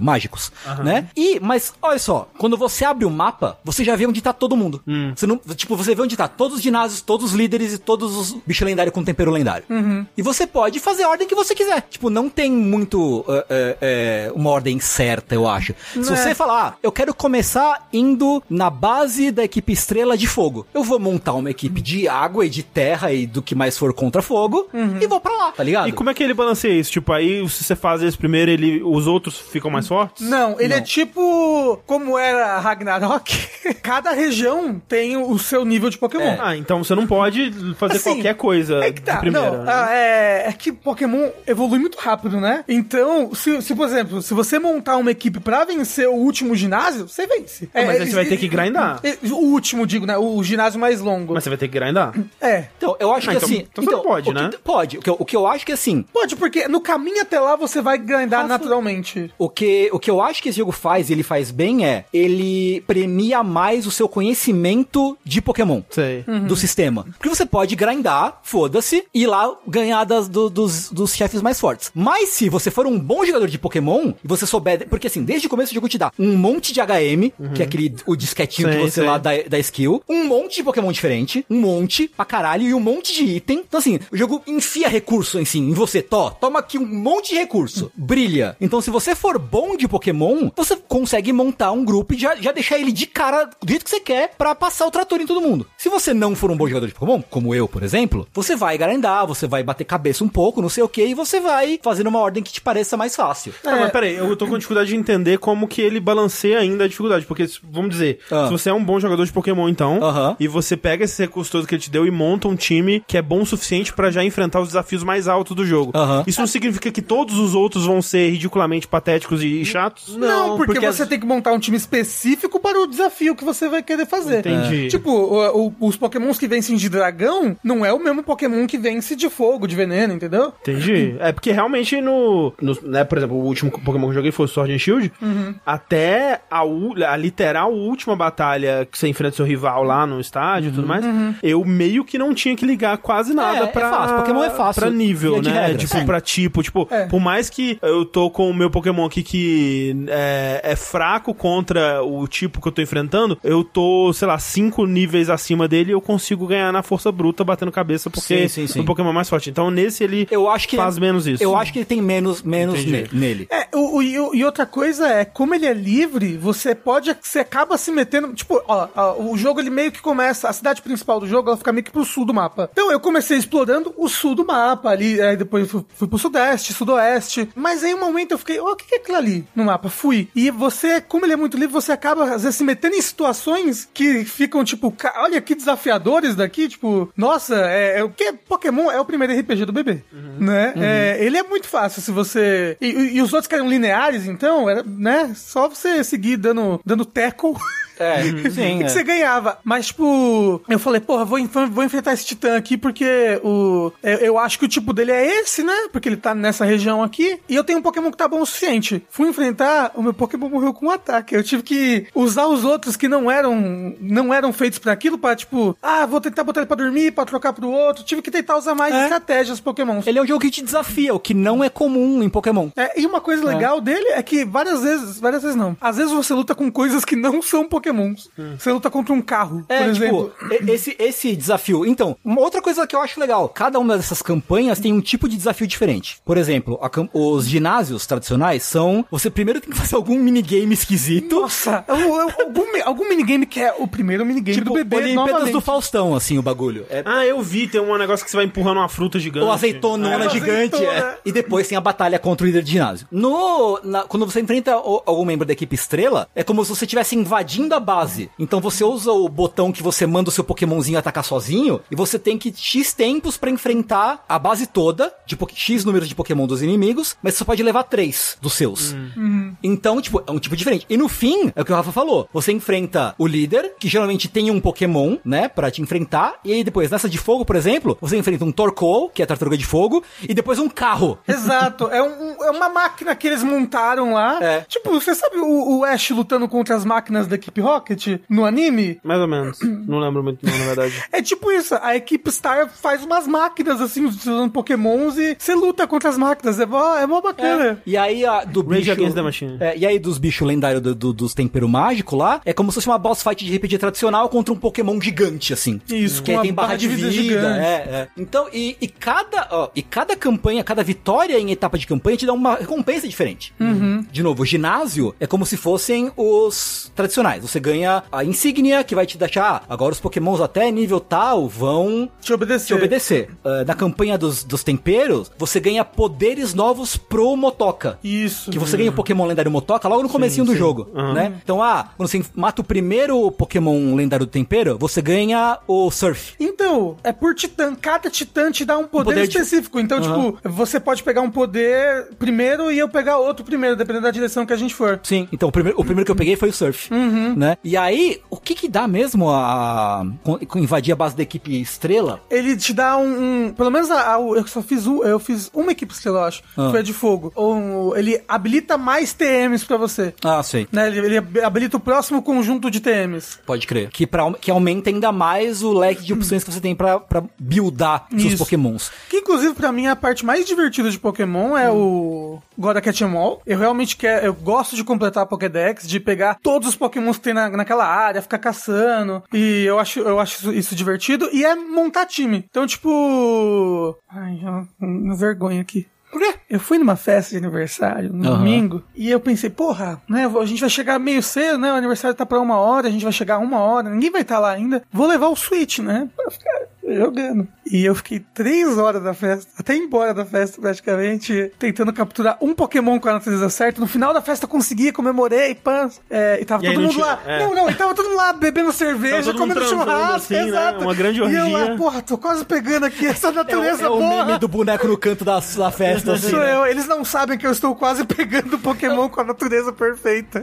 [SPEAKER 4] mágicos, né? E, mas, olha só, quando você abre o mapa, você já vê onde tá todo mundo. Hum. Você não, tipo, você vê onde tá todos os ginásios, todos os líderes e todos os bichos lendários com tempero lendário. Uhum. E você pode fazer a ordem que você quiser. Tipo, não tem muito uh, uh, uh, uma ordem certa, eu acho. Não Se você é. falar, ah, eu quero começar indo na base da equipe Estrela de Fogo. Eu vou montar uma equipe de água e de terra e do que mais for contra fogo uhum. e vou pra lá, tá ligado?
[SPEAKER 1] E como é que ele balanceia isso? Tipo, aí se você faz esse primeiro, ele, os outros ficam mais fortes?
[SPEAKER 2] Não, ele é não. é tipo como era Ragnarok. Cada região tem o seu nível de Pokémon. É.
[SPEAKER 1] Ah, então você não pode fazer assim, qualquer coisa é que tá. primeira. Não,
[SPEAKER 2] né? ah, é, é que Pokémon evolui muito rápido, né? Então, se, se por exemplo, se você montar uma equipe pra vencer o último ginásio, você vence.
[SPEAKER 1] É, mas aí você vai ter que grindar.
[SPEAKER 2] O último, digo, né? O ginásio mais longo.
[SPEAKER 1] Mas você vai ter que grindar.
[SPEAKER 2] É.
[SPEAKER 4] Então, eu acho ah, que
[SPEAKER 1] então,
[SPEAKER 4] assim.
[SPEAKER 1] Então, então pode, né?
[SPEAKER 4] Que, pode. O que, eu, o que eu acho que assim.
[SPEAKER 2] Pode, porque no caminho até lá você vai grindar naturalmente.
[SPEAKER 4] O que, o que eu acho que esse jogo faz, e ele faz bem, é ele premia mais o seu conhecimento de Pokémon.
[SPEAKER 1] Sei.
[SPEAKER 4] Uhum. Do sistema. Porque você pode grindar, foda-se, e ir lá ganhar das, do, dos, dos chefes mais fortes. Mas se você for um bom jogador de Pokémon, e você souber. Porque assim, desde o começo do jogo te dá um monte de HM, uhum. que é aquele o disquetinho sei, que você sei. lá dá, da skill, um monte de Pokémon diferente, um monte pra caralho, e um monte de item. Então assim, o jogo enfia recurso em si, em você. Tó, toma aqui um monte de recurso. Brilha. Então se você for bom de Pokémon, você consegue montar um grupo e já, já deixar ele de cara do jeito que você quer pra passar o trator em todo mundo. Se você não for um bom jogador de Pokémon, como eu, por exemplo, você vai grindar, você vai bater cabeça um pouco, não sei o que, e você vai fazendo uma ordem que te pareça mais fácil.
[SPEAKER 1] É, mas peraí, eu tô com dificuldade de entender como que ele balanceia ainda a dificuldade, porque, vamos dizer, ah. se você é um bom jogador de Pokémon, então, uh -huh. e você pega esse recurso todo que ele te deu e monta um time que é bom o suficiente para já enfrentar os desafios mais altos do jogo. Uh -huh. Isso não significa que todos os outros vão ser ridiculamente patéticos e chatos?
[SPEAKER 2] Não, não porque, porque, você as... tem que montar um time específico para o desafio que você vai querer fazer.
[SPEAKER 1] Entendi.
[SPEAKER 2] É. Tipo, o, o, os Pokémons que vencem de dragão não é o mesmo Pokémon que vence de fogo, de veneno, entendeu?
[SPEAKER 1] Entendi. É porque realmente no, no né, por exemplo, o último Pokémon que eu joguei foi o Sword and Shield, uhum. até a, a literal última batalha que você enfrenta seu rival lá no estádio e tudo uhum. mais, uhum. eu meio que não tinha que ligar quase nada é, pra... É
[SPEAKER 4] fácil. Pokémon é fácil.
[SPEAKER 1] Pra nível, né? Tipo, pra tipo. Tipo, é. por mais que eu tô com o meu Pokémon aqui que é, é fraco contra o tipo que eu tô enfrentando, eu tô, sei lá, cinco níveis acima dele e eu consigo ganhar na força bruta batendo cabeça porque sim, sim, sim. o Pokémon é mais forte. Então nesse ele
[SPEAKER 4] eu acho que
[SPEAKER 1] faz menos isso.
[SPEAKER 4] Eu acho que ele tem menos, menos nele.
[SPEAKER 2] É, o, o, e outra coisa é, como ele é livre, você pode, você acaba se metendo, tipo, ó, ó, o jogo ele meio que começa, a cidade principal do jogo, ela fica meio que pro sul do mapa. Então eu comecei explorando o sul do mapa ali, aí depois fui, fui pro sudeste, sudoeste, mas aí um momento eu fiquei, ó, oh, o que é aquilo ali no mapa? Fui. E você, como ele é muito livre, você acaba às vezes se metendo em situações que ficam tipo, olha que desafiadores daqui, tipo, nossa, é, é o que Pokémon é o primeiro RPG do bebê, uhum. né? Uhum. É, ele é muito fácil se você e, e, os outros que eram lineares, então, era, né? Só você seguir dando dando teco
[SPEAKER 4] É, sim.
[SPEAKER 2] que é. você ganhava. Mas, tipo, eu falei, porra, vou, vou enfrentar esse titã aqui porque o. Eu, eu, acho que o tipo dele é esse, né? Porque ele tá nessa região aqui. E eu tenho um Pokémon que tá bom o suficiente. Fui enfrentar, o meu Pokémon morreu com um ataque. Eu tive que usar os outros que não eram não eram feitos para aquilo, para tipo, ah, vou tentar botar ele pra dormir, pra trocar pro outro. Tive que tentar usar mais é. estratégias Pokémon.
[SPEAKER 4] Ele é um jogo que te desafia, o que não é comum em Pokémon.
[SPEAKER 2] É, e uma coisa é. legal dele é que várias vezes, várias vezes não. Às vezes você luta com coisas que não são Pokémon pokémons. Hum. Você luta contra um carro, é, por tipo, exemplo.
[SPEAKER 4] esse, esse desafio. Então, uma outra coisa que eu acho legal, cada uma dessas campanhas tem um tipo de desafio diferente. Por exemplo, a, os ginásios tradicionais são. Você primeiro tem que fazer algum minigame esquisito.
[SPEAKER 2] Nossa, algum, algum minigame que é o primeiro minigame tipo, do bebê.
[SPEAKER 4] Olimpíadas do Faustão, assim, o bagulho.
[SPEAKER 1] É... Ah, eu vi, tem um negócio que você vai empurrando uma fruta gigante.
[SPEAKER 4] Ou azeitonona é, gigante. É. Azeitona. É. E depois tem a batalha contra o líder de ginásio. No, na, quando você enfrenta o, algum membro da equipe estrela, é como se você estivesse invadindo toda a base. Então você usa o botão que você manda o seu Pokémonzinho atacar sozinho e você tem que X tempos para enfrentar a base toda de X número de Pokémon dos inimigos, mas você só pode levar três dos seus. Uhum. Então, tipo, é um tipo diferente. E no fim, é o que o Rafa falou, você enfrenta o líder, que geralmente tem um Pokémon, né, para te enfrentar, e aí depois, nessa de fogo, por exemplo, você enfrenta um Torkoal, que é a tartaruga de fogo, e depois um carro.
[SPEAKER 2] Exato, é, um, é uma máquina que eles montaram lá. É. Tipo, você sabe o, o Ash lutando contra as máquinas da equipe Rocket no anime?
[SPEAKER 1] Mais ou menos. Não lembro muito, não, na verdade.
[SPEAKER 2] é tipo isso, a equipe Star faz umas máquinas, assim, usando pokémons e você luta contra as máquinas. É mó, é mó bacana. É.
[SPEAKER 4] E aí, a, do
[SPEAKER 1] Rage bicho... Machine.
[SPEAKER 4] É, e aí, dos bichos lendários do, do, dos tempero mágico lá, é como se fosse uma boss fight de RPG tradicional contra um Pokémon gigante, assim.
[SPEAKER 2] Isso,
[SPEAKER 4] que tem barra, barra de vida. vida é, é. Então, e, e, cada, ó, e cada campanha, cada vitória em etapa de campanha te dá uma recompensa diferente.
[SPEAKER 2] Uhum.
[SPEAKER 4] De novo, o ginásio é como se fossem os tradicionais. Você ganha a insígnia que vai te deixar, ah, agora os pokémons até nível tal vão
[SPEAKER 2] te obedecer.
[SPEAKER 4] Te obedecer. Uh, na campanha dos, dos temperos, você ganha poderes novos pro Motoca.
[SPEAKER 2] Isso.
[SPEAKER 4] Que você ganha o Pokémon lendário Motoca logo no comecinho sim, do jogo, uhum. né? Então, ah, quando você mata o primeiro Pokémon lendário do tempero, você ganha o Surf.
[SPEAKER 2] Então, é por titã. Cada titã te dá um poder, um poder específico. De... Então, uhum. tipo, você pode pegar um poder primeiro e eu pegar outro primeiro, dependendo da direção que a gente for.
[SPEAKER 4] Sim, então o primeiro, o primeiro que eu peguei foi o Surf,
[SPEAKER 2] uhum.
[SPEAKER 4] né? E aí, o que que dá mesmo a, a invadir a base da equipe Estrela?
[SPEAKER 2] Ele te dá um, um pelo menos a, a, eu só fiz um, eu fiz uma equipe Estrela, eu acho, ah. foi a de fogo. Um, ele habilita mais TMs para você.
[SPEAKER 4] Ah, sei.
[SPEAKER 2] Né? Ele, ele, habilita o próximo conjunto de TMs.
[SPEAKER 4] Pode crer. Que, pra, que aumenta ainda mais o leque de opções que você tem para buildar Isso. seus pokémons.
[SPEAKER 2] Que inclusive para mim é a parte mais divertida de Pokémon é hum. o Goda Catch Em All. Eu realmente quero, eu gosto de completar a Pokédex, de pegar todos os Pokémons tem na, naquela área, ficar caçando. E eu acho, eu acho isso, divertido. E é montar time. Então, tipo. Ai, uma vergonha aqui. Por quê? Eu fui numa festa de aniversário no uhum. domingo e eu pensei, porra, né? A gente vai chegar meio cedo, né? O aniversário tá pra uma hora, a gente vai chegar uma hora, ninguém vai estar tá lá ainda. Vou levar o Switch, né? Pra ficar jogando. E eu fiquei três horas da festa, até embora da festa praticamente, tentando capturar um Pokémon com a natureza certa. No final da festa consegui, comemorei, pan. É, e tava e todo mundo lá. É. Não, não, e tava todo mundo lá bebendo cerveja, comendo churrasco, assim, né? exato.
[SPEAKER 1] Né? Uma grande orgia.
[SPEAKER 2] E eu lá, porra, tô quase pegando aqui essa natureza é, é
[SPEAKER 4] o, é o meme do boneco no canto da, da festa.
[SPEAKER 2] Assim, Sou né? eu, eles não sabem que eu estou quase pegando Pokémon com a natureza perfeita.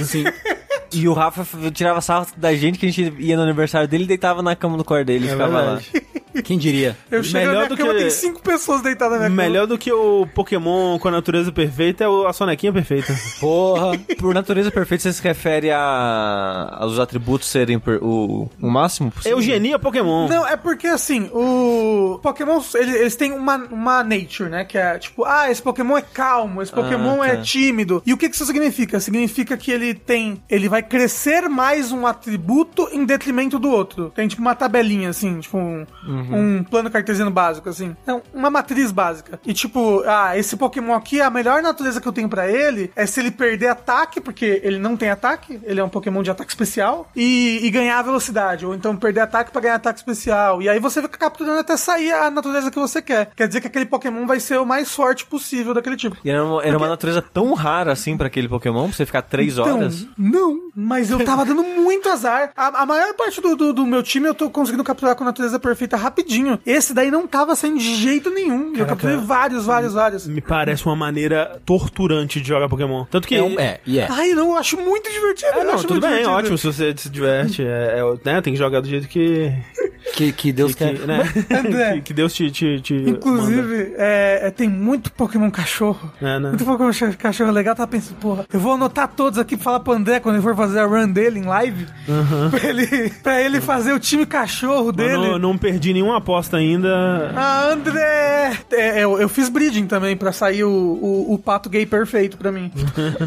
[SPEAKER 3] Assim. E o Rafa tirava sarro da gente que a gente ia no aniversário dele e deitava na cama do quarto dele é ficava verdade. lá.
[SPEAKER 4] Quem diria?
[SPEAKER 2] Eu chego melhor do cama, que tem cinco pessoas deitadas na minha
[SPEAKER 1] cama. Melhor do que o Pokémon com a natureza perfeita é a sonequinha perfeita.
[SPEAKER 3] Porra. Por natureza perfeita, você se refere a aos atributos serem per... o... o máximo
[SPEAKER 1] possível? Eugenia Pokémon.
[SPEAKER 2] Não, é porque assim, o Pokémon, eles, eles têm uma, uma nature, né? Que é tipo, ah, esse Pokémon é calmo, esse Pokémon ah, tá. é tímido. E o que, que isso significa? Significa que ele tem. Ele vai crescer mais um atributo em detrimento do outro. Tem tipo uma tabelinha, assim, tipo um. Uhum um plano cartesiano básico, assim. É uma matriz básica. E tipo, ah, esse Pokémon aqui, a melhor natureza que eu tenho para ele é se ele perder ataque, porque ele não tem ataque, ele é um Pokémon de ataque especial, e, e ganhar velocidade. Ou então perder ataque para ganhar ataque especial. E aí você fica capturando até sair a natureza que você quer. Quer dizer que aquele Pokémon vai ser o mais forte possível daquele tipo.
[SPEAKER 3] E era uma, era porque... uma natureza tão rara assim para aquele Pokémon, pra você ficar três então, horas?
[SPEAKER 2] Não, mas eu tava dando muito azar. A, a maior parte do, do, do, meu time eu tô conseguindo capturar com a natureza perfeita rapidinho. Esse daí não tava saindo de jeito nenhum. Caraca, eu capturei vários, vários, vários.
[SPEAKER 1] Me parece uma maneira torturante de jogar Pokémon. Tanto que.
[SPEAKER 4] É, é yeah.
[SPEAKER 2] Ai, não, eu acho muito divertido. É,
[SPEAKER 1] não, tudo bem, divertido. ótimo se você se diverte. É, é, né, tem que jogar do jeito que.
[SPEAKER 4] Que, que Deus que, quer.
[SPEAKER 1] Né? André, que, que, Deus te. te, te
[SPEAKER 2] inclusive, é, é, tem muito Pokémon cachorro.
[SPEAKER 1] É, né?
[SPEAKER 2] Muito Pokémon cachorro legal. Tá pensando, porra, eu vou anotar todos aqui pra falar pro André quando ele for fazer a run dele em live.
[SPEAKER 1] Uhum.
[SPEAKER 2] Pra, ele, pra ele fazer o time cachorro dele.
[SPEAKER 1] Não, não perdi nenhuma aposta ainda.
[SPEAKER 2] Ah, André! É, eu, eu fiz breeding também pra sair o, o, o pato gay perfeito pra mim.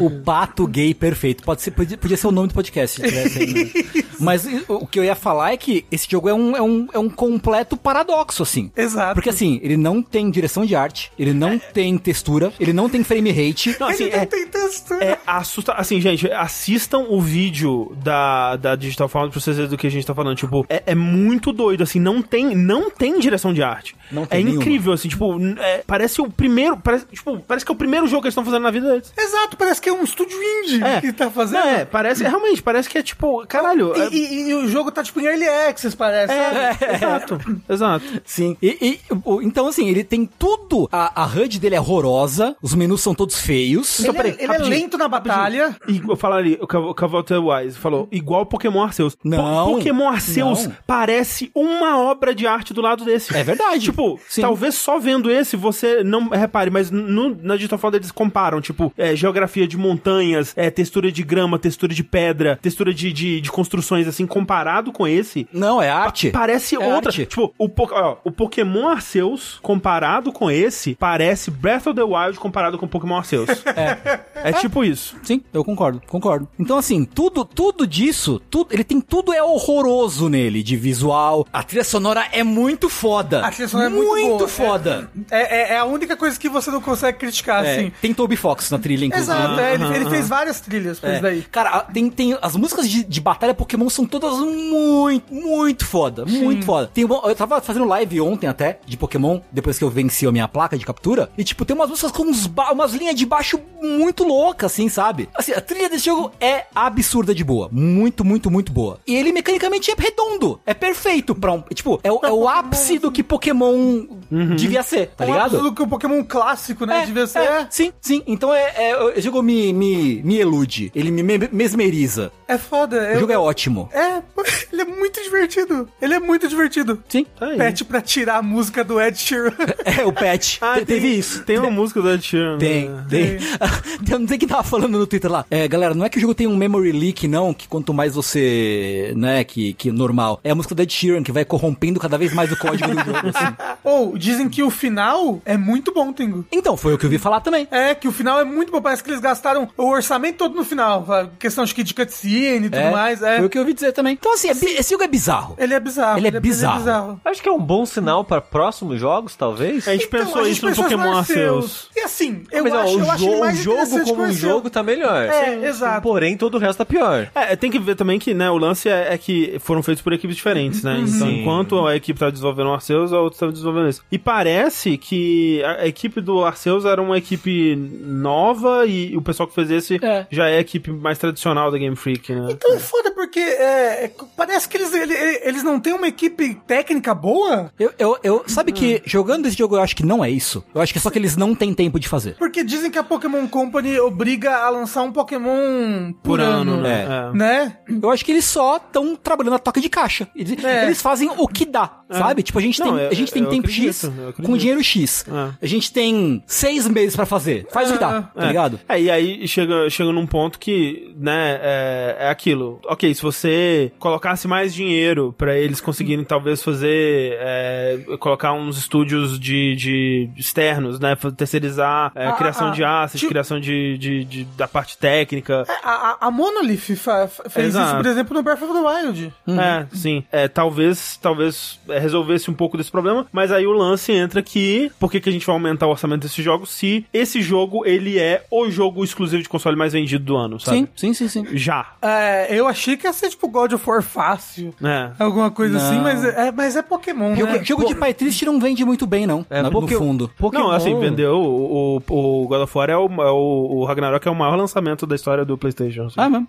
[SPEAKER 4] o pato gay perfeito. Pode ser, podia, podia ser o nome do podcast se tivesse. Né? Mas o que eu ia falar é que esse jogo é um, é um, é um completo paradoxo, assim.
[SPEAKER 2] Exato.
[SPEAKER 4] Porque assim, ele não tem direção de arte, ele não é. tem textura, ele não tem frame rate.
[SPEAKER 2] Não, assim,
[SPEAKER 4] ele
[SPEAKER 2] é, não tem textura.
[SPEAKER 1] É assusta... Assim, gente, assistam o vídeo da, da Digital Foundry pra vocês verem do que a gente tá falando. Tipo, é, é muito doido, assim, não tem, não tem direção de arte.
[SPEAKER 4] Não
[SPEAKER 1] tem é
[SPEAKER 4] nenhuma.
[SPEAKER 1] incrível, assim, tipo, é, parece o primeiro, parece, tipo, parece que é o primeiro jogo que eles estão fazendo na vida deles.
[SPEAKER 2] Exato, parece que é um estúdio indie
[SPEAKER 1] é.
[SPEAKER 2] que tá fazendo.
[SPEAKER 1] Não, é, parece, realmente, parece que é tipo, caralho.
[SPEAKER 2] E,
[SPEAKER 1] é...
[SPEAKER 2] e, e, o jogo tá tipo em early access, parece.
[SPEAKER 1] É, é, exato, exato.
[SPEAKER 4] Sim. E, então, assim, ele tem tudo. A, a HUD dele é horrorosa, os menus são todos feios.
[SPEAKER 2] Ele,
[SPEAKER 4] então,
[SPEAKER 2] peraí, ele é lento na batalha.
[SPEAKER 1] E eu falaria, o Cavalier Wise falou, igual Pokémon Arceus.
[SPEAKER 4] Não.
[SPEAKER 1] Pokémon Arceus não. parece uma obra de arte do lado desse.
[SPEAKER 4] É verdade.
[SPEAKER 1] Tipo, Sim. talvez só vendo esse você não repare, mas no, na Digital Foundry eles comparam, tipo, é, geografia de montanhas, é, textura de grama, textura de pedra, textura de, de, de construções, assim, comparado com esse.
[SPEAKER 4] Não, é arte.
[SPEAKER 1] Pa parece
[SPEAKER 4] é
[SPEAKER 1] outra.
[SPEAKER 4] Arte.
[SPEAKER 1] Tipo, o, ó, o Pokémon Arceus comparado com esse parece Breath of the Wild comparado com Pokémon Arceus.
[SPEAKER 4] é.
[SPEAKER 1] É tipo isso.
[SPEAKER 4] Sim, eu concordo, concordo. Então, assim, tudo, tudo disso, tudo, ele tem tudo é horroroso nele, de visual. A trilha sonora é muito foda.
[SPEAKER 2] A trilha sonora é muito,
[SPEAKER 4] muito
[SPEAKER 2] boa.
[SPEAKER 4] foda.
[SPEAKER 2] É, é, é, a única coisa que você não consegue criticar,
[SPEAKER 4] é,
[SPEAKER 2] assim.
[SPEAKER 4] Tem Toby Fox na trilha, inclusive.
[SPEAKER 2] Exato, é, ele, ele, fez várias trilhas pra
[SPEAKER 4] é.
[SPEAKER 2] isso daí.
[SPEAKER 4] Cara, tem, tem as músicas de, de batalha Pokémon são todas muito, muito foda. Muito foda. Tem uma, eu tava fazendo live ontem até, de Pokémon, depois que eu venci a minha placa de captura. E, tipo, tem umas músicas com uns umas linhas de baixo muito loucas, assim, sabe? Assim, a trilha desse jogo é absurda de boa. Muito, muito, muito boa. E ele mecanicamente é redondo. É perfeito pra um. Tipo, é, o, é o ápice do que Pokémon uhum. devia ser, tá
[SPEAKER 2] é
[SPEAKER 4] ligado?
[SPEAKER 2] O ápice do que o Pokémon clássico, né?
[SPEAKER 4] É,
[SPEAKER 2] devia ser.
[SPEAKER 4] É, sim, sim. Então é, é, o jogo me, me, me elude. Ele me mesmeriza.
[SPEAKER 2] É foda.
[SPEAKER 4] O jogo é ótimo.
[SPEAKER 2] É, ele é muito divertido. Ele é muito divertido.
[SPEAKER 4] Sim.
[SPEAKER 2] Tá Pet pra tirar a música do Ed Sheeran.
[SPEAKER 4] É, o Pet.
[SPEAKER 1] Ah,
[SPEAKER 4] Te, teve
[SPEAKER 1] tem,
[SPEAKER 4] isso.
[SPEAKER 1] Tem uma música do Ed Sheeran.
[SPEAKER 4] Tem,
[SPEAKER 1] né?
[SPEAKER 4] tem. tem. Não sei quem tava falando no Twitter lá. É, galera, não é que o jogo tem um memory leak, não, que quanto mais você, né, que, que normal. É a música do Ed Sheeran, que vai corrompendo cada vez mais o código do jogo, assim.
[SPEAKER 2] Ou, oh, dizem que o final é muito bom, Tengu.
[SPEAKER 4] Então, foi o que eu vi falar também.
[SPEAKER 2] É, que o final é muito bom. Parece que eles gastaram o orçamento todo no final. Questão de, de cutscene e tudo
[SPEAKER 4] é,
[SPEAKER 2] mais. É.
[SPEAKER 4] Foi o que eu ouvi dizer também. Então, assim, é, esse jogo é bizarro.
[SPEAKER 2] Ele é bizarro.
[SPEAKER 4] Ele é, ele bizarro.
[SPEAKER 2] É bizarro.
[SPEAKER 3] Acho que é um bom sinal para próximos jogos, talvez.
[SPEAKER 1] A gente então, pensou a gente isso no Pokémon Arceus.
[SPEAKER 2] E assim, eu
[SPEAKER 3] Mas,
[SPEAKER 2] acho,
[SPEAKER 3] ó, o,
[SPEAKER 2] eu acho mais
[SPEAKER 3] o jogo como um jogo tá melhor.
[SPEAKER 2] É, Sim, exato.
[SPEAKER 3] Porém, todo o resto tá pior.
[SPEAKER 1] É, tem que ver também que, né, o lance é, é que foram feitos por equipes diferentes, né? Então,
[SPEAKER 3] Sim.
[SPEAKER 1] enquanto a equipe tava desenvolvendo o Arceus, a outra tava desenvolvendo isso. E parece que a, a equipe do Arceus era uma equipe nova e o pessoal que fez esse
[SPEAKER 4] É.
[SPEAKER 1] já é a equipe mais tradicional da Game Freak, né?
[SPEAKER 2] Então é foda porque é, é, parece que eles, ele- eles não têm uma equipe técnica boa.
[SPEAKER 4] Eu, eu, eu, sabe que jogando esse jogo eu acho que não é isso. Eu acho que é só que eles não têm tempo de fazer.
[SPEAKER 2] Porque dizem que a Pokémon Company obriga a lançar um Pokémon por, ano,
[SPEAKER 1] né?
[SPEAKER 4] É.
[SPEAKER 1] É.
[SPEAKER 2] né?
[SPEAKER 4] Eu acho que eles só estão trabalhando a toca de caixa. Eles,
[SPEAKER 2] É.
[SPEAKER 4] eles fazem o que dá, sabe? Tipo, a gente
[SPEAKER 1] Não,
[SPEAKER 4] tem,
[SPEAKER 1] eu-
[SPEAKER 4] a gente tem
[SPEAKER 1] eu
[SPEAKER 4] tempo
[SPEAKER 1] acredito,
[SPEAKER 4] X com dinheiro X.
[SPEAKER 1] É.
[SPEAKER 4] A gente tem seis meses pra fazer. Faz o que dá, tá
[SPEAKER 1] É.
[SPEAKER 4] ligado?
[SPEAKER 1] É, e aí chega, chega num ponto que, né, é, é aquilo. Ok, se você colocasse mais dinheiro pra eles conseguirem talvez fazer, é, colocar uns estúdios de, de externos, né, terceirizar é,
[SPEAKER 2] Ah,
[SPEAKER 1] criação
[SPEAKER 2] ah,
[SPEAKER 1] de assets,
[SPEAKER 2] tipo-
[SPEAKER 1] criação de, de, de- da parte técnica.
[SPEAKER 2] A, a, a Monolith fa- fez
[SPEAKER 1] Exato.
[SPEAKER 2] isso, por exemplo, no Breath of the Wild.
[SPEAKER 1] É, sim. É, talvez, talvez é, resolvesse um pouco desse problema, mas aí o lance entra que, por que, que a gente vai aumentar o orçamento desse jogo se esse jogo, ele é o jogo exclusivo de console mais vendido do ano, sabe?
[SPEAKER 4] Sim, sim, sim, sim.
[SPEAKER 1] Já.
[SPEAKER 2] É, eu achei que ia ser tipo God of War fácil.
[SPEAKER 1] É.
[SPEAKER 2] Alguma coisa
[SPEAKER 4] Não.
[SPEAKER 2] Assim, mas é, mas é Pokémon,
[SPEAKER 4] Jogo,
[SPEAKER 2] né?
[SPEAKER 4] jogo de pai triste não vende muito bem, não.
[SPEAKER 3] É,
[SPEAKER 4] na-
[SPEAKER 3] porque-
[SPEAKER 4] no fundo.
[SPEAKER 3] Pokémon...
[SPEAKER 1] Não, assim, vendeu. O, o, o God of War é o, é o, o Ragnarok é o maior lançamento da história do PlayStation. assim.
[SPEAKER 4] Ah, mesmo?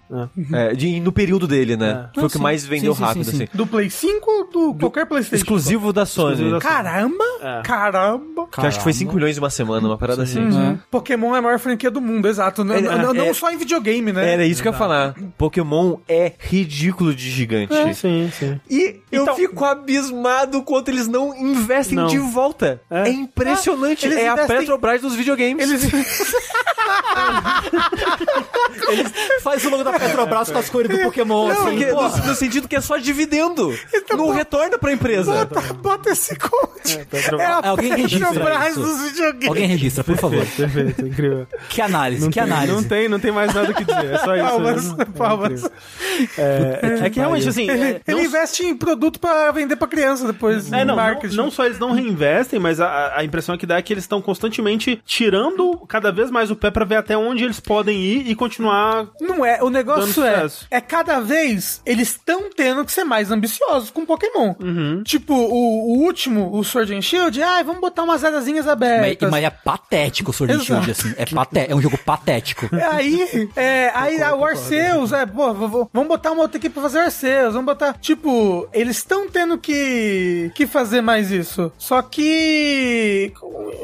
[SPEAKER 3] É, de, no período dele, né? Foi
[SPEAKER 4] Ah,
[SPEAKER 3] o que
[SPEAKER 4] sim.
[SPEAKER 3] mais vendeu
[SPEAKER 4] Sim, sim,
[SPEAKER 3] rápido,
[SPEAKER 4] sim, sim.
[SPEAKER 3] assim.
[SPEAKER 2] Do Play 5 ou do qualquer PlayStation?
[SPEAKER 3] Exclusivo da Sony.
[SPEAKER 1] Exclusivo da-
[SPEAKER 2] Caramba!
[SPEAKER 1] É.
[SPEAKER 2] Caramba!
[SPEAKER 3] Que acho que foi 5 milhões em uma semana, uma parada assim.
[SPEAKER 2] Uhum. Pokémon é a maior franquia do mundo, exato. Não,
[SPEAKER 3] É,
[SPEAKER 2] não- não
[SPEAKER 3] é-
[SPEAKER 2] só em videogame, né?
[SPEAKER 3] Era isso que eu ia falar. Pokémon é ridículo de gigante.
[SPEAKER 1] Sim, sim.
[SPEAKER 3] E eu
[SPEAKER 1] Então-
[SPEAKER 3] fico abismado quanto eles não investem
[SPEAKER 1] Não.
[SPEAKER 3] de volta. É,
[SPEAKER 1] É.
[SPEAKER 3] impressionante.
[SPEAKER 2] Eles
[SPEAKER 3] é a
[SPEAKER 2] investem-
[SPEAKER 3] Petrobras dos videogames.
[SPEAKER 2] Eles,
[SPEAKER 4] Ele faz o logo da Petrobras com as cores do Pokémon,
[SPEAKER 3] Não,
[SPEAKER 4] assim,
[SPEAKER 3] no, no sentido que é só dividendo. não retorna pra empresa.
[SPEAKER 2] Bota, bota esse code. É, a
[SPEAKER 4] Alguém registra isso.
[SPEAKER 2] dos videogames.
[SPEAKER 4] Alguém registra, por favor.
[SPEAKER 1] Perfeito, incrível.
[SPEAKER 4] Que análise, que análise.
[SPEAKER 1] Não tem, não tem mais nada que dizer. É só isso.
[SPEAKER 2] Palmas, palmas.
[SPEAKER 1] É, é que realmente, assim.
[SPEAKER 2] Ele,
[SPEAKER 1] é,
[SPEAKER 2] ele
[SPEAKER 1] não-
[SPEAKER 2] investe em produto pra vender pra criança depois.
[SPEAKER 1] É, não,
[SPEAKER 2] marketing.
[SPEAKER 1] não, não só eles não reinvestem, mas a, a impressão que dá é que eles estão constantemente tirando cada vez mais o pé pra ver até onde eles podem ir e continuar.
[SPEAKER 2] Não é, o negócio é,
[SPEAKER 1] sucesso.
[SPEAKER 2] é cada vez eles estão tendo que ser mais ambiciosos com Pokémon.
[SPEAKER 1] Uhum.
[SPEAKER 2] Tipo, o, o último, o Sword and Shield, ah, vamos botar umas arazinhas
[SPEAKER 4] Mas,
[SPEAKER 2] abertas.
[SPEAKER 4] mas é patético o Sword and. Shield, assim. É, paté é um jogo patético.
[SPEAKER 2] Aí, é, aí a Arceus, é, pô, vamos botar uma outra equipe pra fazer Arceus, vamos botar, tipo, eles estão tendo que, que fazer mais isso. Só que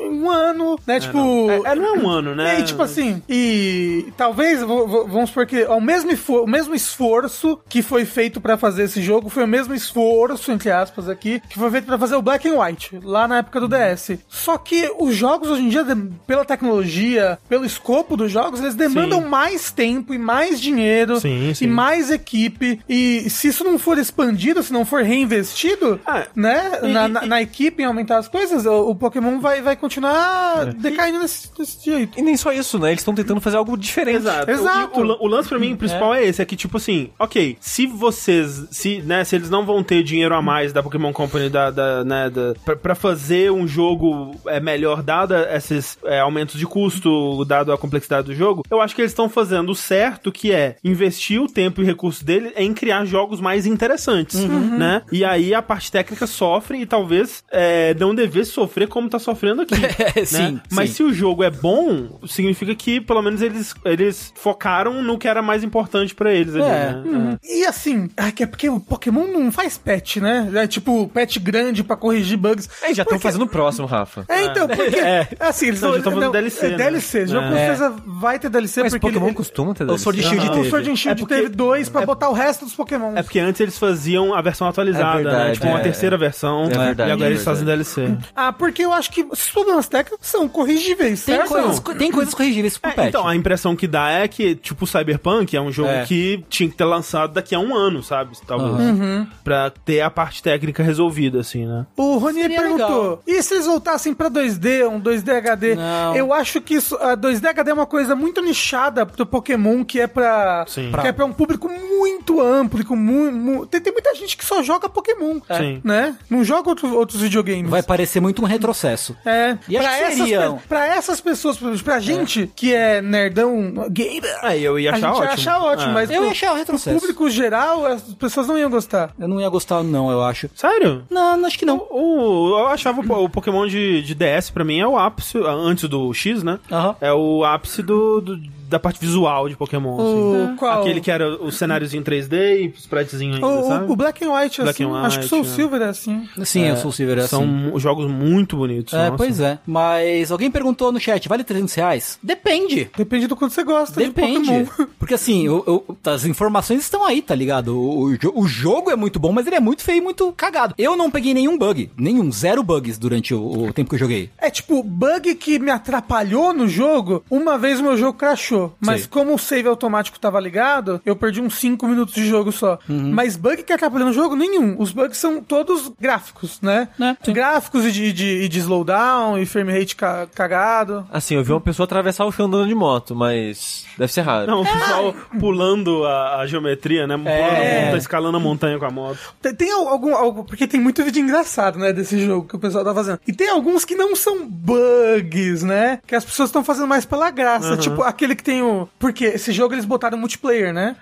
[SPEAKER 2] um ano, né, tipo...
[SPEAKER 1] É, é, não é um ano, né?
[SPEAKER 2] E, tipo assim, e talvez, vamos supor que o mesmo, o mesmo esforço que foi feito pra fazer esse jogo foi o mesmo esforço, entre aspas, aqui, que foi feito pra fazer o Black and White, lá na época do DS. Só que os jogos hoje em dia, pela tecnologia, pelo escopo dos jogos, eles demandam
[SPEAKER 1] Sim.
[SPEAKER 2] mais tempo e mais dinheiro
[SPEAKER 1] Sim,
[SPEAKER 2] e
[SPEAKER 1] sim.
[SPEAKER 2] mais equipe. E se isso não for expandido, se não for reinvestido,
[SPEAKER 1] Ah,
[SPEAKER 2] né,
[SPEAKER 1] e-
[SPEAKER 2] na,
[SPEAKER 1] e-
[SPEAKER 2] na- na equipe em aumentar as coisas, o, o Pokémon vai, vai
[SPEAKER 1] É.
[SPEAKER 2] continuar decaindo desse, desse jeito.
[SPEAKER 3] E nem só isso, né? Eles estão tentando fazer algo diferente.
[SPEAKER 1] Exato.
[SPEAKER 2] Exato.
[SPEAKER 1] O, o, o lance pra mim principal é. esse, é que tipo assim, ok, se vocês, se, né, se eles não vão ter dinheiro a mais da Pokémon Company da, da, né, da, pra, pra fazer um jogo é, melhor, dada esses é, aumentos de custo, dado a complexidade do jogo, eu acho que eles estão fazendo o certo, que é investir o tempo e recurso dele em criar jogos mais interessantes, né? E aí a parte técnica sofre e talvez é, não devesse sofrer como tá sofrendo aqui.
[SPEAKER 4] É,
[SPEAKER 1] né?
[SPEAKER 4] sim,
[SPEAKER 1] Mas
[SPEAKER 4] sim.
[SPEAKER 1] se o jogo é bom, significa que pelo menos eles, eles focaram no que era mais importante pra eles ali,
[SPEAKER 4] É.
[SPEAKER 1] né?
[SPEAKER 2] E assim, é que é porque o Pokémon não faz patch, né? É tipo patch grande pra corrigir bugs.
[SPEAKER 3] Aí já estão
[SPEAKER 2] Porque-
[SPEAKER 3] fazendo o próximo, Rafa.
[SPEAKER 2] É, então, porque. Assim, eles
[SPEAKER 1] Não, já tão fazendo DLC,
[SPEAKER 2] É
[SPEAKER 1] né?
[SPEAKER 2] DLC. O jogo
[SPEAKER 1] É.
[SPEAKER 2] com certeza vai ter DLC
[SPEAKER 3] Mas
[SPEAKER 2] porque.
[SPEAKER 3] Pokémon
[SPEAKER 2] ele-
[SPEAKER 3] costuma ter
[SPEAKER 4] O Sword and
[SPEAKER 3] DLC.
[SPEAKER 4] Shield
[SPEAKER 2] O
[SPEAKER 4] teve.
[SPEAKER 2] Sword and Shield
[SPEAKER 1] É porque-
[SPEAKER 2] teve dois pra botar o resto dos Pokémon.
[SPEAKER 1] É porque antes eles faziam a versão atualizada,
[SPEAKER 3] É verdade,
[SPEAKER 1] né? Tipo, uma
[SPEAKER 3] é.
[SPEAKER 1] terceira versão.
[SPEAKER 3] É verdade,
[SPEAKER 1] e agora
[SPEAKER 3] é
[SPEAKER 1] eles fazem DLC.
[SPEAKER 2] Ah, porque eu acho que esses problemas técnicos são corrigíveis,
[SPEAKER 4] Tem
[SPEAKER 2] certo?
[SPEAKER 4] coisas, tem coisas corrigíveis pro
[SPEAKER 1] É,
[SPEAKER 4] patch.
[SPEAKER 1] então, a impressão que dá é que, tipo, o Cyberpunk é um jogo
[SPEAKER 3] É.
[SPEAKER 1] que tinha que ter lançado daqui a um ano, sabe? Talvez.
[SPEAKER 2] Uhum.
[SPEAKER 1] Pra ter a parte técnica resolvida, assim, né?
[SPEAKER 2] O Rony
[SPEAKER 4] Seria
[SPEAKER 2] perguntou:
[SPEAKER 4] legal.
[SPEAKER 2] e se eles voltassem pra 2D, um 2D HD?
[SPEAKER 4] Não.
[SPEAKER 2] Eu acho que isso, a 2D HD é uma coisa muito nichada pro Pokémon, que é pra,
[SPEAKER 1] Sim.
[SPEAKER 2] que é pra um público muito amplo. Com mu, mu- tem, tem muita gente que só joga Pokémon,
[SPEAKER 1] Sim.
[SPEAKER 2] né? Não joga outro- outros videogames.
[SPEAKER 4] Vai parecer muito um retrocesso.
[SPEAKER 2] É,
[SPEAKER 4] E acho
[SPEAKER 2] pra
[SPEAKER 4] que
[SPEAKER 2] essas,
[SPEAKER 4] seriam.
[SPEAKER 2] pra essas pessoas, pra, pra gente que é nerdão gamer,
[SPEAKER 1] Aí eu ia
[SPEAKER 2] a
[SPEAKER 1] achar
[SPEAKER 2] gente
[SPEAKER 1] ótimo.
[SPEAKER 2] ia achar ótimo,
[SPEAKER 1] É.
[SPEAKER 2] mas
[SPEAKER 4] Eu
[SPEAKER 2] pro-
[SPEAKER 4] ia achar o
[SPEAKER 2] pro
[SPEAKER 4] retrocesso.
[SPEAKER 2] público geral, as pessoas não iam gostar.
[SPEAKER 4] Eu não ia gostar, não, eu acho.
[SPEAKER 1] Sério?
[SPEAKER 4] Não, acho que não.
[SPEAKER 1] O, eu achava o, o Pokémon de, de DS pra mim é o ápice, antes do X, né? É o ápice do, do- da parte visual de Pokémon. assim.
[SPEAKER 2] O qual?
[SPEAKER 1] Aquele que era o cenáriozinho 3D e spritezinho ainda,
[SPEAKER 2] O,
[SPEAKER 1] sabe?
[SPEAKER 2] o Black and White,
[SPEAKER 1] Black
[SPEAKER 2] assim,
[SPEAKER 1] and
[SPEAKER 2] acho que o Soul
[SPEAKER 1] White, é.
[SPEAKER 2] Silver é assim.
[SPEAKER 4] Sim, eu sou o Silver, é
[SPEAKER 1] São
[SPEAKER 4] assim.
[SPEAKER 1] mu- jogos muito bonitos.
[SPEAKER 4] É,
[SPEAKER 1] nossa.
[SPEAKER 4] pois é. Mas alguém perguntou no chat, vale 300 reais? Depende.
[SPEAKER 2] Depende do quanto você gosta de
[SPEAKER 4] Depende.
[SPEAKER 2] Pokémon.
[SPEAKER 4] Porque assim, eu- eu- as informações estão aí, tá ligado? O, o jo- o jogo é muito bom, mas ele é muito feio e muito cagado. Eu não peguei nenhum bug. Nenhum, zero bugs durante o, o tempo que eu joguei.
[SPEAKER 2] É tipo, bug que me atrapalhou no jogo, uma vez o meu jogo crashou. Mas
[SPEAKER 4] Sei.
[SPEAKER 2] como o save automático tava ligado, eu perdi uns 5 minutos de jogo só. Mas bug que atrapalhou no jogo, nenhum. Os bugs são todos gráficos, né?
[SPEAKER 4] Né.
[SPEAKER 2] Gráficos e de, de, e de slowdown e frame rate ca- cagado.
[SPEAKER 3] Assim, eu vi uma pessoa atravessar o chão andando de moto, mas deve ser raro.
[SPEAKER 1] Não, o pessoal pulando a, a geometria, né? Pulando a montanha, escalando a montanha com a moto.
[SPEAKER 2] Tem, tem al- algum, algum. Porque tem muito vídeo engraçado, né? Desse jogo que o pessoal tá fazendo. E tem alguns que não são bugs, né? Que as pessoas estão fazendo mais pela graça. Tipo, aquele que tem o. Porque esse jogo eles botaram multiplayer, né?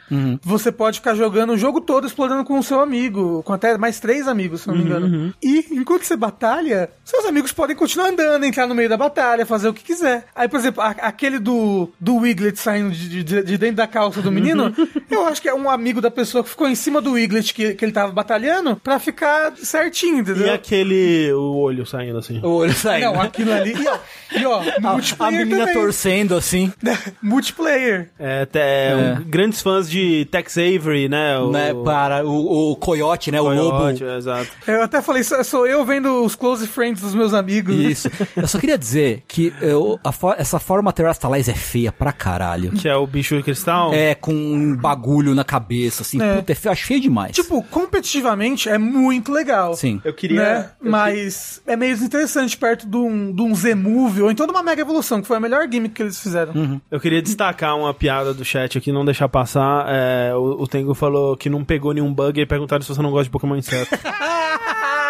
[SPEAKER 2] Você pode ficar jogando o jogo todo explorando com o seu amigo. Com até mais três amigos, se não me engano. E enquanto você batalha, seus amigos podem continuar andando, entrar no meio da batalha, fazer o que quiser. Aí, por exemplo, a- aquele do, do Wiglet saindo de, de- de dentro da calça do menino, eu acho que é um amigo da pessoa que ficou em cima do Wiglet que, que ele tava batalhando pra ficar certinho, entendeu?
[SPEAKER 1] E aquele. o olho saindo assim.
[SPEAKER 4] O olho saindo.
[SPEAKER 2] Não, aquilo ali. E ó, e ó
[SPEAKER 4] a, a menina
[SPEAKER 2] também.
[SPEAKER 4] torcendo assim.
[SPEAKER 2] multiplayer.
[SPEAKER 1] É, te- é, um- grandes fãs de Tex Avery, né? O,
[SPEAKER 4] Né, para o, o coiote, né? O
[SPEAKER 1] Coyote,
[SPEAKER 4] lobo.
[SPEAKER 1] é, Exato.
[SPEAKER 2] Eu até falei, sou, sou eu vendo os close friends dos meus amigos.
[SPEAKER 4] Isso. Eu só queria dizer que eu, a fo- essa forma Terrastalize é feia pra caralho.
[SPEAKER 1] Que é o bicho de cristal.
[SPEAKER 4] É, com um bagulho na cabeça, assim.
[SPEAKER 2] É.
[SPEAKER 4] Puta, é feio, demais.
[SPEAKER 2] Tipo, competitivamente é muito legal.
[SPEAKER 4] Sim.
[SPEAKER 1] Eu queria.
[SPEAKER 2] Né?
[SPEAKER 1] eu
[SPEAKER 2] Mas é meio desinteressante perto de um, de um Z-Move ou então de uma Mega Evolução, que foi a melhor gimmick que eles fizeram.
[SPEAKER 1] Eu queria destacar uma piada do chat aqui, não deixar passar. É, o, o Tengu falou que não pegou nenhum bug e perguntaram se você não gosta de Pokémon inseto.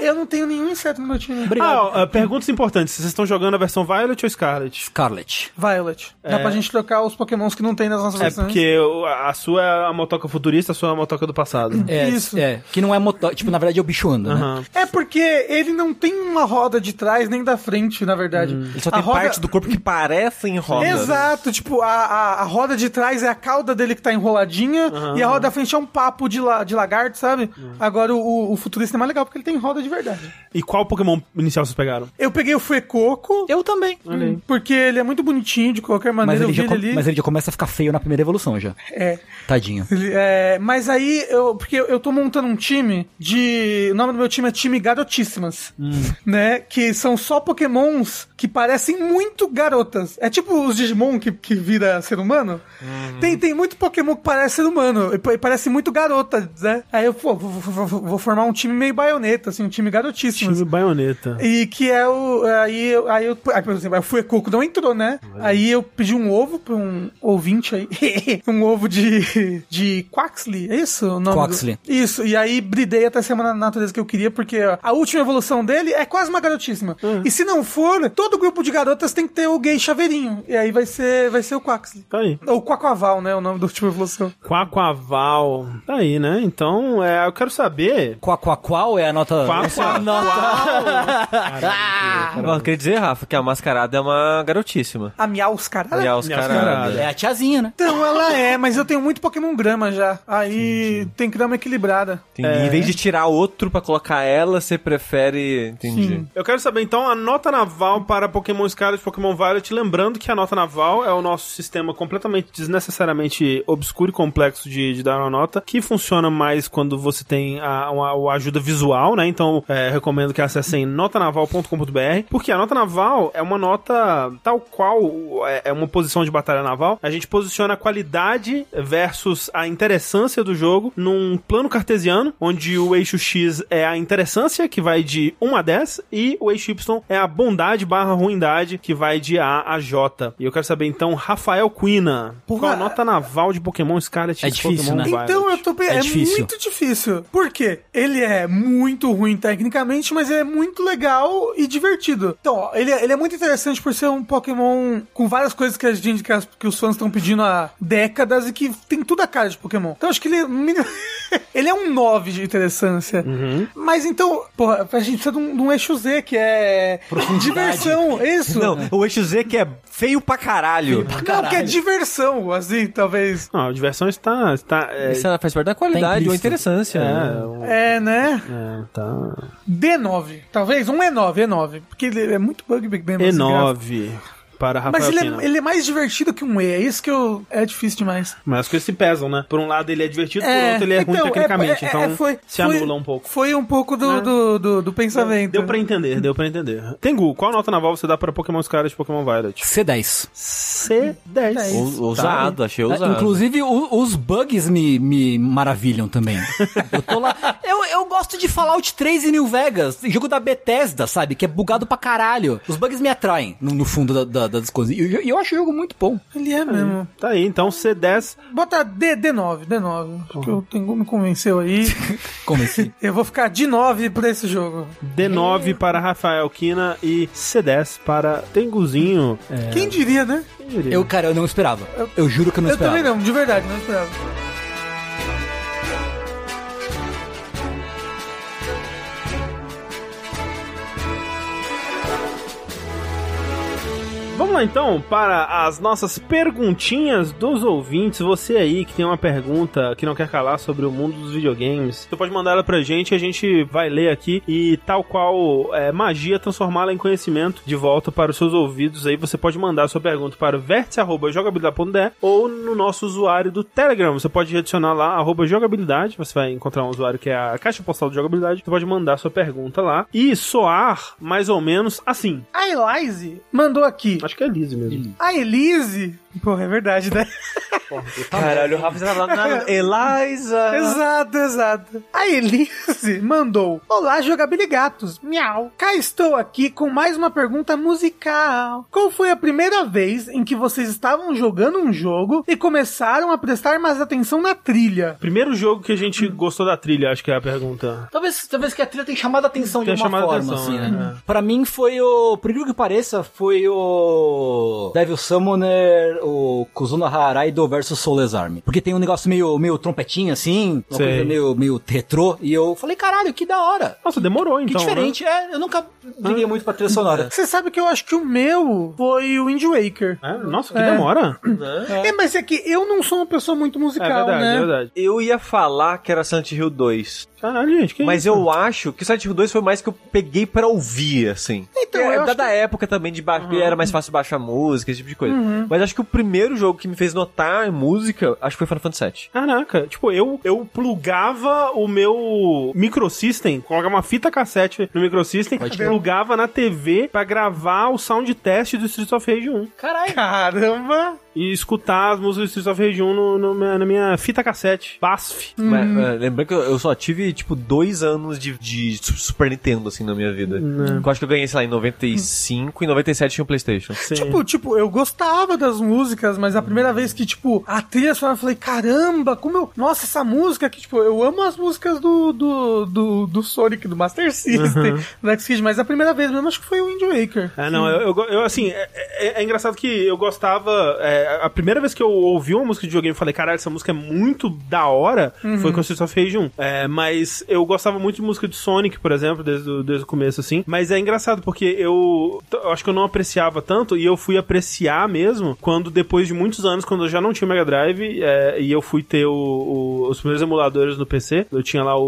[SPEAKER 2] Eu não tenho nenhum inseto no meu time.
[SPEAKER 1] ah, ó, perguntas importantes. Vocês estão jogando a versão Violet ou Scarlet?
[SPEAKER 4] Scarlet.
[SPEAKER 2] Violet. Dá pra gente trocar os pokémons que não tem nas nossas
[SPEAKER 1] É
[SPEAKER 2] versões.
[SPEAKER 1] porque o- a sua é a motoca futurista, a sua é a motoca do passado.
[SPEAKER 4] É,
[SPEAKER 2] Isso.
[SPEAKER 4] É, que não é motor. Tipo, na verdade é o bicho anda, né?
[SPEAKER 1] Aham.
[SPEAKER 2] É porque ele não tem uma roda de trás nem da frente, na verdade.
[SPEAKER 3] Ele só
[SPEAKER 2] A
[SPEAKER 3] tem
[SPEAKER 2] roda-
[SPEAKER 3] parte do corpo que parecem roda. né?
[SPEAKER 2] Exato, tipo, a, a, a roda de trás é a cauda dele que tá enroladinha e a roda da frente é um papo de, la, de lagarto, sabe? Agora o, o futurista é mais legal porque ele tem roda de verdade.
[SPEAKER 1] E qual Pokémon inicial vocês pegaram?
[SPEAKER 2] Eu peguei o Fuecoco,
[SPEAKER 4] Eu também.
[SPEAKER 2] porque ele é muito bonitinho de qualquer
[SPEAKER 4] Mas
[SPEAKER 2] maneira.
[SPEAKER 4] ele,
[SPEAKER 2] eu
[SPEAKER 4] já
[SPEAKER 2] ele ali.
[SPEAKER 4] mas ele já começa a ficar feio na primeira evolução já.
[SPEAKER 2] É.
[SPEAKER 4] Tadinho.
[SPEAKER 2] Ele- é, mas aí, eu, porque eu, eu tô montando um time de. O nome do meu time é time Garotíssimas. Né? Que são só pokémons que parecem muito garotas. É tipo os Digimon que, que vira ser humano. Tem, tem muito pokémon que parece ser humano. E, e parece muito garota, né? Aí eu pô, vou, vou- vou- vou formar um time meio baioneta, assim, um time Garotíssimas.
[SPEAKER 1] Time Baioneta.
[SPEAKER 2] E que é o. Aí, eu- aí eu. Aí, por exemplo, o Fuecoco não entrou, né? Aí eu pedi um ovo pra um ouvinte aí. um ovo de. de Quaxley, é isso? O nome do-
[SPEAKER 4] Quaxley.
[SPEAKER 2] Isso. E aí bridei até a semana na natureza que eu queria, porque a última evolução dele é quase uma garotíssima. E se não for, todo grupo de garotas tem que ter o gay chaveirinho. E aí vai ser, vai ser o Quaxley.
[SPEAKER 1] Tá aí.
[SPEAKER 2] Ou Quaquaval, né? O nome da última evolução.
[SPEAKER 1] Quaquaval. Tá aí, né? Então, é, eu quero saber.
[SPEAKER 4] Qual, qual, qual é a nota? Essa a nota.
[SPEAKER 3] Eu queria dizer, Rafa, que a mascarada é uma garotíssima.
[SPEAKER 2] A Miauscarada.
[SPEAKER 3] A Oscarada.
[SPEAKER 4] É a tiazinha, né?
[SPEAKER 2] Então, ela é, mas eu tenho muito Pokémon grama já. Aí tem grama equilibrada.
[SPEAKER 3] Entendi. Em vez de tirar outro pra colocar ela, você prefere. Entendi.
[SPEAKER 2] Sim.
[SPEAKER 1] Eu quero saber então a nota naval para Pokémon Scarlet e Pokémon Violet. Lembrando que a nota naval é o nosso sistema completamente desnecessariamente obscuro e complexo de, de dar uma nota, que funciona mais quando você tem a, uma, uma ajuda visual, né? Então, é, recomendo que acessem notanaval.com.br, porque a nota naval é uma nota tal qual é, é uma posição de batalha naval. A gente posiciona a qualidade versus a interessância do jogo num plano cartesiano, onde o eixo X é a interessância, que vai de 1 a 10, e o eixo Y é a bondade barra ruindade, que vai de A a J. E eu quero saber então, Rafael Quina,
[SPEAKER 2] Porra.
[SPEAKER 1] qual a nota naval de Pokémon Scarlet
[SPEAKER 4] É difícil,
[SPEAKER 1] Pokémon
[SPEAKER 4] né?
[SPEAKER 1] Violet?
[SPEAKER 2] Então eu tô
[SPEAKER 4] É
[SPEAKER 2] é,
[SPEAKER 4] difícil.
[SPEAKER 2] muito difícil. Por quê? Ele é muito ruim tecnicamente, mas é muito legal e divertido. Então, ó, ele é, ele é muito interessante por ser um Pokémon com várias coisas que a gente que, as- que os fãs estão pedindo há décadas e que tem tudo a cara de Pokémon. Então acho que ele é mínimo- ele é um 9 de interessância. Mas então, porra, a gente precisa de um, de um eixo Z que é diversão, isso.
[SPEAKER 3] Não, o eixo Z que é feio pra caralho.
[SPEAKER 2] Não, que é diversão, assim, talvez.
[SPEAKER 1] Não, a diversão está... está é,
[SPEAKER 3] Isso faz parte da qualidade ou interessância.
[SPEAKER 1] é,
[SPEAKER 3] né?
[SPEAKER 1] um-
[SPEAKER 2] É, né?
[SPEAKER 1] é, tá...
[SPEAKER 2] D9, talvez? Um E9, E9. Porque ele é muito bug Big Bang. gráfico.
[SPEAKER 1] E9 para Rafael
[SPEAKER 2] Mas ele é, ele é mais divertido que um E, é isso que eu, é difícil demais.
[SPEAKER 1] Mas as coisas se pesam, né? Por um lado ele é divertido, por
[SPEAKER 2] É,
[SPEAKER 1] outro ele é ruim
[SPEAKER 2] então,
[SPEAKER 1] tecnicamente.
[SPEAKER 2] é- é-
[SPEAKER 1] então
[SPEAKER 2] é, foi-
[SPEAKER 1] se
[SPEAKER 2] foi-
[SPEAKER 1] anula um pouco.
[SPEAKER 2] Foi um pouco do,
[SPEAKER 1] É.
[SPEAKER 2] do, do, do pensamento.
[SPEAKER 1] Deu pra entender, deu pra entender. Tengu, qual nota naval você dá para Pokémon Scarlet e Pokémon Violet?
[SPEAKER 4] C10.
[SPEAKER 1] C10.
[SPEAKER 3] Ou- Ousado, achei ousado.
[SPEAKER 4] Inclusive, o- os bugs me, me maravilham também. eu tô lá. Eu, eu gosto de Fallout 3 e New Vegas, jogo da Bethesda, sabe? Que é bugado pra caralho. Os bugs me atraem no, no fundo da- da- das coisas. E eu, eu acho o jogo muito bom.
[SPEAKER 2] Ele é mesmo.
[SPEAKER 1] Tá aí, então C10.
[SPEAKER 2] Bota D, D9, D9. Acho que o Tengu me convenceu aí.
[SPEAKER 4] Assim?
[SPEAKER 2] eu vou ficar de 9 por esse jogo.
[SPEAKER 1] D9 para Rafael Kina e C10 para Tenguzinho. É,
[SPEAKER 2] Quem diria, né?
[SPEAKER 1] quem diria?
[SPEAKER 4] Eu, cara, eu não esperava. Eu juro que eu não
[SPEAKER 2] Eu
[SPEAKER 4] esperava.
[SPEAKER 2] também não, de verdade, não esperava.
[SPEAKER 1] Vamos lá então para as nossas perguntinhas dos ouvintes. Você aí que tem uma pergunta que não quer calar sobre o mundo dos videogames, você pode mandar ela pra gente, a gente vai ler aqui e tal qual é, magia transformá-la em conhecimento de volta para os seus ouvidos. Aí você pode mandar sua pergunta para vértice@jogabilidade.de ou no nosso usuário do Telegram. Você pode adicionar lá arroba jogabilidade, você vai encontrar um usuário que é a caixa postal de jogabilidade. Você pode mandar sua pergunta lá e soar mais ou menos assim.
[SPEAKER 2] A Elise mandou aqui.
[SPEAKER 1] Que é Elise mesmo.
[SPEAKER 2] A Elise Porra, é verdade, né?
[SPEAKER 3] Caralho, o Rafa já tava na Eliza.
[SPEAKER 2] exato, exato. A Elise mandou: Olá, jogabiligatos. Miau. Cá estou aqui com mais uma pergunta musical. Qual foi a primeira vez em que vocês estavam jogando um jogo e começaram a prestar mais atenção na trilha?
[SPEAKER 1] Primeiro jogo que a gente gostou da trilha, acho que é a pergunta.
[SPEAKER 4] Talvez, talvez que a trilha tenha chamado a atenção
[SPEAKER 1] Tenha
[SPEAKER 4] de uma forma,
[SPEAKER 1] atenção,
[SPEAKER 4] assim,
[SPEAKER 1] né?
[SPEAKER 4] né? Pra mim foi o. Por incrível que pareça, foi o. Devil Summoner, o Kuzuna Harai do versus Soulless Army. Porque tem um negócio meio, meio trompetinho assim, uma
[SPEAKER 1] Sei.
[SPEAKER 4] coisa meio, meio retrô. E eu falei, caralho, que da hora.
[SPEAKER 1] Nossa, demorou
[SPEAKER 4] Que
[SPEAKER 1] então.
[SPEAKER 4] diferente, é. Eu nunca liguei muito pra trilha sonora.
[SPEAKER 2] Você sabe que eu acho que o meu foi o Wind Waker.
[SPEAKER 1] Né? É, Nossa, que
[SPEAKER 2] É.
[SPEAKER 1] demora.
[SPEAKER 2] É. mas é que eu não sou uma pessoa muito
[SPEAKER 1] É
[SPEAKER 2] musical,
[SPEAKER 1] verdade,
[SPEAKER 2] né?
[SPEAKER 1] é verdade.
[SPEAKER 3] Eu ia falar que era Silent Hill 2.
[SPEAKER 1] Caralho, gente, que
[SPEAKER 3] Mas
[SPEAKER 1] isso?
[SPEAKER 3] eu acho que o Silent Hill 2 foi mais que eu peguei pra ouvir, assim.
[SPEAKER 2] Então,
[SPEAKER 3] é,
[SPEAKER 2] eu acho
[SPEAKER 3] da época também de baixo, era mais fácil baixar música, esse tipo de coisa. Mas acho que o primeiro jogo que me fez notar música, acho que foi Final Fantasy VII.
[SPEAKER 1] Caraca, tipo, eu, eu plugava o meu microsystem, colocava uma fita cassete no microsystem, plugava na TV pra gravar o sound test do Streets of Rage 1.
[SPEAKER 4] Caralho.
[SPEAKER 2] Caramba!
[SPEAKER 1] E escutar as músicas do Streets of Rage 1 no, no na minha fita cassete, BASF.
[SPEAKER 3] Mas, é, lembrando que eu só tive, tipo, dois anos de, de Su- Super Nintendo, assim, na minha vida. Eu acho que eu ganhei, sei lá, em 95 e 97 tinha um Playstation.
[SPEAKER 1] Sim.
[SPEAKER 2] Tipo, tipo, eu gostava das músicas, mas a primeira vez que, tipo, a trilha sonora, eu falei, caramba, como eu. Nossa, essa música aqui, tipo, eu amo as músicas do, do, do, do Sonic, do Master System, do X-Kid, mas a primeira vez mesmo acho que foi o Wind Waker.
[SPEAKER 1] É, não, eu, eu, eu, assim, é, é- é engraçado que eu gostava. é, a primeira vez que eu ouvi uma música de videogame, eu falei, caralho, essa música é muito da hora, foi com o Streets of Rage 1. É, mas eu gostava muito de música de Sonic, por exemplo, desde, o- desde o começo, assim. Mas é engraçado porque eu, eu acho que eu não apreciava tanto e eu fui apreciar mesmo quando, depois de muitos anos, quando eu já não tinha Mega Drive é, e eu fui ter o- o- os primeiros emuladores no PC, eu tinha lá o,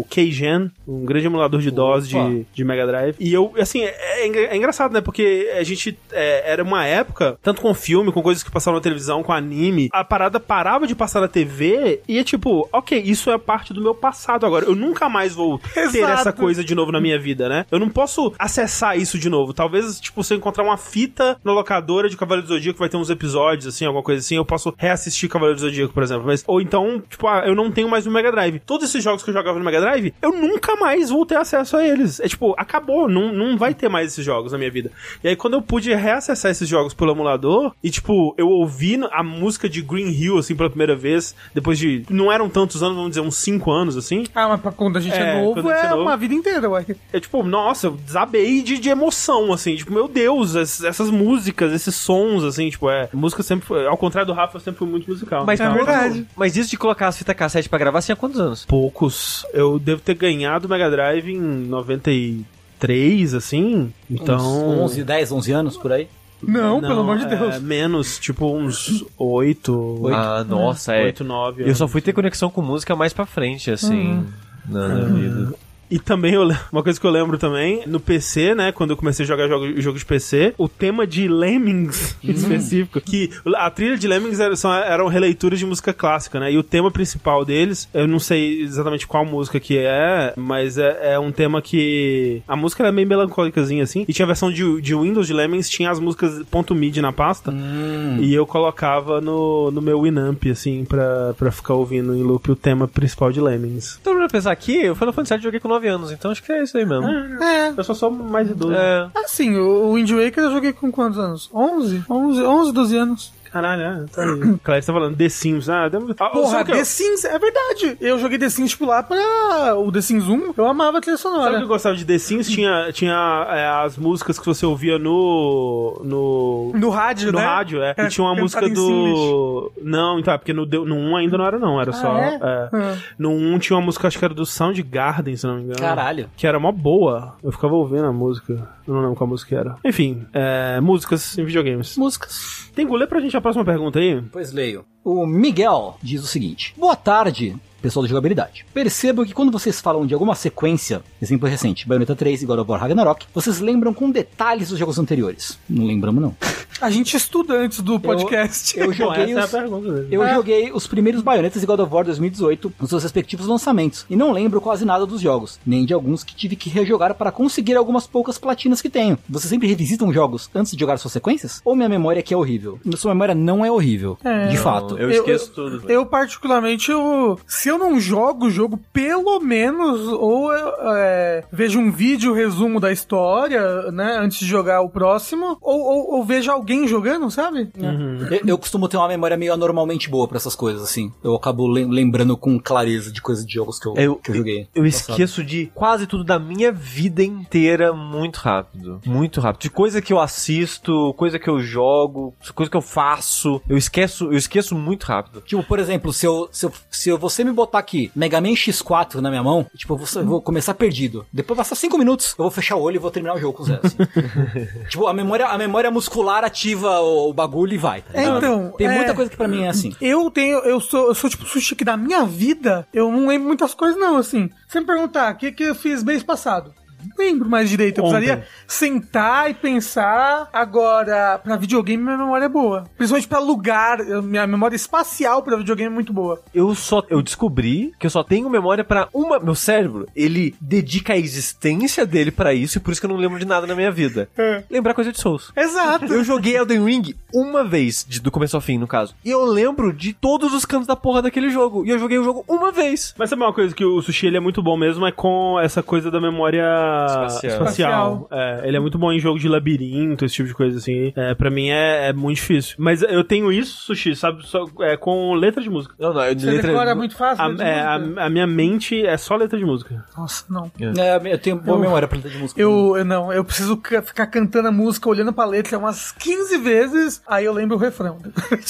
[SPEAKER 1] o K-Gen, um grande emulador de DOS de, de Mega Drive. E eu, assim, é, é é engraçado, né? Porque a gente é, era uma época, tanto com filme, com coisas que passavam na televisão, com anime, a parada parava de passar na TV e é tipo, ok, isso é parte do meu passado agora. Eu nunca mais vou ter
[SPEAKER 2] Exato.
[SPEAKER 1] essa coisa de novo na minha vida, né? Eu não posso acessar isso de novo. Talvez, tipo, se eu encontrar uma fita na locadora de Cavaleiro do Zodíaco, vai ter uns episódios, assim, alguma coisa assim, eu posso reassistir Cavaleiro do Zodíaco, por exemplo. Mas, ou então, tipo, ah, eu não tenho mais no Mega Drive. Todos esses jogos que eu jogava no Mega Drive, eu nunca mais vou ter acesso a eles. É tipo, acabou, não, não vai ter mais esses jogos na minha vida. E aí, quando eu pude reacessar esses jogos pelo emulador, e tipo, eu ouvi a música de Green Hill, assim, pela primeira vez, depois de. Não eram tantos anos, vamos dizer, uns 5 anos, assim.
[SPEAKER 2] Ah, mas pra quando a gente é,
[SPEAKER 1] É,
[SPEAKER 2] novo, é
[SPEAKER 1] é novo.
[SPEAKER 2] uma vida inteira, ué.
[SPEAKER 1] É tipo, nossa, eu desabei de, de emoção, assim, tipo, meu Deus, es- essas músicas, esses sons, assim, tipo, é. Música sempre foi. Ao contrário do Rafa, eu sempre fui muito musical.
[SPEAKER 3] Mas,
[SPEAKER 2] É
[SPEAKER 3] quando-
[SPEAKER 2] verdade.
[SPEAKER 3] mas isso de colocar as fitas cassete pra gravar, você tinha quantos anos?
[SPEAKER 1] poucos. Eu devo ter ganhado o Mega Drive em 93, assim. Então.
[SPEAKER 4] Uns 11, 10, 11 anos por aí.
[SPEAKER 2] Não, pelo amor de
[SPEAKER 1] é,
[SPEAKER 2] Deus.
[SPEAKER 1] menos, tipo, uns 8.
[SPEAKER 3] Ah, nossa, é.
[SPEAKER 1] 8, 9.
[SPEAKER 3] Eu só fui ter conexão com música mais pra frente, assim, na, na vida.
[SPEAKER 1] E também, eu, uma coisa que eu lembro também, no PC, né, quando eu comecei a jogar jogo, jogo de PC, o tema de Lemmings, em específico, que a trilha de Lemmings era, são, eram releituras de música clássica, né, e o tema principal deles, eu não sei exatamente qual música que é, mas é, é um tema que... A música era meio melancólicazinha, assim, e tinha a versão de, de Windows de Lemmings, tinha as músicas .mid na pasta, e eu colocava no, no meu Winamp, assim, pra, pra ficar ouvindo em loop o tema principal de Lemmings.
[SPEAKER 3] Então, pra pensar aqui, o Final Fantasy VII eu joguei com 9 anos, então acho que é isso aí mesmo.
[SPEAKER 2] É.
[SPEAKER 1] Eu só sou mais idoso.
[SPEAKER 3] É.
[SPEAKER 2] Assim, o o Wind Waker eu joguei com quantos anos? 11? 11, 11 12 anos.
[SPEAKER 1] Caralho, é, tá aí. Claro, você tá falando The Sims. Ah, deve... ah,
[SPEAKER 2] Porra, The
[SPEAKER 1] eu-
[SPEAKER 2] Sims, é verdade. Eu joguei The Sims, tipo, lá pra o The Sims 1. Eu amava a trilha
[SPEAKER 1] Sabe o
[SPEAKER 2] sonora.
[SPEAKER 1] que eu gostava de The Sims? Tinha, tinha é, as músicas que você ouvia no. no.
[SPEAKER 2] No rádio,
[SPEAKER 1] no
[SPEAKER 2] né?
[SPEAKER 1] rádio, é.
[SPEAKER 2] Era
[SPEAKER 1] E tinha uma música do. Não, então, é porque no, no 1 ainda não era, não. Era só.
[SPEAKER 2] é?
[SPEAKER 1] é.
[SPEAKER 2] Ah.
[SPEAKER 1] No 1 tinha uma música, acho que era do Soundgarden, se não me engano.
[SPEAKER 4] Caralho.
[SPEAKER 1] Que era mó boa. Eu ficava ouvindo a música. Eu não lembro qual música era. Enfim, é, músicas em videogames.
[SPEAKER 4] Músicas.
[SPEAKER 1] Tem que ler pra gente a próxima pergunta aí?
[SPEAKER 4] Pois leio. O Miguel diz o seguinte: Boa tarde pessoal da jogabilidade. Percebo que quando vocês falam de alguma sequência, exemplo recente, Bayonetta 3 e God of War Ragnarok, vocês lembram com detalhes dos jogos anteriores. Não lembramos, não.
[SPEAKER 2] A gente estuda antes do podcast.
[SPEAKER 4] Eu, eu joguei, os, é eu é. joguei os primeiros Bayonettas e God of War 2018 nos seus respectivos lançamentos, e não lembro quase nada dos jogos, nem de alguns que tive que rejogar para conseguir algumas poucas platinas que tenho. Vocês sempre revisitam jogos antes de jogar suas sequências? Ou minha memória aqui é horrível? Sua memória não é horrível, é, de fato.
[SPEAKER 3] Eu, eu esqueço eu, tudo.
[SPEAKER 2] Eu, particularmente, eu, se eu não jogo o jogo, pelo menos, ou é, vejo um vídeo resumo da história, né, antes de jogar o próximo, ou, ou, ou vejo alguém jogando, sabe?
[SPEAKER 4] Uhum. Eu, eu, costumo ter uma memória meio anormalmente boa para essas coisas, assim. Eu acabo lembrando com clareza de coisas de jogos que eu, eu, que eu joguei.
[SPEAKER 3] Eu esqueço de quase tudo da minha vida inteira muito rápido. Muito rápido. De coisa que eu assisto, coisa que eu jogo, coisa que eu faço. Eu esqueço, eu esqueço muito rápido.
[SPEAKER 4] Tipo, por exemplo, se eu, se eu, se você me botar aqui Mega Man X4 na minha mão, tipo, eu vou, eu vou começar perdido. Depois passar 5 minutos, eu vou fechar o olho e vou terminar o jogo com zero. Assim. tipo, a memória, a memória muscular ativa o, o bagulho e vai. Tá
[SPEAKER 2] é, então,
[SPEAKER 4] tem muita é... coisa que pra mim é assim.
[SPEAKER 2] Eu tenho, eu sou, eu sou tipo sushi que da minha vida, eu não lembro muitas coisas não, assim. Você me perguntar, o que que eu fiz mês passado? Lembro mais direito. Eu Ontem. precisaria sentar e pensar. Agora, pra videogame, minha memória é boa. Principalmente pra lugar, minha memória espacial pra videogame é muito boa.
[SPEAKER 3] Eu só. Eu descobri que eu só tenho memória pra uma. Meu cérebro, ele dedica a existência dele pra isso e por isso que eu não lembro de nada na minha vida. É. Lembrar coisa de Souls.
[SPEAKER 2] Exato.
[SPEAKER 3] Eu joguei Elden Ring uma vez, de, do começo ao fim, no caso. E eu lembro de todos os cantos da porra daquele jogo. E eu joguei o jogo uma vez. Mas sabe uma coisa que o sushi ele é muito bom mesmo? É com essa coisa da memória espacial. espacial. É, ele é muito bom em jogo de labirinto, esse tipo de coisa assim. É, pra mim é, é muito difícil. Mas eu tenho isso, Sushi, sabe? Só, é, com letra de música.
[SPEAKER 2] Não, não, é de Você letra... decora muito fácil?
[SPEAKER 1] A, é, a, a, minha mente é só letra de música.
[SPEAKER 2] Nossa, não.
[SPEAKER 4] É, eu tenho boa eu, memória pra letra de música.
[SPEAKER 2] Eu, eu, não, eu preciso ficar cantando a música, olhando pra letra umas 15 vezes, aí eu lembro o refrão.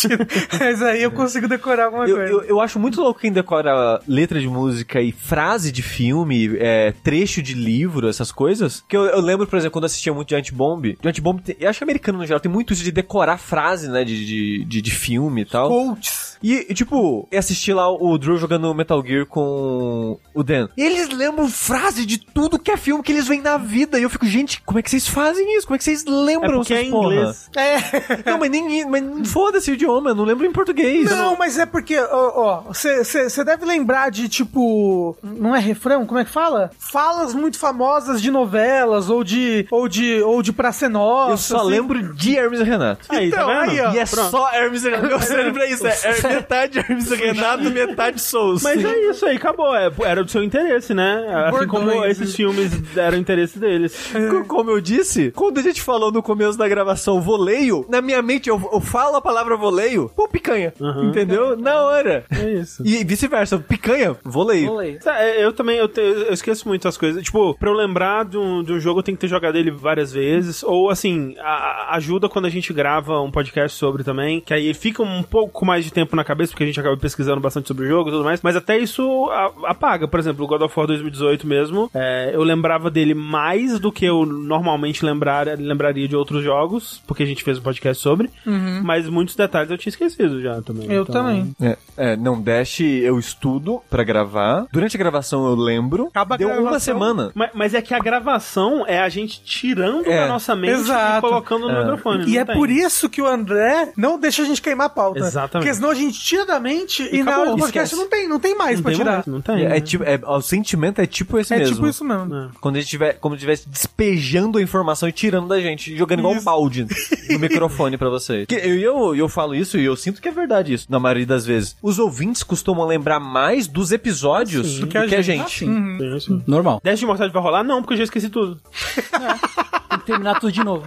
[SPEAKER 2] Mas aí eu consigo decorar alguma
[SPEAKER 3] eu,
[SPEAKER 2] coisa.
[SPEAKER 3] Eu, eu, acho muito louco quem decora letra de música e frase de filme, é, trecho de livro, essas coisas. Que eu, eu lembro, por exemplo, quando assistia muito Giant Bomb. Giant Bomb, tem, eu acho que americano no geral tem muito isso de decorar frase, né? De, de, de, de filme e tal.
[SPEAKER 2] Quotes.
[SPEAKER 3] E, e, tipo, assistir lá o Drew jogando Metal Gear com o Dan. E eles lembram frase de tudo que é filme que eles veem na vida. E eu fico, gente, como é que vocês fazem isso? Como é que vocês lembram
[SPEAKER 1] é é inglês.
[SPEAKER 3] É. Não, mas nem mas foda-se o idioma, eu não lembro em português.
[SPEAKER 2] Não, não... mas é porque, ó, você deve lembrar de, tipo, não é refrão? Como é que fala? Falas muito famosas de novelas ou de ou de ou de Praça Nossa.
[SPEAKER 3] Eu só assim. lembro de Hermes e Renato.
[SPEAKER 2] Aí, tá então, tá aí, ó.
[SPEAKER 3] E é Pronto. só Hermes e Renato. Cérebro é isso, é, é metade Hermes e Renato, metade Souls.
[SPEAKER 1] Mas é isso aí, acabou. É, era do seu interesse, né? Assim como esses filmes eram interesse deles.
[SPEAKER 3] Como eu disse, quando a gente falou no começo da gravação voleio, na minha mente eu, eu falo a palavra voleio, pô, picanha. Uhum. Entendeu? Na hora.
[SPEAKER 1] É isso.
[SPEAKER 3] E vice-versa, picanha, voleio. voleio.
[SPEAKER 1] É, eu também, eu, te, eu esqueço muito as coisas. Tipo, pra eu lembrar de um, de um jogo, eu tenho que ter jogado ele várias vezes. Ou, assim, a, ajuda quando a gente grava um podcast sobre também, que aí fica um pouco mais de tempo na cabeça, porque a gente acaba pesquisando bastante sobre o jogo e tudo mais. Mas até isso apaga. Por exemplo, o God of War 2018 mesmo, é, eu lembrava dele mais do que eu normalmente lembrar, lembraria de outros jogos, porque a gente fez um podcast sobre. Uhum. Mas muitos detalhes eu tinha esquecido já também.
[SPEAKER 2] Eu então... também.
[SPEAKER 3] É, é, não, Dash eu estudo para gravar. Durante a gravação eu lembro. Acaba Deu gravação, uma semana.
[SPEAKER 1] Mas, mas, é que a gravação é a gente tirando é. da nossa mente Exato. e colocando no é. microfone.
[SPEAKER 2] E é tem. por isso que o André não deixa a gente queimar a pauta.
[SPEAKER 1] Exatamente.
[SPEAKER 2] Porque senão a gente tira da mente e, e na hora do podcast não tem, não tem mais não pra tem tirar. Mais,
[SPEAKER 1] não tem.
[SPEAKER 3] É, é, tipo, é, o sentimento é tipo esse
[SPEAKER 2] é
[SPEAKER 3] mesmo.
[SPEAKER 2] É tipo isso mesmo.
[SPEAKER 3] É. Quando a gente tiver, como tivesse despejando a informação e tirando da gente, jogando isso. igual um balde no microfone para vocês. Que eu, eu, eu falo isso e eu sinto que é verdade isso, na maioria das vezes. Os ouvintes costumam lembrar mais dos episódios Sim, do que a gente. gente. Ah, sim.
[SPEAKER 1] Uhum. Sim, Normal. 10 de mortalidade vai rolar? Não, porque eu já esqueci tudo.
[SPEAKER 4] É. Tem que terminar tudo de novo.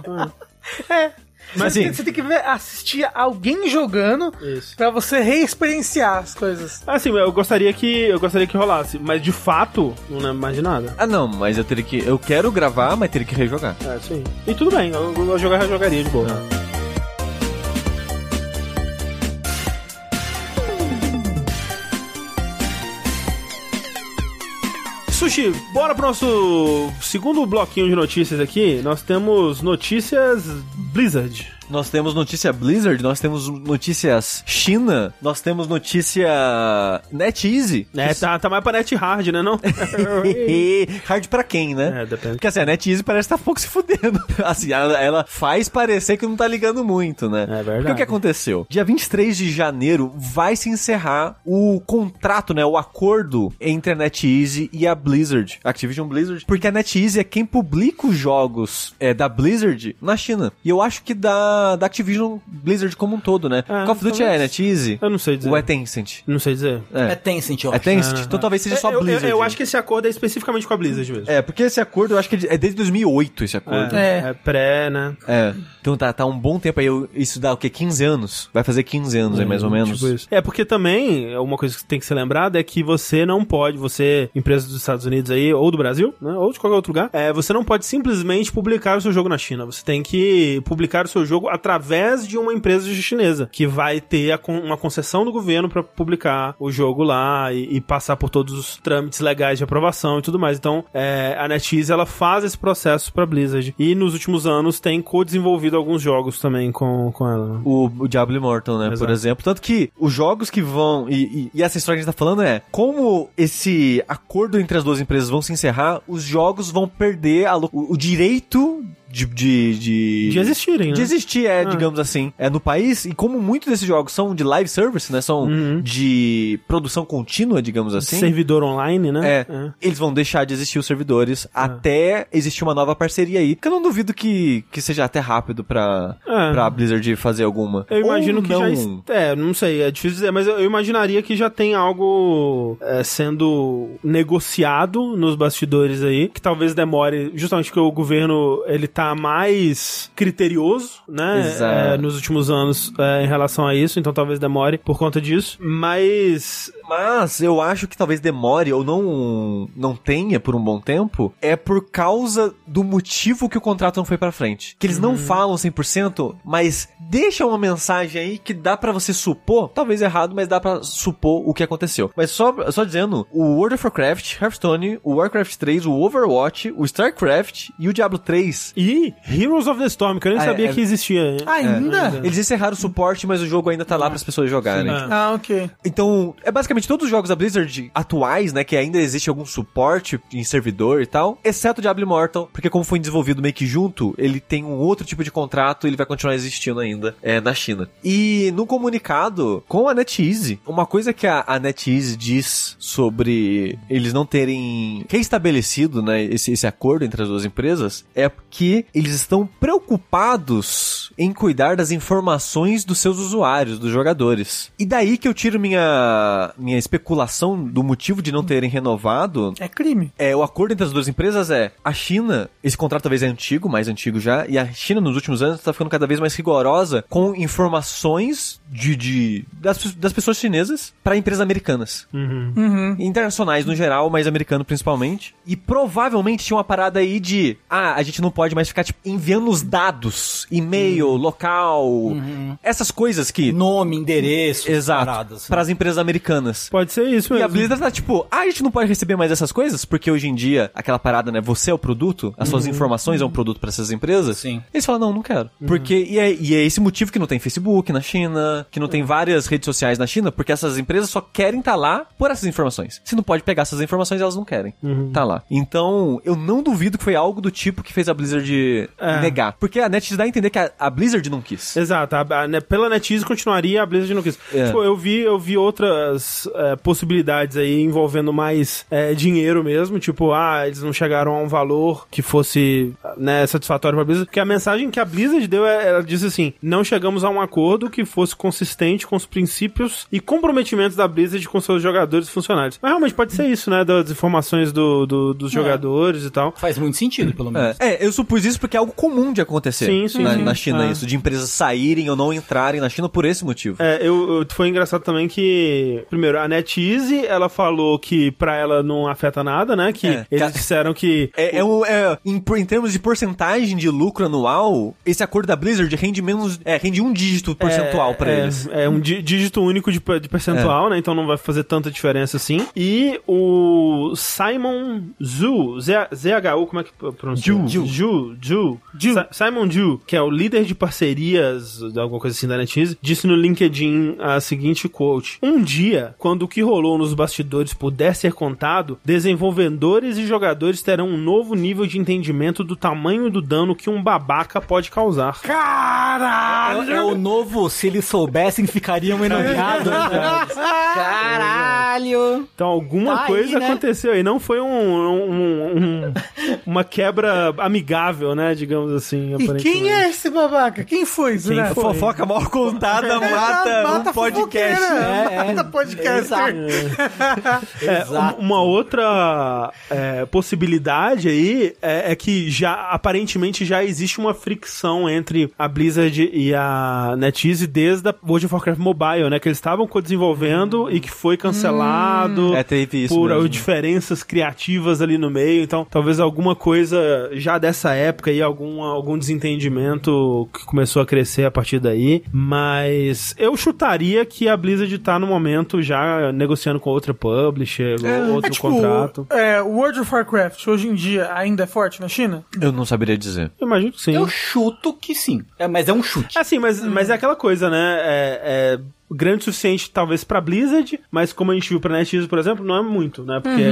[SPEAKER 2] É. Mas assim, você tem que ver, assistir alguém jogando isso. pra você reexperienciar as coisas.
[SPEAKER 1] Assim, eu gostaria que eu gostaria que rolasse, mas de fato, não lembro mais de nada.
[SPEAKER 3] Ah, não, mas eu teria que. Eu quero gravar, mas teria que rejogar.
[SPEAKER 1] É, sim. E tudo bem, eu, eu jogar, eu jogaria de boa. É. Sushi, bora pro nosso segundo bloquinho de notícias aqui. Nós temos notícias Blizzard.
[SPEAKER 3] Nós temos notícia Blizzard, nós temos notícias China, nós temos notícia NetEasy.
[SPEAKER 1] É, tá, tá mais pra NetHard, né não?
[SPEAKER 3] Hard pra quem, né? É, depende. Porque assim, a NetEasy parece que tá pouco se fudendo. assim, ela, ela, faz parecer que não tá ligando muito, né? É verdade. Porque o que aconteceu? Dia 23 de janeiro vai se encerrar o contrato, né? O acordo entre a NetEasy e a Blizzard, Activision Blizzard, porque a NetEasy é quem publica os jogos é, da Blizzard na China. E eu acho que dá da, Activision Blizzard como um todo, né? É, Call of Duty é NetEasy?
[SPEAKER 1] Eu não sei dizer.
[SPEAKER 3] Ou é Tencent?
[SPEAKER 1] Não sei dizer.
[SPEAKER 4] É, é Tencent,
[SPEAKER 3] eu é acho. É Tencent? então talvez seja só Blizzard.
[SPEAKER 1] Eu, eu, acho que esse acordo é especificamente com a Blizzard mesmo.
[SPEAKER 3] É, porque esse acordo eu acho que é desde 2008 esse acordo.
[SPEAKER 1] É, é pré, né?
[SPEAKER 3] É. Então tá, tá um bom tempo aí. Isso dá o quê? 15 anos? Vai fazer 15 anos hum, aí, mais ou menos. Tipo
[SPEAKER 1] é, porque também, uma coisa que tem que ser lembrada é que você não pode, você, empresa dos Estados Unidos aí, ou do Brasil, né? Ou de qualquer outro lugar, é, você não pode simplesmente publicar o seu jogo na China. Você tem que publicar o seu jogo através de uma empresa chinesa, que vai ter a, uma concessão do governo para publicar o jogo lá e, e, passar por todos os trâmites legais de aprovação e tudo mais. Então, é, a NetEase, ela faz esse processo para Blizzard. E nos últimos anos tem co-desenvolvido alguns jogos também com, com ela. Né?
[SPEAKER 3] O, o Diablo Immortal, né, Exato. por exemplo. Tanto que os jogos que vão... E, e, e, essa história que a gente tá falando é como esse acordo entre as duas empresas vão se encerrar, os jogos vão perder a, o, o direito de, de, de,
[SPEAKER 1] de existirem, né?
[SPEAKER 3] De existir, é, ah. digamos assim, é no país. E como muitos desses jogos são de live service, né? São uhum. de produção contínua, digamos assim.
[SPEAKER 1] Servidor online, né?
[SPEAKER 3] É, é. Eles vão deixar de existir os servidores é. até existir uma nova parceria aí. Que eu não duvido que, que seja até rápido pra, é. pra Blizzard fazer alguma.
[SPEAKER 1] Eu imagino Ou que não... já. É, não sei, é difícil dizer, mas eu, eu imaginaria que já tem algo é, sendo negociado nos bastidores aí, que talvez demore, justamente porque o governo ele tá mais criterioso, né? É, nos últimos anos é, em relação a isso, então talvez demore por conta disso. Mas
[SPEAKER 3] mas eu acho que talvez demore ou não não tenha por um bom tempo é por causa do motivo que o contrato não foi para frente. Que eles uhum. não falam 100%, mas deixam uma mensagem aí que dá para você supor, talvez errado, mas dá para supor o que aconteceu. Mas só só dizendo, o World of Warcraft, Hearthstone, o Warcraft 3, o Overwatch, o StarCraft e o Diablo 3
[SPEAKER 1] e Heroes of the Storm, que eu nem ah, sabia é, que existia.
[SPEAKER 2] Ainda?
[SPEAKER 3] É, eles encerraram o suporte, mas o jogo ainda tá lá para as pessoas jogarem.
[SPEAKER 2] Ah, ok.
[SPEAKER 3] Então, é basicamente todos os jogos da Blizzard atuais, né, que ainda existe algum suporte em servidor e tal, exceto o Diablo Immortal, porque como foi desenvolvido meio que junto, ele tem um outro tipo de contrato e ele vai continuar existindo ainda é, na China. E no comunicado com a NetEase, uma coisa que a, a NetEase diz sobre eles não terem restabelecido, né, esse, esse acordo entre as duas empresas, é que eles estão preocupados em cuidar das informações dos seus usuários, dos jogadores. E daí que eu tiro minha minha especulação do motivo de não terem renovado.
[SPEAKER 2] É crime.
[SPEAKER 3] É, o acordo entre as duas empresas é a China, esse contrato talvez é antigo, mais antigo já, e a China nos últimos anos está ficando cada vez mais rigorosa com informações de, de das, das pessoas chinesas para empresas americanas.
[SPEAKER 2] Uhum. Uhum.
[SPEAKER 3] Internacionais no geral, mas americano principalmente. E provavelmente tinha uma parada aí de, ah, a gente não pode mais ficar tipo, enviando os dados, e-mail, uhum. local, uhum. essas coisas que
[SPEAKER 4] nome, endereço,
[SPEAKER 3] exato, para as empresas americanas.
[SPEAKER 1] Pode ser isso mesmo.
[SPEAKER 3] E a Blizzard tá tipo, ah, a gente não pode receber mais essas coisas, porque hoje em dia, aquela parada, né, você é o produto, as suas uhum. informações é um produto para essas empresas.
[SPEAKER 4] Sim.
[SPEAKER 3] Eles falam, não, não quero. Uhum. Porque, e é, e é esse motivo que não tem Facebook na China, que não tem várias redes sociais na China, porque essas empresas só querem estar tá lá por essas informações. Se não pode pegar essas informações, elas não querem. Uhum. Tá lá. Então, eu não duvido que foi algo do tipo que fez a Blizzard é. negar. Porque a NetEase dá a entender que a, a Blizzard não quis.
[SPEAKER 1] Exato. A, a, pela NetEase continuaria, a Blizzard não quis. É. Tipo, eu vi, eu vi outras é, possibilidades aí envolvendo mais é, dinheiro mesmo, tipo, ah, eles não chegaram a um valor que fosse né, satisfatório pra Blizzard, porque a mensagem que a Blizzard deu, é, ela disse assim, não chegamos a um acordo que fosse consistente com os princípios e comprometimentos da Blizzard com seus jogadores e funcionários. Mas realmente pode ser isso, né, das informações do, do dos é. jogadores e tal.
[SPEAKER 4] Faz muito sentido, pelo menos.
[SPEAKER 3] É. é, eu supus isso porque é algo comum de acontecer sim, sim, na, sim. na China, é. isso, de empresas saírem ou não entrarem na China por esse motivo.
[SPEAKER 1] É, eu, eu foi engraçado também que, primeiro, a NetEase, ela falou que pra ela não afeta nada, né? Que
[SPEAKER 3] É.
[SPEAKER 1] eles
[SPEAKER 3] Ca-
[SPEAKER 1] disseram que.
[SPEAKER 3] É, é, o- é, em, por- em termos de porcentagem de lucro anual, esse acordo da Blizzard rende menos. É, rende um dígito percentual pra
[SPEAKER 1] é,
[SPEAKER 3] eles.
[SPEAKER 1] É um dí- dígito único de, de percentual, né? Então não vai fazer tanta diferença assim. E o Simon Zhu, Z- ZHU, como é que pronuncia?
[SPEAKER 3] Zhu.
[SPEAKER 1] Si- Simon Zhu, que é o líder de parcerias, de alguma coisa assim da NetEase, disse no LinkedIn a seguinte quote. Um dia, quando o que rolou nos bastidores puder ser contado, desenvolvedores e jogadores terão um novo nível de entendimento do tamanho do dano que um babaca pode causar.
[SPEAKER 2] Caralho!
[SPEAKER 4] É, é o novo, se eles soubessem, ficariam enojados. Caralho!
[SPEAKER 1] Então alguma
[SPEAKER 4] Tá aí,
[SPEAKER 1] coisa
[SPEAKER 4] né?
[SPEAKER 1] aconteceu aí. Não foi um, um- um- uma quebra amigável, né? Digamos assim.
[SPEAKER 2] E quem é esse babaca? Quem foi,
[SPEAKER 1] Quem
[SPEAKER 2] Zé?
[SPEAKER 3] A fofoca mal contada mata, um podcast.
[SPEAKER 4] É, é.
[SPEAKER 2] mata podcaster.
[SPEAKER 1] É,
[SPEAKER 4] Exato.
[SPEAKER 1] um- uma outra é, possibilidade aí é, é que já aparentemente já existe uma fricção entre a Blizzard e a NetEase desde a World of Warcraft Mobile, né? Que eles estavam co-desenvolvendo e que foi cancelado.
[SPEAKER 3] É, teve isso
[SPEAKER 1] por
[SPEAKER 3] mesmo.
[SPEAKER 1] diferenças criativas ali no meio. Então, talvez alguma coisa já dessa época e algum, algum desentendimento que começou a crescer a partir daí. Mas eu chutaria que a Blizzard tá no momento já negociando com outra publisher, outro
[SPEAKER 2] É tipo,
[SPEAKER 1] contrato.
[SPEAKER 2] é, o World of Warcraft hoje em dia ainda é forte na China?
[SPEAKER 3] Eu não saberia dizer.
[SPEAKER 1] Eu imagino que sim.
[SPEAKER 4] Eu chuto que sim. É, mas é um chute.
[SPEAKER 1] Assim, mas, mas é aquela coisa, né? É, é grande o suficiente, talvez, pra Blizzard, mas como a gente viu pra NetEase, por exemplo, não é muito, né? Porque é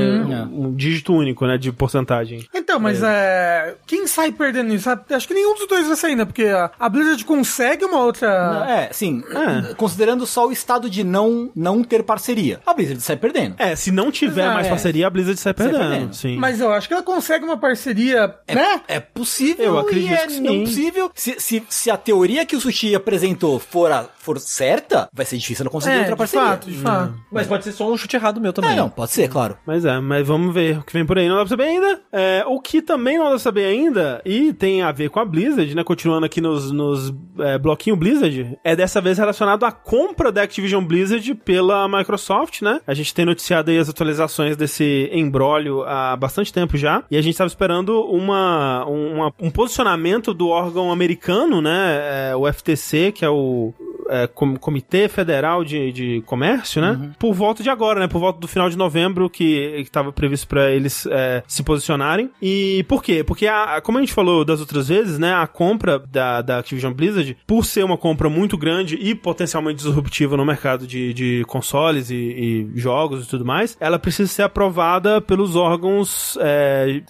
[SPEAKER 1] um, um dígito único, né? De porcentagem.
[SPEAKER 2] Então, mas é. Quem sai perdendo isso? Acho que nenhum dos dois vai sair, né? Porque a, Blizzard consegue uma outra.
[SPEAKER 4] É, sim.
[SPEAKER 1] É.
[SPEAKER 4] Considerando só o estado de não, não ter parceria. A Blizzard sai perdendo.
[SPEAKER 1] É, se não tiver
[SPEAKER 2] Exato.
[SPEAKER 1] mais
[SPEAKER 4] É.
[SPEAKER 1] parceria, a Blizzard sai
[SPEAKER 4] Sai
[SPEAKER 1] perdendo.
[SPEAKER 4] perdendo.
[SPEAKER 1] Sim.
[SPEAKER 2] Mas eu acho que ela consegue uma parceria, né?
[SPEAKER 4] É possível
[SPEAKER 1] Eu acredito
[SPEAKER 4] e é
[SPEAKER 1] que sim.
[SPEAKER 4] não possível. Se, se, se a teoria que o Sushi apresentou for, a- for certa, vai ser difícil ela conseguir
[SPEAKER 2] É,
[SPEAKER 4] outra
[SPEAKER 2] de
[SPEAKER 4] parceria.
[SPEAKER 2] fato, de fato.
[SPEAKER 3] Mas pode ser só um chute errado meu também.
[SPEAKER 4] É, não, pode ser, claro.
[SPEAKER 1] Mas é, mas vamos ver o que vem por aí. Não dá pra saber ainda. É, o que também não dá pra saber ainda, e tem a ver com a Blizzard, né? Continuando aqui nos, nos é, bloquinho Blizzard, é dessa vez relacionado à compra da Activision Blizzard pela Microsoft, né? A gente tem noticiado aí as atualizações desse embrólio há bastante tempo já, e a gente estava esperando uma, uma- um posicionamento do órgão americano, né? É, o FTC, que é o é, Com- Comitê Federal de, de Comércio, né? Por volta de agora, né? Por volta do final de novembro, que estava previsto para eles é, se posicionarem. E por quê? Porque, a, como a gente falou das outras vezes, né? A compra da, da Activision Blizzard, por ser uma compra muito grande e potencialmente disruptiva no mercado de, de consoles e, e jogos e tudo mais, ela precisa ser aprovada pelos órgãos é,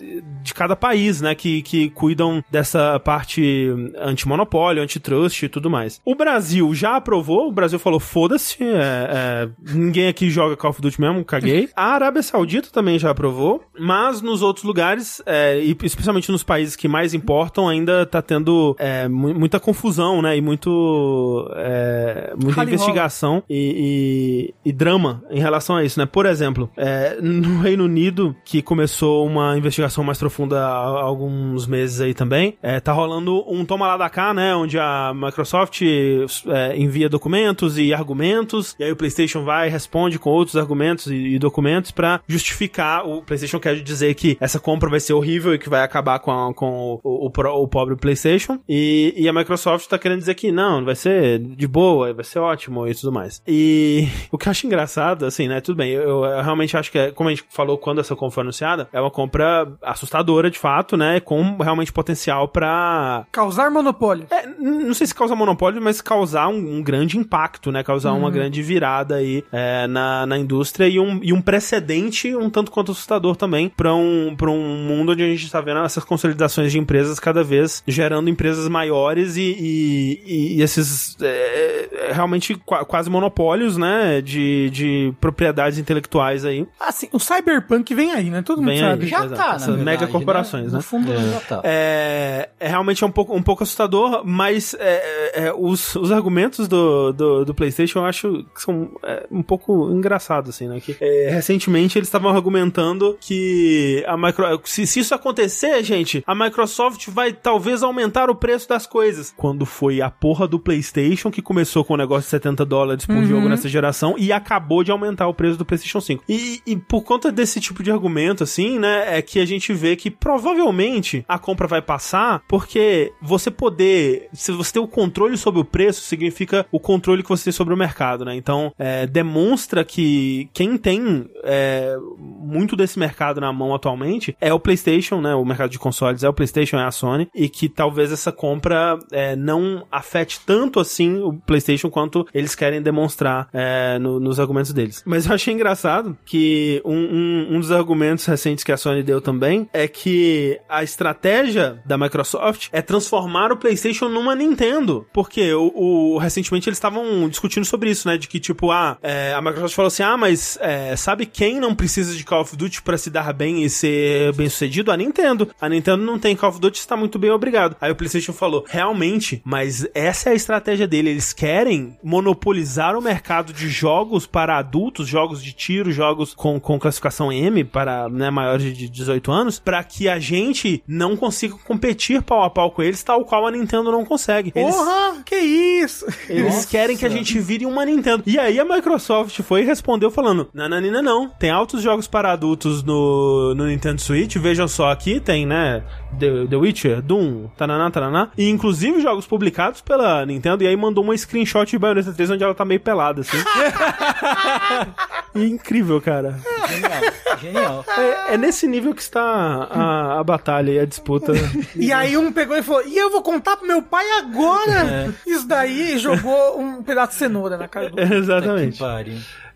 [SPEAKER 1] de cada país, né? Que, que cuidam dessa parte antimonopólio, antitrust e tudo mais. O Brasil já aprovou, o Brasil falou: foda-se, é, é, ninguém aqui joga Call of Duty mesmo, caguei. A Arábia Saudita também já aprovou, mas nos outros lugares, é, e especialmente nos países que mais importam, ainda tá tendo é, mu- muita confusão, né? E muito. é, muita
[SPEAKER 2] Rally
[SPEAKER 1] investigação e, e- e drama em relação a isso, né? Por exemplo, é, no Reino Unido, que começou uma investigação mais profunda há alguns meses aí também, tá rolando um toma lá da cá, né? Onde a Microsoft é, envia documentos e argumentos, e aí o PlayStation vai e responde com outros argumentos e, e documentos pra justificar. O PlayStation quer dizer que essa compra vai ser horrível e que vai acabar com, a- com o, o, pro- o pobre PlayStation, e, e a Microsoft tá querendo dizer que não, vai ser de boa, vai ser ótimo e tudo mais. E o que eu acho engraçado, assim, né? Tudo bem, eu, eu realmente acho que, é, como a gente falou quando essa compra foi anunciada, é uma compra assustadora de fato, né? Com realmente potencial pra
[SPEAKER 2] Causar monopólio.
[SPEAKER 1] é, não sei se causa monopólio, mas causar um, um grande impacto, né? Causar uma grande virada aí é, na, na indústria e um, e um precedente um tanto quanto assustador também para um, pra um mundo onde a gente está vendo essas consolidações de empresas cada vez gerando empresas maiores e, e, e- esses é, é, realmente qua- quase monopólios, né? De, de propriedades intelectuais aí.
[SPEAKER 2] Assim, o Cyberpunk vem aí, né? Todo mundo
[SPEAKER 1] Vem
[SPEAKER 2] sabe.
[SPEAKER 1] aí.
[SPEAKER 4] Já
[SPEAKER 1] Exato,
[SPEAKER 4] tá,
[SPEAKER 1] essas
[SPEAKER 4] verdade,
[SPEAKER 1] mega corporações, né?
[SPEAKER 4] No fundo, já tá.
[SPEAKER 1] É, é realmente um pouco, um pouco assustador, mas é, é, os, os argumentos argumentos do, do, do PlayStation eu acho que são é, um pouco engraçados, assim, né? Que, é, recentemente eles estavam argumentando que a micro, se, se isso acontecer, gente, a Microsoft vai talvez aumentar o preço das coisas. Quando foi a porra do PlayStation que começou com o negócio de 70 dólares por uhum. jogo nessa geração e acabou de aumentar o preço do PlayStation 5. E, e por conta desse tipo de argumento, assim, né, é que a gente vê que provavelmente a compra vai passar porque você poder, se você ter o controle sobre o preço, significa o controle que você tem sobre o mercado, né? Então, é, demonstra que quem tem é, muito desse mercado na mão atualmente é o PlayStation, né? O mercado de consoles é o PlayStation, é a Sony, e que talvez essa compra é, não afete tanto assim o PlayStation quanto eles querem demonstrar é, no, nos argumentos deles. Mas eu achei engraçado que um, um, um dos argumentos recentes que a Sony deu também é que a estratégia da Microsoft é transformar o PlayStation numa Nintendo. Porque o, o recentemente eles estavam discutindo sobre isso, né? De que, tipo, ah, é, a Microsoft falou assim: ah, mas é, sabe quem não precisa de Call of Duty para se dar bem e ser bem sucedido? A Nintendo. A Nintendo não tem Call of Duty, está muito bem, obrigado. Aí o PlayStation falou: realmente, mas essa é a estratégia dele. Eles querem monopolizar o mercado de jogos para adultos, jogos de tiro, jogos com, com classificação M para né, maiores de 18 anos, para que a gente não consiga competir pau a pau com eles, tal qual a Nintendo não consegue.
[SPEAKER 2] Eles, Porra, que isso!
[SPEAKER 1] Eles Nossa. querem que a gente vire uma Nintendo. E aí a Microsoft foi e respondeu falando: Nananina não, tem altos jogos para adultos no, no Nintendo Switch, vejam só aqui, tem, né, The, The Witcher, Doom, tananá, tananá, e inclusive jogos publicados pela Nintendo, e aí mandou uma screenshot de Bayonetta 3 onde ela tá meio pelada, assim. incrível, cara. Genial, genial. É, é, nesse nível que está a, a batalha e a disputa.
[SPEAKER 2] e aí um pegou e falou, e eu vou contar pro meu pai agora? É. Isso daí jogou um pedaço de cenoura na cara do...
[SPEAKER 1] Exatamente.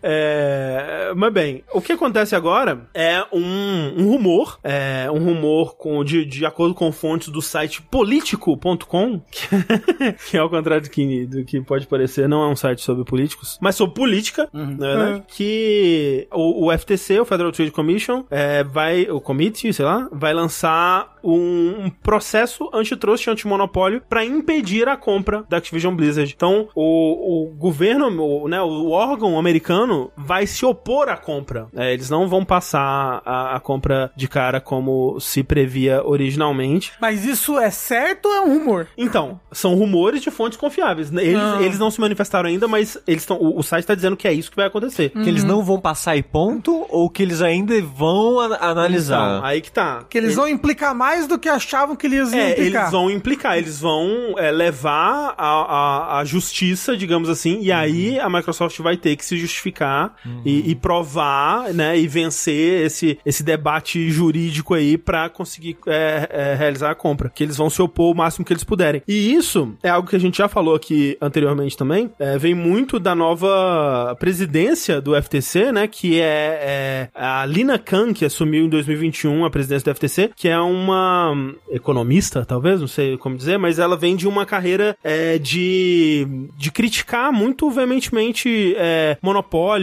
[SPEAKER 1] É, mas bem, o que acontece agora é um, um rumor, é um rumor com, de, de acordo com fontes do site político.com, que, que é ao contrário do que, do que pode parecer, não é um site sobre políticos, mas sobre política, uhum. uhum. que o, o, FTC, o Federal Trade Commission, é, vai, o committee, sei lá, vai lançar um, um processo antitrust, antimonopólio, para impedir a compra da Activision Blizzard. Então, o, o governo, o, né, o órgão americano governo vai se opor à compra. É, eles não vão passar a, a, compra de cara como se previa originalmente.
[SPEAKER 2] Mas isso é certo ou é um rumor?
[SPEAKER 1] Então, são rumores de fontes confiáveis. Eles não, ah. eles não se manifestaram ainda, mas eles estão. O, o, site está dizendo que é isso que vai acontecer.
[SPEAKER 3] Uhum. Que eles não vão passar e ponto, ou que eles ainda vão analisar?
[SPEAKER 1] Então, aí que tá.
[SPEAKER 2] Que eles, eles, vão implicar mais do que achavam que eles iam
[SPEAKER 1] é,
[SPEAKER 2] implicar.
[SPEAKER 1] Eles vão implicar, eles vão é, levar a, a, a justiça, digamos assim, e aí a Microsoft vai ter que se justificar uhum. e, e, provar, né, e vencer esse, esse debate jurídico aí para conseguir é, é, realizar a compra. Que eles vão se opor o máximo que eles puderem. E isso é algo que a gente já falou aqui anteriormente também, é, vem muito da nova presidência do FTC, né, que é, é a Lina Khan, que assumiu em 2021 a presidência do FTC, que é uma economista, talvez, não sei como dizer, mas ela vem de uma carreira é, de, de criticar muito veementemente é,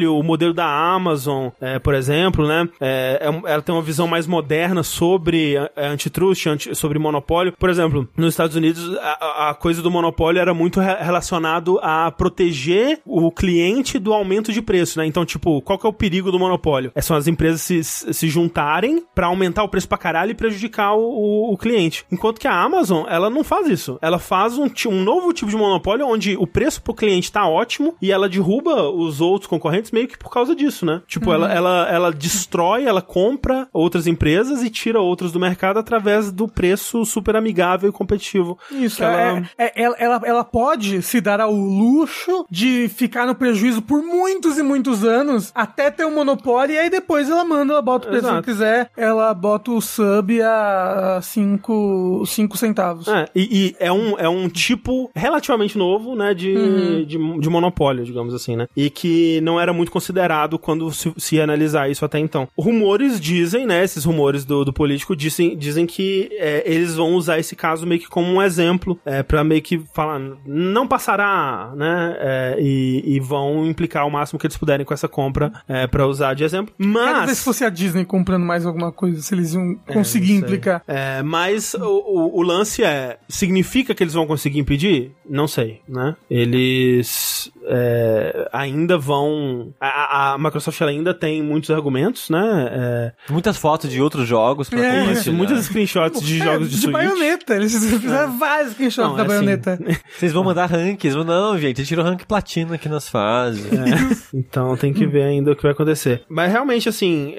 [SPEAKER 1] o modelo da Amazon, é, por exemplo, né? É, é ela tem uma visão mais moderna sobre é, antitrust, anti, sobre monopólio. Por exemplo, nos Estados Unidos, a, a coisa do monopólio era muito re relacionado a proteger o cliente do aumento de preço, né? Então, tipo, qual que é o perigo do monopólio? É são as empresas se, se juntarem para aumentar o preço pra caralho e prejudicar o, o, o, cliente. Enquanto que a Amazon, ela não faz isso. Ela faz um, um novo tipo de monopólio onde o preço pro cliente tá ótimo e ela derruba os outros concorrentes concorrentes meio que por causa disso, né? Tipo, uhum. ela, ela, ela destrói, ela compra outras empresas e tira outras do mercado através do preço super amigável e competitivo.
[SPEAKER 2] Isso, ela... É, é, ela, ela, ela pode se dar ao luxo de ficar no prejuízo por muitos e muitos anos até ter um monopólio e aí depois ela manda, ela bota o preço que quiser, ela bota o sub a 5 centavos.
[SPEAKER 1] É, e, e, é, um, é um tipo relativamente novo, né, de, uhum. de, de monopólio, digamos assim, né? E que não era era muito considerado quando se, se analisar isso até então. Rumores dizem, né, esses rumores do, do político dizem, dizem que é, eles vão usar esse caso meio que como um exemplo, é, para meio que falar, não passará, né, é, e, e, vão implicar o máximo que eles puderem com essa compra é, para usar de exemplo. Mas...
[SPEAKER 2] Se fosse a Disney comprando mais alguma coisa, se eles iam é, conseguir implicar.
[SPEAKER 1] É, mas o, o, o lance é, significa que eles vão conseguir impedir? Não sei, né? Eles é, ainda vão. A, a, Microsoft ainda tem muitos argumentos, né? É...
[SPEAKER 3] Muitas fotos de outros jogos
[SPEAKER 1] pra é, isso, muitas screenshots de é, jogos de, de Switch.
[SPEAKER 2] baioneta. Eles fizeram é. vários screenshots Não, da é assim, baioneta.
[SPEAKER 3] Vocês vão mandar ranks? Não, gente, tirou rank platina aqui nas fases.
[SPEAKER 1] então tem que ver ainda o que vai acontecer. Mas realmente, assim,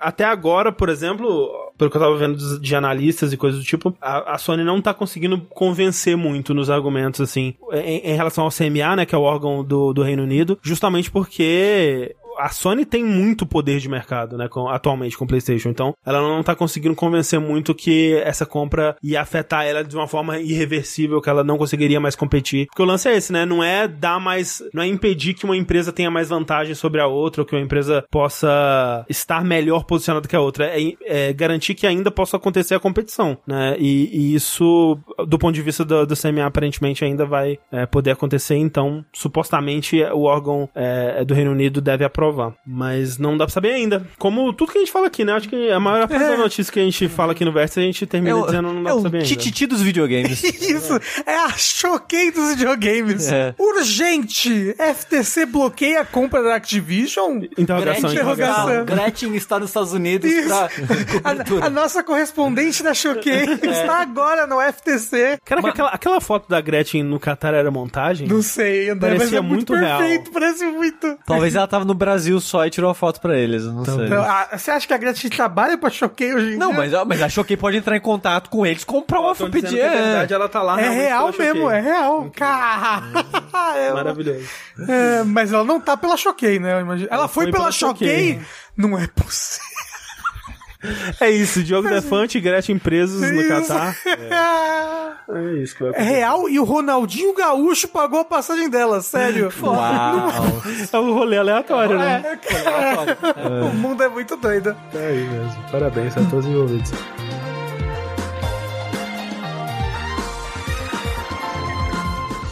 [SPEAKER 1] até agora, por exemplo, pelo que eu tava vendo de analistas e coisas do tipo, a, a Sony não tá conseguindo convencer muito nos argumentos, assim, em, em relação ao CMA, né, que é o órgão do, do Reino Unido, justamente porque a Sony tem muito poder de mercado, né, com, atualmente com o PlayStation. Então, ela não tá conseguindo convencer muito que essa compra ia afetar ela de uma forma irreversível, que ela não conseguiria mais competir. Porque o lance é esse, né? Não é dar mais. Não é impedir que uma empresa tenha mais vantagem sobre a outra, ou que uma empresa possa estar melhor posicionada que a outra. É, é garantir que ainda possa acontecer a competição, né? E, e isso, do ponto de vista do, do CMA, aparentemente ainda vai é, poder acontecer. Então, supostamente, o órgão é, do Reino Unido deve aprovar provar. Mas não dá pra saber ainda. Como tudo que a gente fala aqui, né? Acho que a maior parte é. da notícia que a gente fala aqui no Verso, a gente termina é o, dizendo não dá é pra saber ainda. É o
[SPEAKER 3] tititi dos videogames.
[SPEAKER 2] Isso! É a choquei dos videogames. É. Urgente! FTC bloqueia a compra da Activision?
[SPEAKER 4] Interrogação, interrogação. Gretchen está nos Estados Unidos Isso. pra
[SPEAKER 2] a, a, nossa correspondente da Choquei é. está agora no FTC.
[SPEAKER 1] Cara, Mas... aquela, aquela foto da Gretchen no Qatar era montagem?
[SPEAKER 2] Não sei, André, Parecia é muito, muito perfeito, real. parece muito.
[SPEAKER 3] Talvez ela tava no Brasil Brasil só e tirou a foto pra eles. Não então, sei. Então,
[SPEAKER 2] a, você acha que a Gretchen trabalha pra Choquei hoje em
[SPEAKER 3] não, dia? Não, mas, mas a Choquei pode entrar em contato com eles, comprar uma pedir.
[SPEAKER 1] É verdade, ela tá lá.
[SPEAKER 2] É real mesmo, é real. Cara,
[SPEAKER 1] Maravilhoso.
[SPEAKER 2] É, mas ela não tá pela Choquei, né? Ela, ela foi, foi, pela, Choquei. Não é possível.
[SPEAKER 1] É isso, Diogo Defante e Gretchen presos no Catar. É.
[SPEAKER 2] é isso que vai É real e o Ronaldinho Gaúcho pagou a passagem dela, sério.
[SPEAKER 3] Uau.
[SPEAKER 1] é um rolê aleatório, né?
[SPEAKER 2] É, O mundo é muito doido.
[SPEAKER 1] É aí mesmo. Parabéns a todos os envolvidos.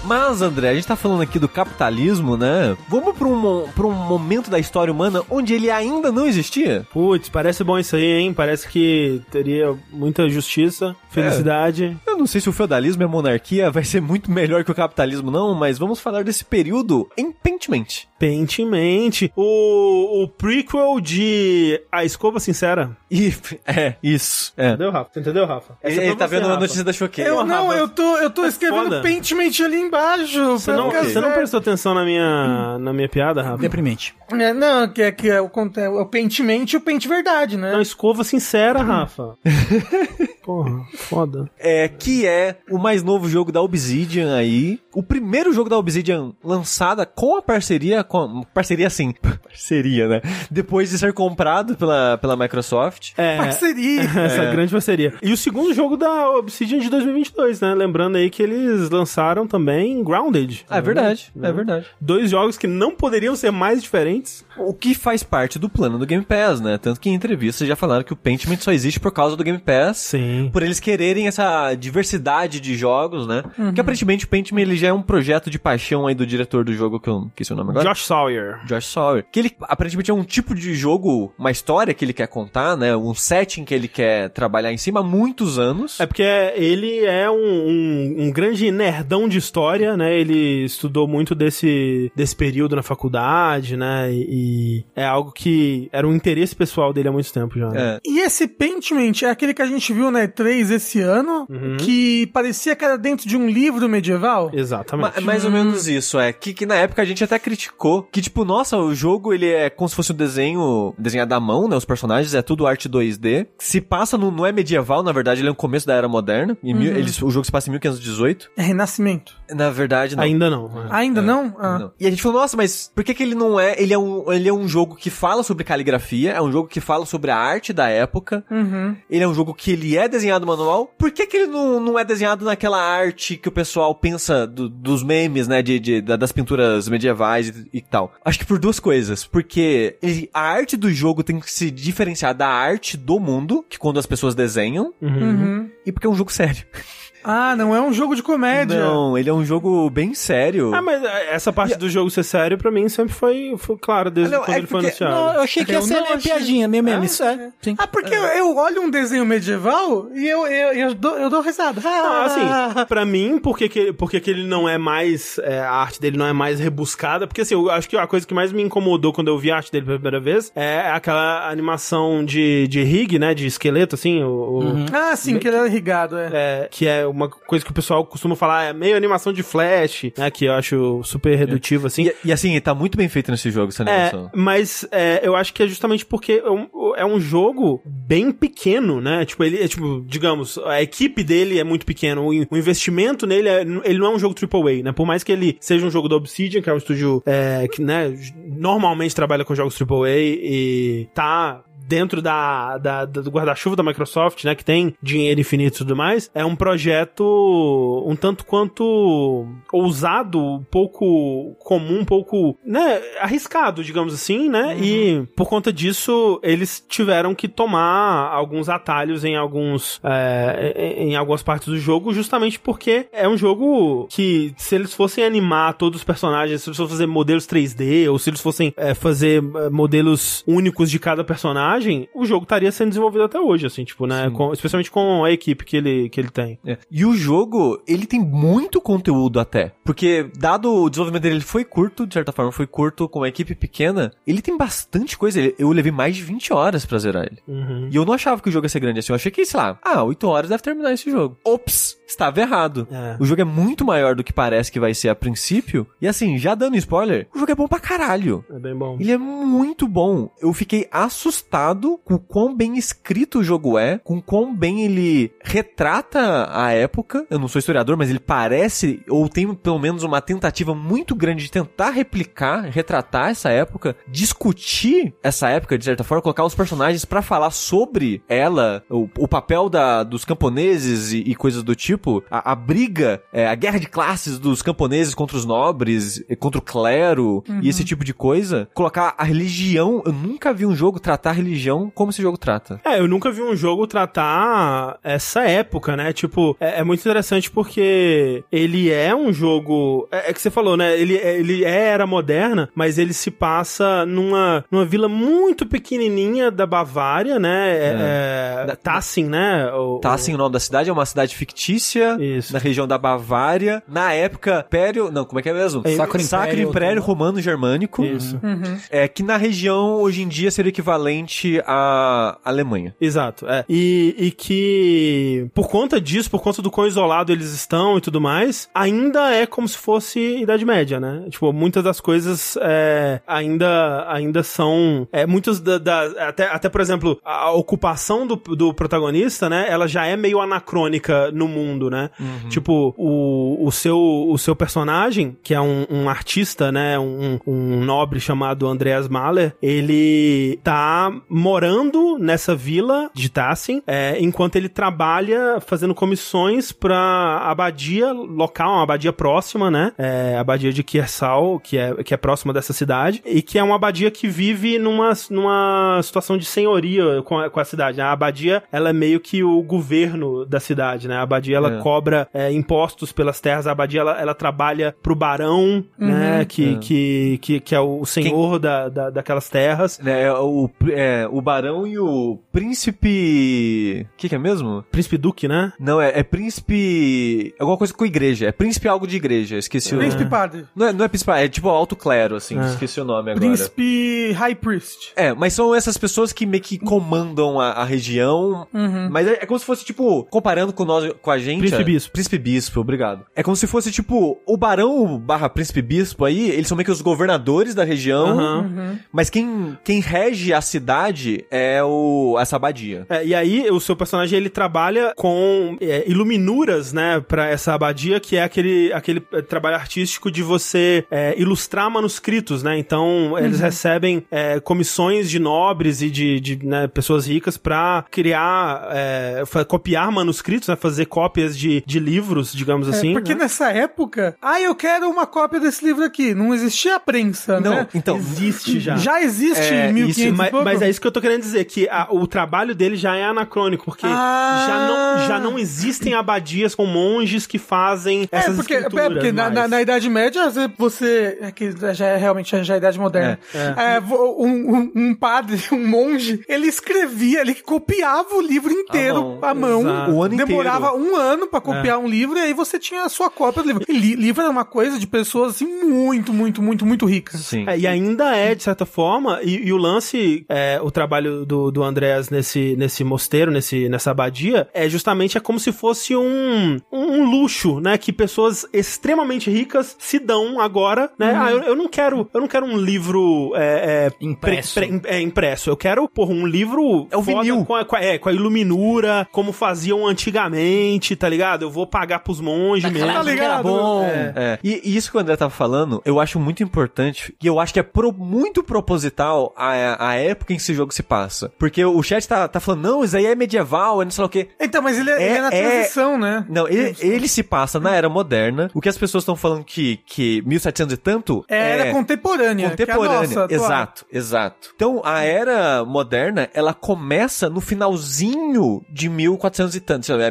[SPEAKER 3] Mas, André, a gente tá falando aqui do capitalismo, né? Vamos pra um, pra um momento da história humana onde ele ainda não existia?
[SPEAKER 1] Putz, parece bom isso aí, hein? Parece que teria muita justiça, felicidade.
[SPEAKER 3] É. Eu não sei se o feudalismo e a monarquia vai ser muito melhor que o capitalismo, não, mas vamos falar desse período em Pentiment.
[SPEAKER 1] Pentiment. O, o prequel de A Escova Sincera.
[SPEAKER 3] E, é, isso. É.
[SPEAKER 1] Entendeu, Rafa? Entendeu, Rafa?
[SPEAKER 3] Essa ele, é tá vendo Rafa. a notícia da Choquei.
[SPEAKER 2] Eu não, eu tô, eu tô é escrevendo foda. Pentiment ali embaixo baixo.
[SPEAKER 1] Você não, você não prestou atenção na minha, na minha piada, Rafa?
[SPEAKER 4] Deprimente.
[SPEAKER 2] É, não, que é, que é o, é o pentemente e o pente verdade, né?
[SPEAKER 1] Não, escova sincera, Rafa. Porra, foda.
[SPEAKER 3] É, que é o mais novo jogo da Obsidian aí. O primeiro jogo da Obsidian lançada com a parceria, com parceria assim, parceria, né? Depois de ser comprado pela, pela Microsoft.
[SPEAKER 2] É, parceria.
[SPEAKER 1] Essa é. grande parceria. E o segundo jogo da Obsidian de 2022, né? Lembrando aí que eles lançaram também também Grounded.
[SPEAKER 3] É verdade, é verdade.
[SPEAKER 1] Dois jogos que não poderiam ser mais diferentes.
[SPEAKER 3] O que faz parte do plano do Game Pass, né? Tanto que em entrevistas já falaram que o Pentiment só existe por causa do Game Pass.
[SPEAKER 1] Sim.
[SPEAKER 3] Por eles quererem essa diversidade de jogos, né? Uhum. Porque aparentemente o Pentiment ele já é um projeto de paixão aí do diretor do jogo, que eu esqueci o nome agora.
[SPEAKER 1] Josh Sawyer.
[SPEAKER 3] Josh Sawyer. Que ele aparentemente é um tipo de jogo, uma história que ele quer contar, né? Um setting que ele quer trabalhar em cima há muitos anos.
[SPEAKER 1] É porque ele é um, um, um grande nerdão de história, né? Ele estudou muito desse, desse período na faculdade, né? E, é algo que era um interesse pessoal dele há muito tempo já. Né?
[SPEAKER 2] É. E esse Pentiment é aquele que a gente viu na E3 esse ano, uhum. que parecia que era dentro de um livro medieval?
[SPEAKER 1] Exatamente.
[SPEAKER 3] Ma mais ou menos isso, é. Que, que na época a gente até criticou que, tipo, nossa, o jogo ele é como se fosse um desenho desenhado à mão, né? Os personagens é tudo arte 2D. Se passa no. Não é medieval, na verdade, ele é o começo da era moderna. Uhum. Mil, eles, o jogo se passa em 1518.
[SPEAKER 2] É Renascimento.
[SPEAKER 3] Na verdade,
[SPEAKER 1] não. Ainda não.
[SPEAKER 2] É. Ainda é. não?
[SPEAKER 3] Ah. não? E a gente falou, nossa, mas por que, que ele não é. Ele é, um, ele é um jogo que fala sobre caligrafia, é um jogo que fala sobre a arte da época. Uhum. Ele é um jogo que ele é desenhado manual. Por que, que ele não, não é desenhado naquela arte que o pessoal pensa do, dos memes, né? De, de, das pinturas medievais e, e, tal? Acho que por duas coisas. Porque ele, a arte do jogo tem que se diferenciar da arte do mundo, que quando as pessoas desenham. Uhum. Uhum. E porque é um jogo sério.
[SPEAKER 2] Ah, não é um jogo de comédia.
[SPEAKER 3] Não, ele é um jogo bem sério.
[SPEAKER 1] Ah, mas essa parte e... do jogo ser sério, pra mim, sempre foi, foi claro, desde ah, não, quando é ele foi anunciado. Não,
[SPEAKER 2] eu achei que ia ser achei... piadinha, meio meme. Isso é. Sim. Ah, porque é. eu, eu, olho um desenho medieval e eu, eu, eu, dou, eu dou risada.
[SPEAKER 1] Ah, assim, pra mim, porque que, porque que ele não é mais, é, a arte dele não é mais rebuscada, porque assim, eu acho que a coisa que mais me incomodou quando eu vi a arte dele pela primeira vez é aquela animação de, de rig, né, de esqueleto, assim, o...
[SPEAKER 2] Uhum. Ah, sim, que ele é irrigado, é.
[SPEAKER 1] é. Que é uma coisa que o pessoal costuma falar, é meio animação de flash, né? Que eu acho super redutivo, assim.
[SPEAKER 3] E, e, assim, tá muito bem feito nesse jogo, essa
[SPEAKER 1] é, animação. É, mas é, eu acho que é justamente porque é um, é um jogo bem pequeno, né? Tipo, ele é, tipo, digamos, a equipe dele é muito pequena, o, o investimento nele, é, ele não é um jogo AAA, né? Por mais que ele seja um jogo da Obsidian, que é um estúdio é, que, né, normalmente trabalha com jogos AAA e tá dentro da, da do guarda-chuva da Microsoft, né, que tem dinheiro infinito e tudo mais, é um projeto um tanto quanto ousado, um pouco comum, um pouco, né, arriscado, digamos assim, né? Uhum. E por conta disso, eles tiveram que tomar alguns atalhos em alguns é, em algumas partes do jogo, justamente porque é um jogo que se eles fossem animar todos os personagens, se eles fossem fazer modelos 3D ou se eles fossem é, fazer é, modelos únicos de cada personagem personagem, o jogo estaria sendo desenvolvido até hoje, assim, tipo, né? Com, especialmente com a equipe que ele, que ele tem.
[SPEAKER 3] É. E o jogo, ele tem muito conteúdo até. Porque, dado o desenvolvimento dele, ele foi curto, de certa forma, foi curto, com uma equipe pequena, ele tem bastante coisa. Eu levei mais de 20 horas pra zerar ele. Uhum. E eu não achava que o jogo ia ser grande assim. Eu achei que, sei lá, ah, 8 horas deve terminar esse jogo. Ops! Estava errado. É. O jogo é muito maior do que parece que vai ser a princípio. E assim, já dando spoiler, o jogo é bom pra caralho.
[SPEAKER 1] É bem bom.
[SPEAKER 3] Ele é muito bom. Eu fiquei assustado com o quão bem escrito o jogo é, com quão bem ele retrata a época. Eu não sou historiador, mas ele parece, ou tem pelo menos uma tentativa muito grande de tentar replicar, retratar essa época, discutir essa época, de certa forma, colocar os personagens para falar sobre ela, o, o papel da, dos camponeses e, e coisas do tipo, a, a briga, é, a guerra de classes dos camponeses contra os nobres, contra o clero uhum. e esse tipo de coisa. Colocar a religião, eu nunca vi um jogo tratar a religião religião como esse jogo trata.
[SPEAKER 1] É, eu nunca vi um jogo tratar essa época, né? Tipo, é, é muito interessante porque ele é um jogo. É, é, que você falou, né? Ele, ele é era moderna, mas ele se passa numa, numa vila muito pequenininha da Bavária, né? É, é. Tassin, né?
[SPEAKER 3] O, Tassin, o nome da cidade, é uma cidade fictícia Isso. na região da Bavária. Na época, Império. Não, como é que é mesmo?
[SPEAKER 1] É, Sacro,
[SPEAKER 3] Sacro Império, Império Romano Germânico.
[SPEAKER 1] Isso. Uhum.
[SPEAKER 3] É que na região, hoje em dia, seria equivalente a Alemanha.
[SPEAKER 1] Exato, é. E, e que por conta disso, por conta do quão isolado eles estão e tudo mais, ainda é como se fosse Idade Média, né? Tipo, muitas das coisas é, ainda, ainda são. É, muitas da, da, até, até, por exemplo, a ocupação do, do protagonista, né? Ela já é meio anacrônica no mundo, né? Uhum. Tipo, o, o, seu, o seu personagem, que é um, um artista, né? Um, um nobre chamado Andreas Mahler, ele tá morando nessa vila de Tassin, é, enquanto ele trabalha fazendo comissões pra abadia local, uma abadia próxima, né? É, a abadia de Kiersal, que é, que é próxima dessa cidade, e que é uma abadia que vive numa, numa situação de senhoria com a, com a cidade. Né? A abadia, ela é meio que o governo da cidade, né? A abadia, ela é. cobra é, impostos pelas terras, a abadia, ela, ela trabalha pro barão, uhum. né? Que, é. Que, que, que é o senhor Quem... da, da, daquelas terras.
[SPEAKER 3] É, o, é, o barão e o príncipe. O que, que, é mesmo?
[SPEAKER 1] Príncipe Duque, né?
[SPEAKER 3] Não, é, é príncipe. Alguma coisa com igreja. É príncipe algo de igreja. Esqueci
[SPEAKER 2] o Príncipe padre.
[SPEAKER 3] Não é, não é príncipe é tipo alto clero, assim. É. Esqueci o nome agora.
[SPEAKER 2] Príncipe High Priest.
[SPEAKER 3] É, mas são essas pessoas que meio que comandam a, a região. Uhum. Mas é, é, como se fosse, tipo, comparando com nós, com a gente.
[SPEAKER 1] Príncipe Bispo.
[SPEAKER 3] Príncipe Bispo, obrigado. É como se fosse, tipo, o barão barra príncipe bispo aí, eles são meio que os governadores da região. Uhum. Mas quem, quem rege a cidade é o essa abadia.
[SPEAKER 1] É, e aí o seu personagem ele trabalha com é, iluminuras, né, para essa abadia, que é aquele, aquele é, trabalho artístico de você é, ilustrar manuscritos, né? Então eles uhum. recebem é, comissões de nobres e de, de né, pessoas ricas para criar, é, copiar manuscritos, né, fazer cópias de, de livros, digamos assim.
[SPEAKER 2] Porque
[SPEAKER 1] né?
[SPEAKER 2] nessa época, ah, eu quero uma cópia desse livro aqui. Não existia a prensa,
[SPEAKER 1] não,
[SPEAKER 2] né?
[SPEAKER 1] Então existe já.
[SPEAKER 2] Já existe é, 1500
[SPEAKER 1] isso, mas, mas, é isso que eu tô querendo dizer que a, o trabalho dele já é anacrônico, porque ah. já não já não existem abadias com monges que fazem é, essas
[SPEAKER 2] porque, é, porque na, na, na, Idade Média, você. É que já é realmente já é a Idade Moderna. É, é. é um, um, um, padre, um monge, ele escrevia, ele copiava o livro inteiro à mão. mão o ano demorava inteiro. um ano para copiar é. um livro e aí você tinha a sua cópia do livro. E li, livro era uma coisa de pessoas assim muito, muito, muito, muito ricas.
[SPEAKER 1] Sim. e ainda é, de certa forma, e, e o lance, o trabalho do, do Andréas nesse, nesse mosteiro, nesse, nessa abadia, é justamente é como se fosse um, um luxo, né? Que pessoas extremamente ricas se dão agora, né? Uhum. Ah, eu, eu, não quero, eu não quero um livro é,
[SPEAKER 4] é, impresso. Pre,
[SPEAKER 1] pre, é, impresso. Eu quero, porra, um livro
[SPEAKER 3] é o vinil.
[SPEAKER 1] Com a, com, a, é, com a iluminura, como faziam antigamente, tá ligado? Eu vou pagar pros monges tá mesmo.
[SPEAKER 3] Tá ligado? bom. É. é. E, e, isso que o André tava falando, eu acho muito importante, e eu acho que é pro, muito proposital a, a época em que esse jogo se passa. Porque o chat tá, tá falando, não, isso aí é medieval, é não sei lá o quê.
[SPEAKER 2] Então, mas ele é, é, é na transição, né?
[SPEAKER 3] Não, ele, ele se passa na era moderna. O que as pessoas estão falando que, que 1700 e tanto
[SPEAKER 2] é, é era contemporânea.
[SPEAKER 3] Contemporânea, nossa, exato, exato. Então, a era moderna, ela começa no finalzinho de 1400 e tanto, é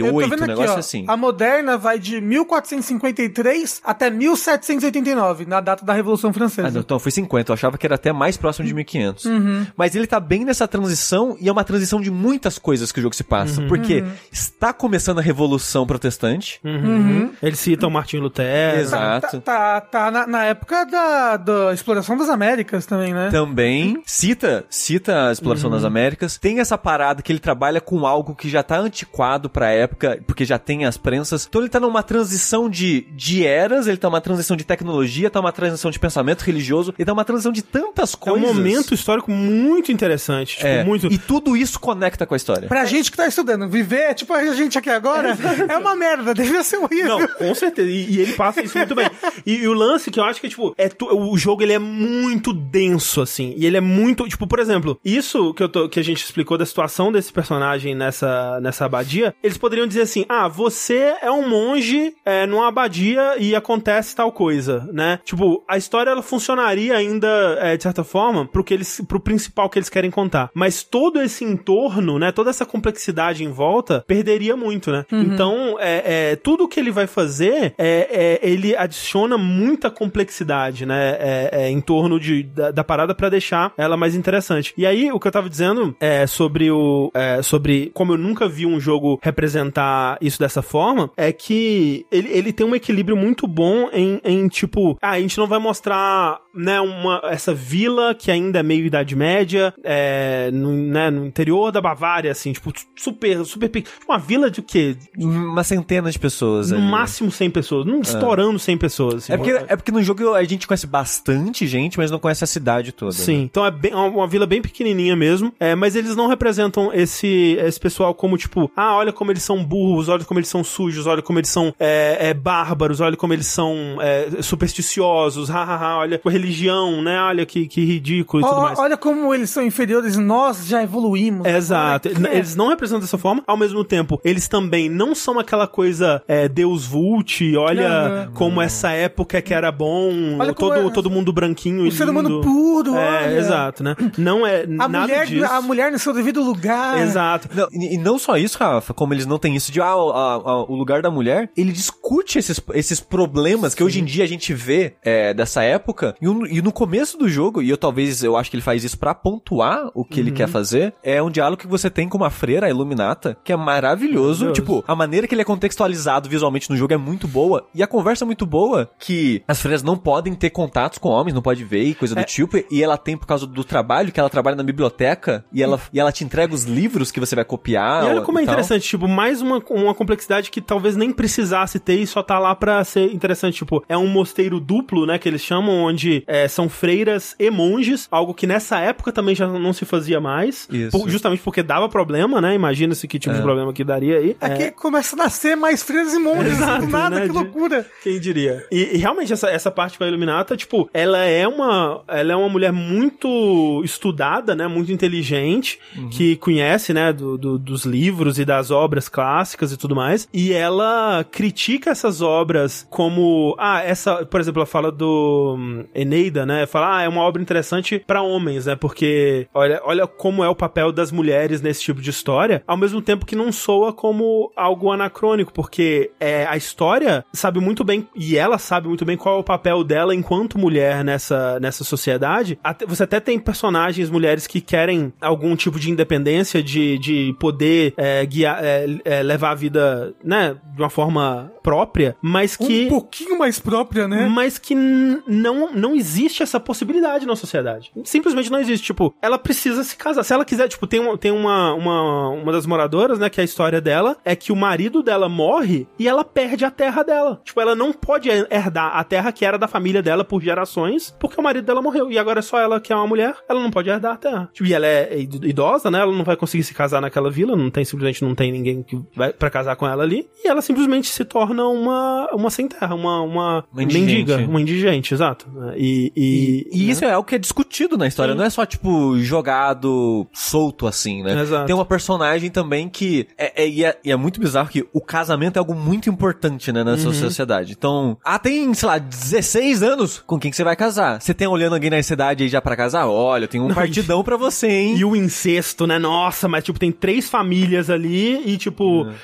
[SPEAKER 3] 1498, é, um negócio aqui, ó, assim.
[SPEAKER 2] A moderna vai de 1453 até 1789, na data da Revolução Francesa. Ah,
[SPEAKER 3] não, então foi 50, eu achava que era até mais próximo de 1500. Uhum. Mas ele tá bem nessa transição e é uma transição de muitas coisas que o jogo se passa, uhum. porque uhum. está começando a Revolução Protestante.
[SPEAKER 1] Uhum. Uhum. Eles citam Martin Lutero.
[SPEAKER 3] Exato.
[SPEAKER 2] Tá, tá, tá na, na, época da, da exploração das Américas também, né?
[SPEAKER 3] Também. Cita, cita a exploração uhum. das Américas. Tem essa parada que ele trabalha com algo que já tá antiquado pra época, porque já tem as prensas. Então ele tá numa transição de, de eras, ele tá numa transição de tecnologia, tá numa transição de pensamento religioso, ele tá numa transição de tantas coisas.
[SPEAKER 1] É um momento histórico muito interessante. Tipo,
[SPEAKER 3] é.
[SPEAKER 1] muito...
[SPEAKER 3] E tudo isso conecta com a história.
[SPEAKER 2] Pra gente que tá estudando, viver, tipo a gente aqui agora, é uma merda, devia ser horrível.
[SPEAKER 1] Não, com certeza. E, e ele passa isso muito bem. E, e, o lance que eu acho que, tipo, é tu, o jogo ele é muito denso, assim. E ele é muito. Tipo, por exemplo, isso que, eu tô, que a gente explicou da situação desse personagem nessa, nessa abadia, eles poderiam dizer assim: ah, você é um monge é, numa abadia e acontece tal coisa, né? Tipo, a história ela funcionaria ainda, é, de certa forma, pro, que eles, pro principal que eles querem contar. Mas todo esse entorno, né? Toda essa complexidade em volta perderia muito, né? Uhum. Então, é, é, tudo que ele vai fazer, é, é ele adiciona muita complexidade, né? É, é, em torno de, da, da parada para deixar ela mais interessante. E aí, o que eu tava dizendo é sobre o. É, sobre como eu nunca vi um jogo representar isso dessa forma, é que ele, ele tem um equilíbrio muito bom em, em tipo, ah, a gente não vai mostrar, né, uma, essa vila que ainda é meio Idade Média, é, no, né, no interior da Bavária, assim, tipo, super, super. Uma vila de o quê?
[SPEAKER 3] Uma centena de pessoas.
[SPEAKER 1] No ali. máximo 100 pessoas. Não estourando 100 pessoas. Assim,
[SPEAKER 3] é, porque, é porque no jogo a gente conhece bastante gente, mas não conhece a cidade toda.
[SPEAKER 1] Sim. Né? Então é bem, uma vila bem pequenininha mesmo. É, mas eles não representam esse, esse pessoal como, tipo, ah, olha como eles são burros, olha como eles são sujos, olha como eles são é, é, bárbaros, olha como eles são é, supersticiosos, hahaha, olha a religião, né? Olha que, que ridículo e tudo mais.
[SPEAKER 2] Olha como eles são inferiores, nós já evoluímos.
[SPEAKER 1] Exato. Eles não representam dessa forma, ao mesmo tempo, eles também não são aquela coisa é, Deus Vult, olha uhum. como essa época que era bom, olha todo, é... todo mundo branquinho o
[SPEAKER 2] e ser humano puro,
[SPEAKER 1] É, olha. exato, né? Não é a nada
[SPEAKER 2] mulher,
[SPEAKER 1] disso.
[SPEAKER 2] A mulher no seu devido lugar.
[SPEAKER 1] Exato.
[SPEAKER 3] Não, e, e, não só isso, Rafa, como eles não têm isso de, ah, a, a, o lugar da mulher, ele discute esses, esses problemas Sim. que hoje em dia a gente vê é, dessa época, e, um, e, no começo do jogo, e eu talvez, eu acho que ele faz isso para pontuar o que uhum. ele quer fazer, é um diálogo que você tem com uma freira, a Iluminata, que é maravilhoso. Tipo, a maneira que ele é contextualizado visualmente no jogo é muito boa. E a conversa é muito boa que as freiras não podem ter contatos com homens, não pode ver e coisa é. do tipo. E ela tem por causa do trabalho, que ela trabalha na biblioteca e ela, e ela te entrega os livros que você vai copiar.
[SPEAKER 1] E olha como é interessante, tipo, mais uma, uma complexidade que talvez nem precisasse ter e só tá lá pra ser interessante. Tipo, é um mosteiro duplo, né, que eles chamam, onde é, são freiras e monges, algo que nessa época também já não se fazia mais. Por, justamente porque dava problema, né? Imagina-se que tipo é. de problema que daria aí.
[SPEAKER 2] Aqui é. começa a nascer mais freiras e monges Exato, do nada, né? que loucura.
[SPEAKER 1] Quem diria? E, e, realmente essa, essa parte com a Iluminata, tipo, ela é uma ela é uma mulher muito estudada, né? Muito inteligente, uhum. que conhece, né? Do, do, dos livros e das obras clássicas e tudo mais. E ela critica essas obras como, ah, essa, por exemplo, ela fala do um, Eneida, né? Fala, ah, é uma obra interessante para homens, né? Porque olha, olha como é o papel das mulheres nesse tipo de história, ao mesmo tempo que não soa como algo anacrônico, porque é, a história sabe muito bem, e ela sabe muito bem qual é o papel dela enquanto mulher nessa, nessa sociedade. Até, você até tem personagens mulheres que querem algum tipo de independência, de, de poder é, guiar, é, é, levar a vida, né, de uma forma própria, mas que...
[SPEAKER 2] Um pouquinho mais própria, né?
[SPEAKER 1] Mas que não, não existe essa possibilidade na sociedade. Simplesmente não existe. Tipo, ela precisa se casar. Se ela quiser, tipo, tem, tem uma, uma, uma das moradoras, né, que é a história dela, é que o marido dela morre e ela perde a terra dela. Tipo, ela não pode herdar a terra que era da família dela por gerações, porque o marido dela morreu. E agora é só ela que é uma mulher, ela não pode herdar a terra. Tipo, e ela é idosa, né? Ela não vai conseguir se casar naquela vila, não tem, simplesmente não tem ninguém que vai para casar com ela ali. E ela simplesmente se torna uma, uma sem terra, uma, uma, uma mendiga, uma indigente, exato. E, e,
[SPEAKER 3] e, e né? isso é algo que é discutido na história, Sim. não é só, tipo, jogado solto assim, né? Exato. Tem uma personagem também que é, é, e é, e é muito bizarro que o casamento é algo muito importante, né, nessa uhum. sociedade. Então, ah, tem, sei lá, 16 anos, com quem que você vai casar? Você tem olhando alguém na cidade aí já para casar? Olha, tem um não, partidão e... para você, hein?
[SPEAKER 1] E o incesto, né? Nossa, mas tipo, tem três famílias ali e tipo, uhum.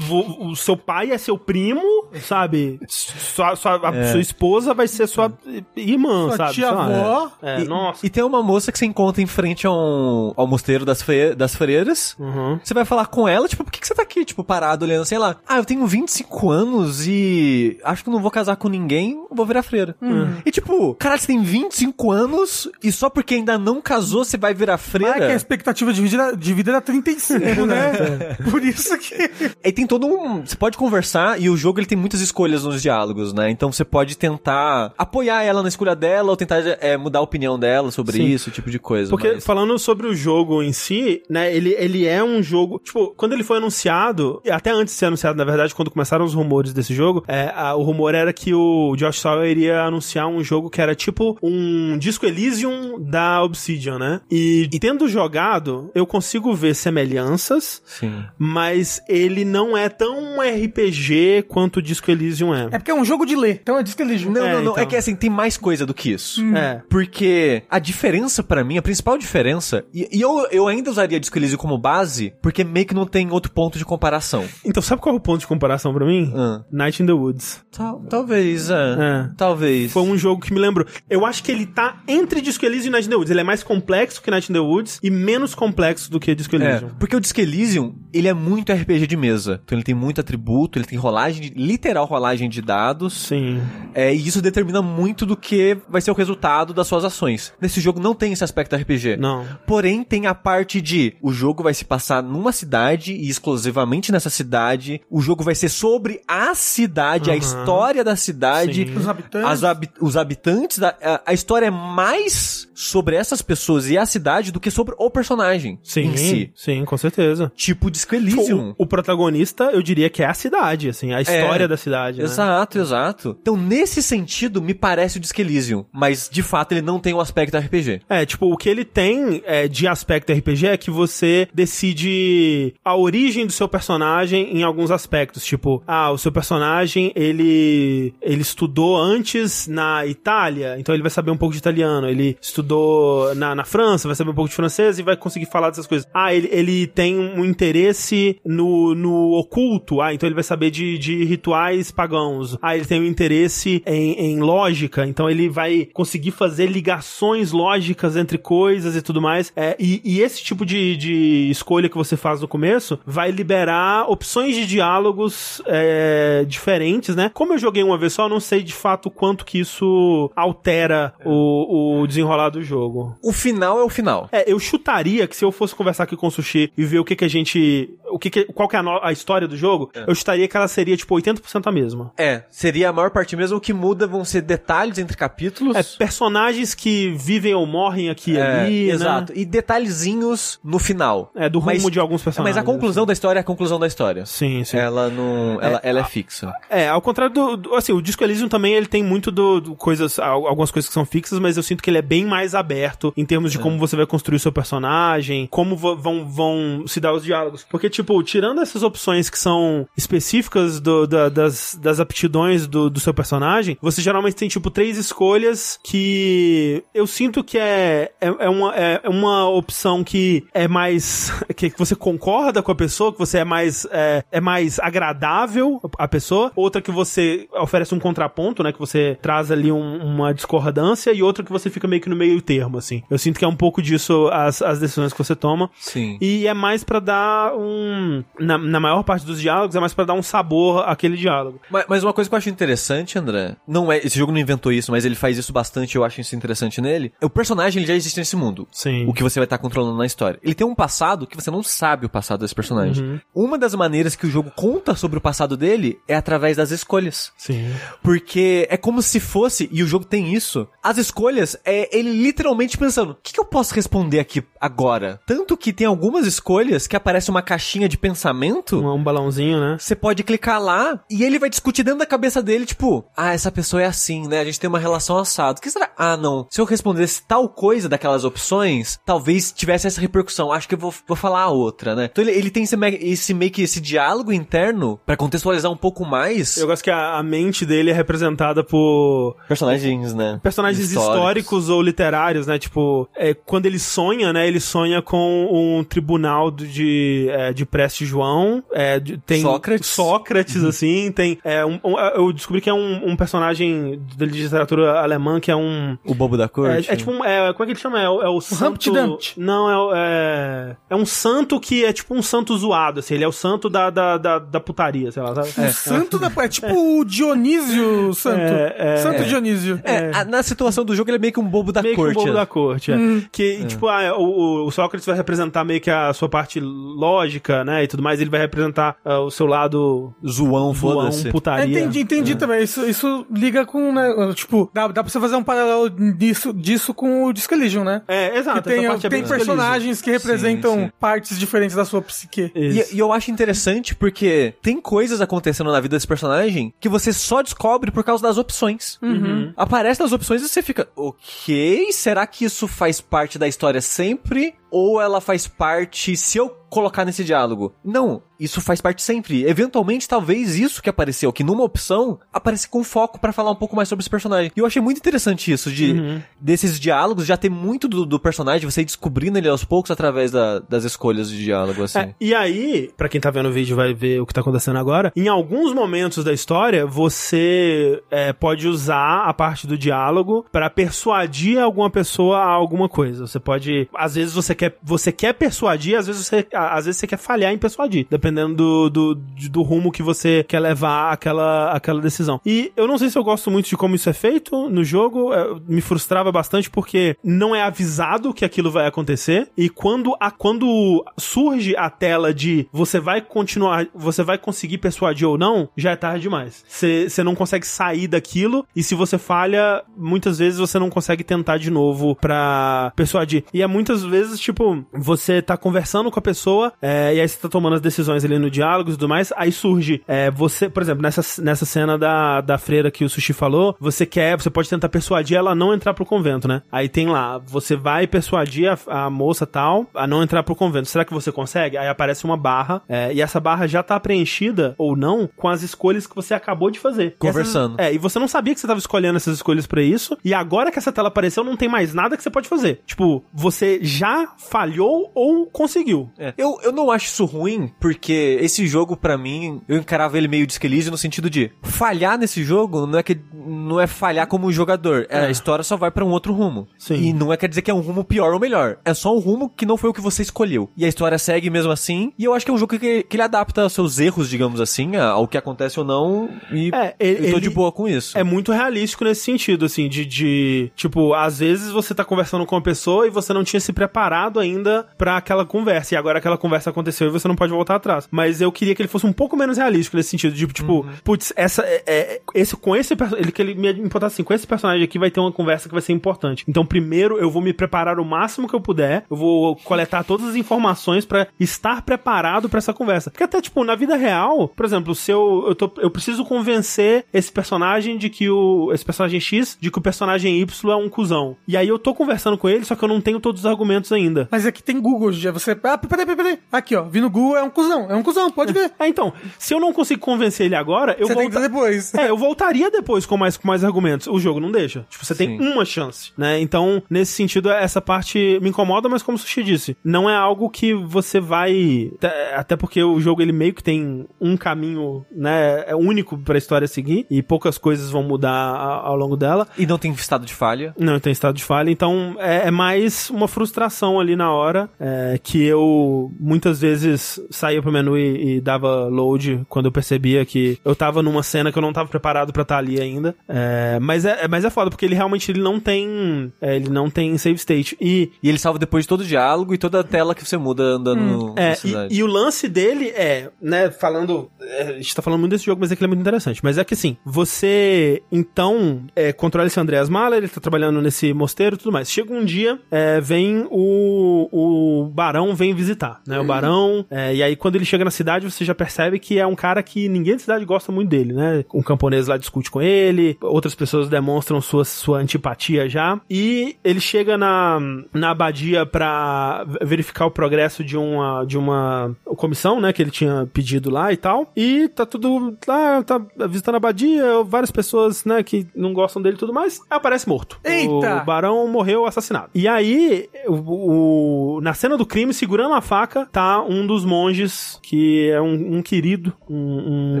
[SPEAKER 1] o, o, o, seu pai é seu primo, sabe? Sua, sua, a é. sua esposa vai ser sua irmã, sua sabe?
[SPEAKER 2] Tia avó.
[SPEAKER 3] É. É, e, nossa. E tem uma moça que você encontra em frente ao, ao mosteiro das, fre das freiras. Uhum. Você vai falar com ela, tipo, por que, que você tá aqui, tipo, parado olhando, sei lá? Ah, eu tenho 25 anos e acho que não vou casar com ninguém, vou virar freira. Uhum. E tipo, caralho, você tem 25 anos e só porque ainda não casou você vai virar freira? Mas é
[SPEAKER 2] que a expectativa de vida, de vida era 35, né? Por isso que...
[SPEAKER 3] E tem todo um... Você pode conversar e o jogo ele tem muitas escolhas nos diálogos, né? Então você pode tentar apoiar ela na escolha dela ou tentar é, mudar a opinião dela sobre Sim. isso, tipo de coisa.
[SPEAKER 1] Porque mas... falando sobre o jogo em si, né, ele, ele é um jogo, tipo, quando ele foi anunciado, até antes de ser anunciado, na verdade, quando começaram os rumores desse jogo, é, a, o rumor era que o Josh Sawyer iria anunciar um jogo que era tipo um Disco Elysium da Obsidian, né? E, e tendo jogado, eu consigo ver semelhanças, Sim. mas ele não é tão RPG quanto o Disco Elysium é.
[SPEAKER 2] É porque é um jogo de ler, então é Disco Elysium.
[SPEAKER 3] Não, é, não, não, é então. é que assim, tem mais coisa do que isso. Hum. É. Porque a diferença para mim, a principal diferença, e, e, eu, eu ainda usaria Disco Elysium como base, porque meio que não tem outro ponto de comparação.
[SPEAKER 1] Então, sabe qual é o ponto de comparação para mim? Uh. Night in the Woods.
[SPEAKER 3] Tal, talvez, é. é. Talvez.
[SPEAKER 1] Foi um jogo que me lembrou. Eu acho que ele tá entre Disco Elysium e Night in the Woods. Ele é mais complexo que Night in the Woods e menos complexo do que Disco Elysium.
[SPEAKER 3] É, porque o Disco Elysium, ele é muito RPG de mesa. Então ele tem muito atributo, ele tem rolagem, de, literal rolagem de dados.
[SPEAKER 1] Sim.
[SPEAKER 3] É, e isso determina muito do que vai ser o resultado das suas ações. Nesse jogo não tem esse aspecto RPG.
[SPEAKER 1] Não.
[SPEAKER 3] Porém, tem a parte de o jogo vai se passar numa cidade e exclusivamente nessa cidade. O jogo vai ser sobre a cidade, uhum. a história da cidade.
[SPEAKER 2] Sim. Os habitantes.
[SPEAKER 3] Hab os habitantes. Da, a, a, história é mais sobre essas pessoas e a cidade do que sobre o personagem
[SPEAKER 1] sim, em si. Sim, com certeza.
[SPEAKER 3] Tipo Disco Elysium.
[SPEAKER 1] O, o protagonista, eu diria que é a cidade, assim, a história é, da cidade. Né?
[SPEAKER 3] Exato, exato. Então, nesse sentido, me parece o Disco Elysium. Mas, de fato, ele não tem o um aspecto RPG.
[SPEAKER 1] É, tipo, o que ele tem é, de aspecto RPG é que você decide a origem do seu personagem em alguns aspectos. Tipo, ah, o seu personagem, ele, ele estudou antes na Itália, então ele vai saber um pouco de italiano. Ele estudou na, na França, vai saber um pouco de francês e vai conseguir falar dessas coisas. Ah, ele, ele tem um interesse no, no oculto, ah, então ele vai saber de, de rituais pagãos. Ah, ele tem um interesse em, em lógica, então ele vai conseguir fazer ligações lógicas entre coisas e tudo mais. É, e, e esse tipo de, de escolha que você faz no começo vai liberar opções de diálogos é, diferentes, né? Como eu joguei uma vez só, eu não sei de fato quanto que isso altera o, o desenrolar do jogo.
[SPEAKER 3] O final é o final.
[SPEAKER 1] É, eu chutaria que se eu fosse conversar aqui com o Sushi e ver o que que a gente... O que que, qual que é a, a história do jogo, é. eu chutaria que ela seria, tipo, 80% a mesma.
[SPEAKER 3] É, seria a maior parte mesmo. O que muda vão ser detalhes entre capítulos.
[SPEAKER 1] É, personagens que vivem ou morrem aqui e é, ali.
[SPEAKER 3] Né? Exato. Né? E detalhezinhos no final.
[SPEAKER 1] É, do rumo mas, de alguns personagens.
[SPEAKER 3] Mas a conclusão assim. da história é a conclusão da história.
[SPEAKER 1] Sim, sim.
[SPEAKER 3] Ela não. Ela é, ela é fixa.
[SPEAKER 1] É, ao contrário do, do. assim, o Disco Elysium também ele tem muito do, do, coisas. Algumas coisas que são fixas, mas eu sinto que ele é bem mais aberto em termos de é. como você vai construir o seu personagem, como vão, vão se dar os diálogos. Porque, tipo, tirando essas opções que são específicas do, da, das, das aptidões do, do seu personagem, você geralmente tem, tipo, três escolhas que eu sinto que é, é, é uma, é, é uma opção que é mais. que você concorda com a pessoa, que você é mais, é, é mais agradável a pessoa. Outra que você oferece um contraponto, né? Que você traz ali um, uma discordância. E outra que você fica meio que no meio termo, assim. Eu sinto que é um pouco disso as, as decisões que você toma.
[SPEAKER 3] Sim.
[SPEAKER 1] E é mais para dar um. Na, na maior parte dos diálogos, é mais para dar um sabor àquele diálogo.
[SPEAKER 3] Mas, mas, uma coisa que eu acho interessante, André, não é. Esse jogo não inventou isso, mas ele faz isso bastante, eu acho isso interessante nele. O personagem ele já existe nesse mundo.
[SPEAKER 1] Sim.
[SPEAKER 3] O que você vai estar tá controlando na história. Ele tem um passado que você não sabe o passado desse personagem. Uhum. Uma das maneiras que o jogo conta sobre o passado dele é através das escolhas.
[SPEAKER 1] Sim.
[SPEAKER 3] Porque é como se fosse, e o jogo tem isso, as escolhas é ele literalmente pensando: o que, que eu posso responder aqui agora? Tanto que tem algumas escolhas que aparece uma caixinha de pensamento.
[SPEAKER 1] Um, um balãozinho, né?
[SPEAKER 3] Você pode clicar lá e ele vai discutir dentro da cabeça dele, tipo, ah, essa pessoa é assim, né? A gente tem uma relação assado. O que será? Ah, não. Se eu respondesse tal coisa daquelas opções, talvez tivesse essa repercussão. Acho que eu vou, vou falar a outra, né? Então ele, ele tem esse, esse meio que esse diálogo interno para contextualizar um pouco mais.
[SPEAKER 1] Eu gosto que a, a, mente dele é representada por
[SPEAKER 3] personagens, né?
[SPEAKER 1] Personagens históricos, históricos ou literários, né? Tipo, é, quando ele sonha, né? Ele sonha com um tribunal de, é, de Preste João. É, tem
[SPEAKER 3] Sócrates.
[SPEAKER 1] Sócrates, uhum. assim. Tem. É, um, um, eu descobri que é um, um personagem de literatura alemã que é um.
[SPEAKER 3] O bobo da corte?
[SPEAKER 1] É, é tipo um. É, como é que ele chama? É, é o santo. Não, é, é. É um santo que é tipo um santo zoado, assim. Ele é o santo da, da, da, da putaria, sei lá, sabe?
[SPEAKER 2] O santo da. É tipo o Dionísio Santo. É, santo Dionísio.
[SPEAKER 3] É, na situação do jogo ele é meio que um bobo da
[SPEAKER 1] meio
[SPEAKER 3] corte.
[SPEAKER 1] Meio que um bobo da corte, é. Hum. Que, tipo, ah, o, o Sócrates vai representar meio que a sua parte lógica, né, e tudo mais. Ele vai representar uh, o seu lado
[SPEAKER 3] zoão, foda-se.
[SPEAKER 1] putaria.
[SPEAKER 2] entendi, entendi também. Isso, isso liga com, né, tipo, dá, dá pra você fazer um paralelo disso, disso com o Disco Elysium, né?
[SPEAKER 1] É, exato.
[SPEAKER 2] Que tem, é tem personagens que representam sim, sim. partes diferentes da sua psique.
[SPEAKER 3] E, e, eu acho interessante porque tem coisas acontecendo na vida desse personagem que você só descobre por causa das opções.
[SPEAKER 1] Uhum.
[SPEAKER 3] Aparece nas opções e você fica, ok, será que isso faz parte da história sempre? Ou ela faz parte, se eu colocar nesse diálogo. Não, isso faz parte sempre. Eventualmente, talvez isso que apareceu, que numa opção, aparece com foco para falar um pouco mais sobre esse personagem. E eu achei muito interessante isso, de uhum. desses diálogos já ter muito do, do, personagem, você ir descobrindo ele aos poucos através da, das escolhas de diálogo, assim. É,
[SPEAKER 1] e aí, para quem tá vendo o vídeo vai ver o que tá acontecendo agora, em alguns momentos da história, você é, pode usar a parte do diálogo para persuadir alguma pessoa a alguma coisa. Você pode, às vezes você quer, você quer persuadir, às vezes você às vezes você quer falhar em persuadir, dependendo do, do, do rumo que você quer levar aquela, aquela decisão. E eu não sei se eu gosto muito de como isso é feito no jogo, é, me frustrava bastante porque não é avisado que aquilo vai acontecer, e quando, a, quando surge a tela de você vai continuar, você vai conseguir persuadir ou não, já é tarde demais. Você não consegue sair daquilo, e se você falha, muitas vezes você não consegue tentar de novo pra persuadir. E é muitas vezes, tipo, você tá conversando com a pessoa pessoa, é, e aí você tá tomando as decisões ali no diálogo e tudo mais, aí surge, é, você, por exemplo, nessa, nessa cena da, da freira que o Sushi falou, você quer, você pode tentar persuadir ela a não entrar pro convento, né? Aí tem lá, você vai persuadir a, a moça tal a não entrar pro convento. Será que você consegue? Aí aparece uma barra, é, e essa barra já tá preenchida, ou não, com as escolhas que você acabou de fazer.
[SPEAKER 3] Conversando.
[SPEAKER 1] Essas, é, e você não sabia que você tava escolhendo essas escolhas para isso, e agora que essa tela apareceu, não tem mais nada que você pode fazer. Tipo, você já falhou ou conseguiu.
[SPEAKER 3] É. Eu, eu não acho isso ruim, porque esse jogo, para mim, eu encarava ele meio desquelize no sentido de falhar nesse jogo não é que não é falhar como jogador. É. A história só vai para um outro rumo.
[SPEAKER 1] Sim.
[SPEAKER 3] E não é quer dizer que é um rumo pior ou melhor. É só um rumo que não foi o que você escolheu. E a história segue mesmo assim. E eu acho que é um jogo que, que ele adapta aos seus erros, digamos assim, ao que acontece ou não. E é, ele, eu tô de boa com isso.
[SPEAKER 1] É muito realístico nesse sentido, assim, de, de. Tipo, às vezes você tá conversando com uma pessoa e você não tinha se preparado preparado ainda para aquela conversa. E agora aquela conversa aconteceu e você não pode voltar atrás. Mas eu queria que ele fosse um pouco menos realístico nesse sentido. Tipo, tipo uhum. putz, essa. É, é, esse, com esse ele que ele me importasse assim, com esse personagem aqui vai ter uma conversa que vai ser importante. Então, primeiro, eu vou me preparar o máximo que eu puder. Eu vou coletar todas as informações para estar preparado para essa conversa. Porque até, tipo, na vida real, por exemplo, se eu, eu, tô, eu preciso convencer esse personagem de que o. Esse personagem X, de que o personagem Y é um cuzão. E aí eu tô conversando com ele, só que eu não tenho todos os argumentos ainda.
[SPEAKER 2] Mas aqui tem Google hoje dia. Você. Ah, peraí, peraí, peraí. Aqui, ó. Vi no Google, é um cuzão. É um cuzão, pode ver.
[SPEAKER 1] é, então. Se eu não consigo convencer ele agora, eu
[SPEAKER 2] vou. Volta... depois.
[SPEAKER 1] É, eu voltaria depois com mais, com mais argumentos. O jogo não deixa. Tipo, você Sim. tem uma chance, né? Então, nesse sentido, essa parte me incomoda, mas como o Sushi disse, não é algo que você vai. Até porque o jogo ele meio que tem um caminho, né? É único pra história seguir e poucas coisas vão mudar ao longo dela.
[SPEAKER 3] E não tem estado de falha?
[SPEAKER 1] Não tem estado de falha, então é, é mais uma frustração ali na hora é, que eu muitas vezes saía pro menu e, e, dava load quando eu percebia que eu tava numa cena que eu não tava preparado para estar tá ali ainda. É, mas, é, mas é foda, porque ele realmente ele não tem. É, ele não tem save state. E,
[SPEAKER 3] e ele salva depois de todo o diálogo e toda a tela que você muda andando hum,
[SPEAKER 1] no, é, e, e, o lance dele é, né, falando. É, a gente tá falando muito desse jogo, mas é que ele é muito interessante. Mas é que assim, você então é, controla esse Andreas Mahler, ele tá trabalhando nesse mosteiro e tudo mais. Chega um dia, é, vem o, o Barão vem visitar, né? O Barão. É, e aí, quando ele chega na cidade, você já percebe que é um cara que ninguém da cidade gosta muito dele, né? Um camponês lá discute com ele, outras pessoas demonstram sua, sua antipatia já. E ele chega na, na abadia pra verificar o progresso de uma, de uma comissão, né? Que ele tinha pedido lá e tal. E tá tudo lá, tá visitando a abadia, várias pessoas, né? Que não gostam dele e tudo mais. Aparece morto.
[SPEAKER 2] Eita!
[SPEAKER 1] O Barão morreu assassinado. E aí, o, o na cena do crime, segurando a faca, tá um dos monges que é um, um querido. Um,
[SPEAKER 3] um...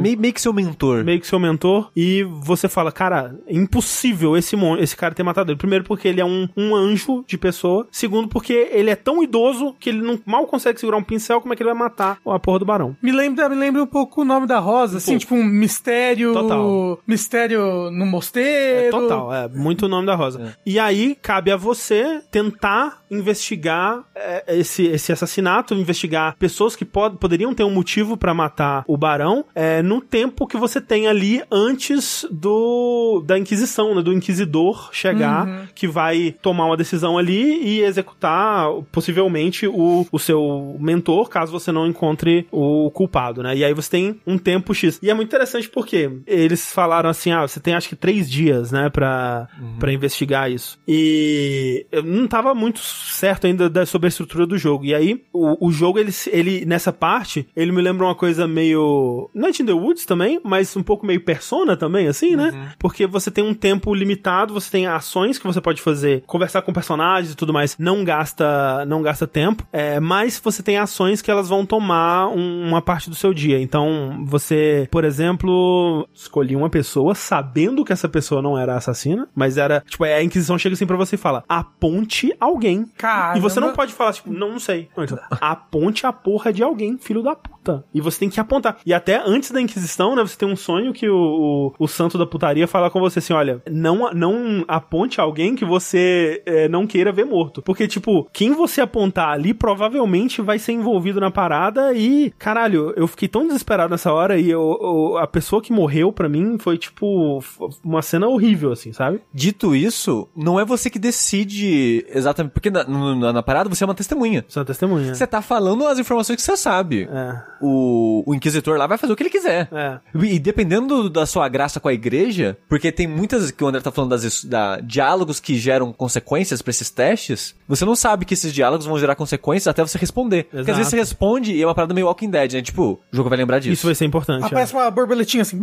[SPEAKER 3] Meio, meio, que seu mentor.
[SPEAKER 1] Meio que seu mentor. E você fala, cara, é impossível esse, esse cara ter matado ele. Primeiro, porque ele é um, um anjo de pessoa. Segundo, porque ele é tão idoso que ele não, mal consegue segurar um pincel. Como é que ele vai matar a porra do barão?
[SPEAKER 2] Me lembra, me lembra um pouco o nome da Rosa, um assim, pouco. tipo um mistério.
[SPEAKER 1] Total.
[SPEAKER 2] Mistério no mosteiro.
[SPEAKER 1] É, total, é. Muito o nome da Rosa. É. E aí, cabe a você tentar investigar é, esse, esse assassinato, investigar pessoas que pod poderiam ter um motivo para matar o barão, é, no tempo que você tem ali antes do da Inquisição, né, do Inquisidor chegar, uhum. que vai tomar uma decisão ali e executar possivelmente o, o seu mentor, caso você não encontre o culpado, né? E aí você tem um tempo X. E é muito interessante porque eles falaram assim, ah, você tem acho que três dias, né, pra, uhum. Pra investigar isso. E eu não tava muito certo ainda da, sobre a estrutura do jogo. E aí, o, o jogo, ele, ele, nessa parte, ele me lembra uma coisa meio. Night in the Woods também, mas um pouco meio persona também, assim, né? Uhum. Porque você tem um tempo limitado, você tem ações que você pode fazer, conversar com personagens e tudo mais, não gasta, não gasta tempo. É, mas você tem ações que elas vão tomar um, uma parte do seu dia. Então, você, por exemplo, escolhi uma pessoa sabendo que essa pessoa não era assassina, mas era, tipo, a Inquisição chega assim pra você e fala: aponte alguém.
[SPEAKER 2] Caramba.
[SPEAKER 1] E você não pode falar, tipo, não, não sei. Então, aponte a porra de alguém, filho da puta. E você tem que apontar. E até antes da Inquisição, né, você tem um sonho que o, o, o santo da putaria fala com você assim: olha, não, não aponte alguém que você é, não queira ver morto. Porque, tipo, quem você apontar ali provavelmente vai ser envolvido na parada e, caralho, eu fiquei tão desesperado nessa hora e eu, eu, a pessoa que morreu pra mim foi, tipo, uma cena horrível, assim, sabe?
[SPEAKER 3] Dito isso, não é você que decide exatamente. Porque na, na, na parada você é uma testemunha.
[SPEAKER 1] Você é uma testemunha.
[SPEAKER 3] Você tá falando as informações que você sabe.
[SPEAKER 1] É.
[SPEAKER 3] O, o inquisitor lá vai fazer o que ele quiser.
[SPEAKER 1] É.
[SPEAKER 3] E dependendo da sua graça com a igreja, porque tem muitas que o André tá falando das da, diálogos que geram consequências para esses testes, você não sabe que esses diálogos vão gerar consequências até você responder. Exato. Porque às vezes você responde e é uma parada meio Walking Dead, né? Tipo, o jogo vai lembrar disso.
[SPEAKER 1] Isso vai ser importante.
[SPEAKER 2] Aparece é. uma borboletinha assim.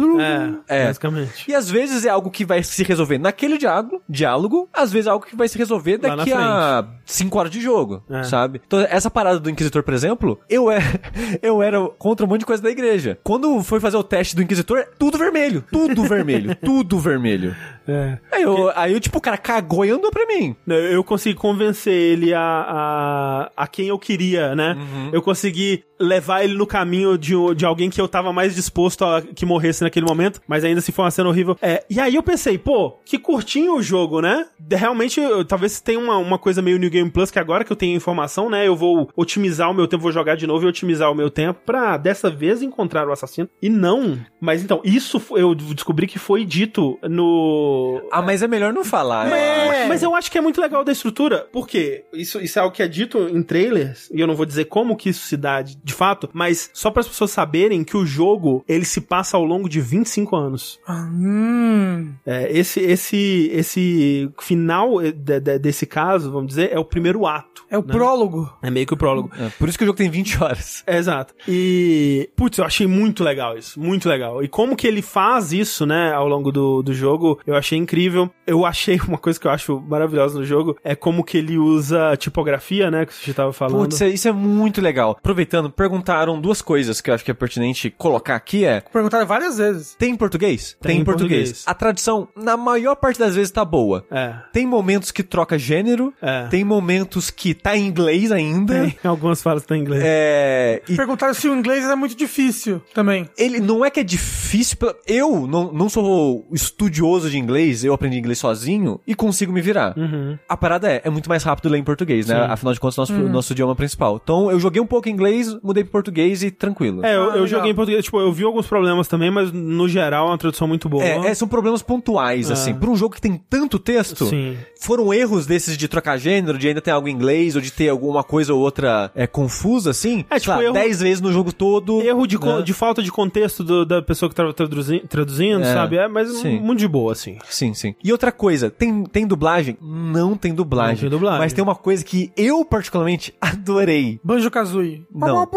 [SPEAKER 1] É, é, basicamente.
[SPEAKER 3] E às vezes é algo que vai se resolver naquele diálogo, diálogo, às vezes é algo que vai se resolver daqui a 5 horas de jogo, é. sabe? Então, essa parada do Inquisitor, por exemplo, eu era, eu era contra um monte de coisa da igreja. Quando foi fazer o teste do Inquisitor, tudo vermelho. Tudo vermelho. tudo vermelho.
[SPEAKER 1] É.
[SPEAKER 3] Aí, eu, aí eu, tipo, o cara cagou e andou pra mim.
[SPEAKER 1] Eu consegui convencer ele a, a, a quem eu queria, né? Uhum. Eu consegui levar ele no caminho de, de alguém que eu tava mais disposto a que morresse naquele momento, mas ainda se assim foi uma cena horrível. É, e aí eu pensei, pô, que curtinho o jogo, né? Realmente, eu, talvez tenha uma, uma coisa meio New Game Plus, que agora que eu tenho informação, né, eu vou otimizar o meu tempo, vou jogar de novo e otimizar o meu tempo pra dessa vez encontrar o assassino. E não. Mas então, isso eu descobri que foi dito no.
[SPEAKER 3] Ah, mas é melhor não falar.
[SPEAKER 1] É. Mas eu acho que é muito legal da estrutura. Por quê? Isso, isso é algo que é dito em trailers, e eu não vou dizer como que isso se dá de, de fato, mas só para as pessoas saberem que o jogo ele se passa ao longo de 25 anos.
[SPEAKER 2] Ah, hum.
[SPEAKER 1] É, esse, esse, esse final de, de, desse caso, vamos dizer, é o primeiro ato.
[SPEAKER 2] É o né? prólogo.
[SPEAKER 1] É meio que o prólogo.
[SPEAKER 3] É, por isso que o jogo tem 20 horas.
[SPEAKER 1] É, exato. E, putz, eu achei muito legal isso. Muito legal. E como que ele faz isso, né, ao longo do, do jogo, eu achei incrível. Eu achei uma coisa que eu acho maravilhosa no jogo, é como que ele usa tipografia, né, que você estava falando.
[SPEAKER 3] Putz, é, isso é muito legal. Aproveitando, perguntaram duas coisas que eu acho que é pertinente colocar aqui, é...
[SPEAKER 2] Perguntaram várias vezes.
[SPEAKER 3] Tem em português?
[SPEAKER 1] Tem, tem em português. português.
[SPEAKER 3] A tradução, na maior parte das vezes, tá boa.
[SPEAKER 1] É.
[SPEAKER 3] Tem momentos que troca gênero,
[SPEAKER 1] é.
[SPEAKER 3] tem momentos que tá em inglês ainda. Tem,
[SPEAKER 1] algumas falas que tá em inglês.
[SPEAKER 3] É...
[SPEAKER 2] E... Perguntaram se o inglês é muito difícil também.
[SPEAKER 3] Ele não é que é difícil, eu não, não sou estudioso de inglês, eu aprendi inglês sozinho e consigo me virar.
[SPEAKER 1] Uhum.
[SPEAKER 3] A parada é, é muito mais rápido ler em português, né? Sim. Afinal de contas, nosso, uhum. nosso idioma principal. Então, eu joguei um pouco em inglês, mudei pro português e tranquilo.
[SPEAKER 1] É, eu, ah, eu joguei em português, tipo, eu vi alguns problemas também, mas no geral é uma tradução muito boa.
[SPEAKER 3] É, é são problemas pontuais, é. assim. Pra um jogo que tem tanto texto,
[SPEAKER 1] Sim.
[SPEAKER 3] foram erros desses de trocar gênero, de ainda ter algo em inglês, ou de ter alguma coisa ou outra é, confusa, assim.
[SPEAKER 1] É, tipo, lá, erro,
[SPEAKER 3] 10 vezes no jogo todo.
[SPEAKER 1] Erro de, né? de falta de contexto do, da pessoa que tava traduzindo, traduzindo é, sabe? É, mas sim. muito de boa, assim.
[SPEAKER 3] Sim, sim. E outra coisa, tem, tem dublagem? Não tem dublagem. Não tem dublagem. Mas tem uma coisa que eu, particularmente, adorei.
[SPEAKER 2] Banjo-Kazooie.
[SPEAKER 3] Não.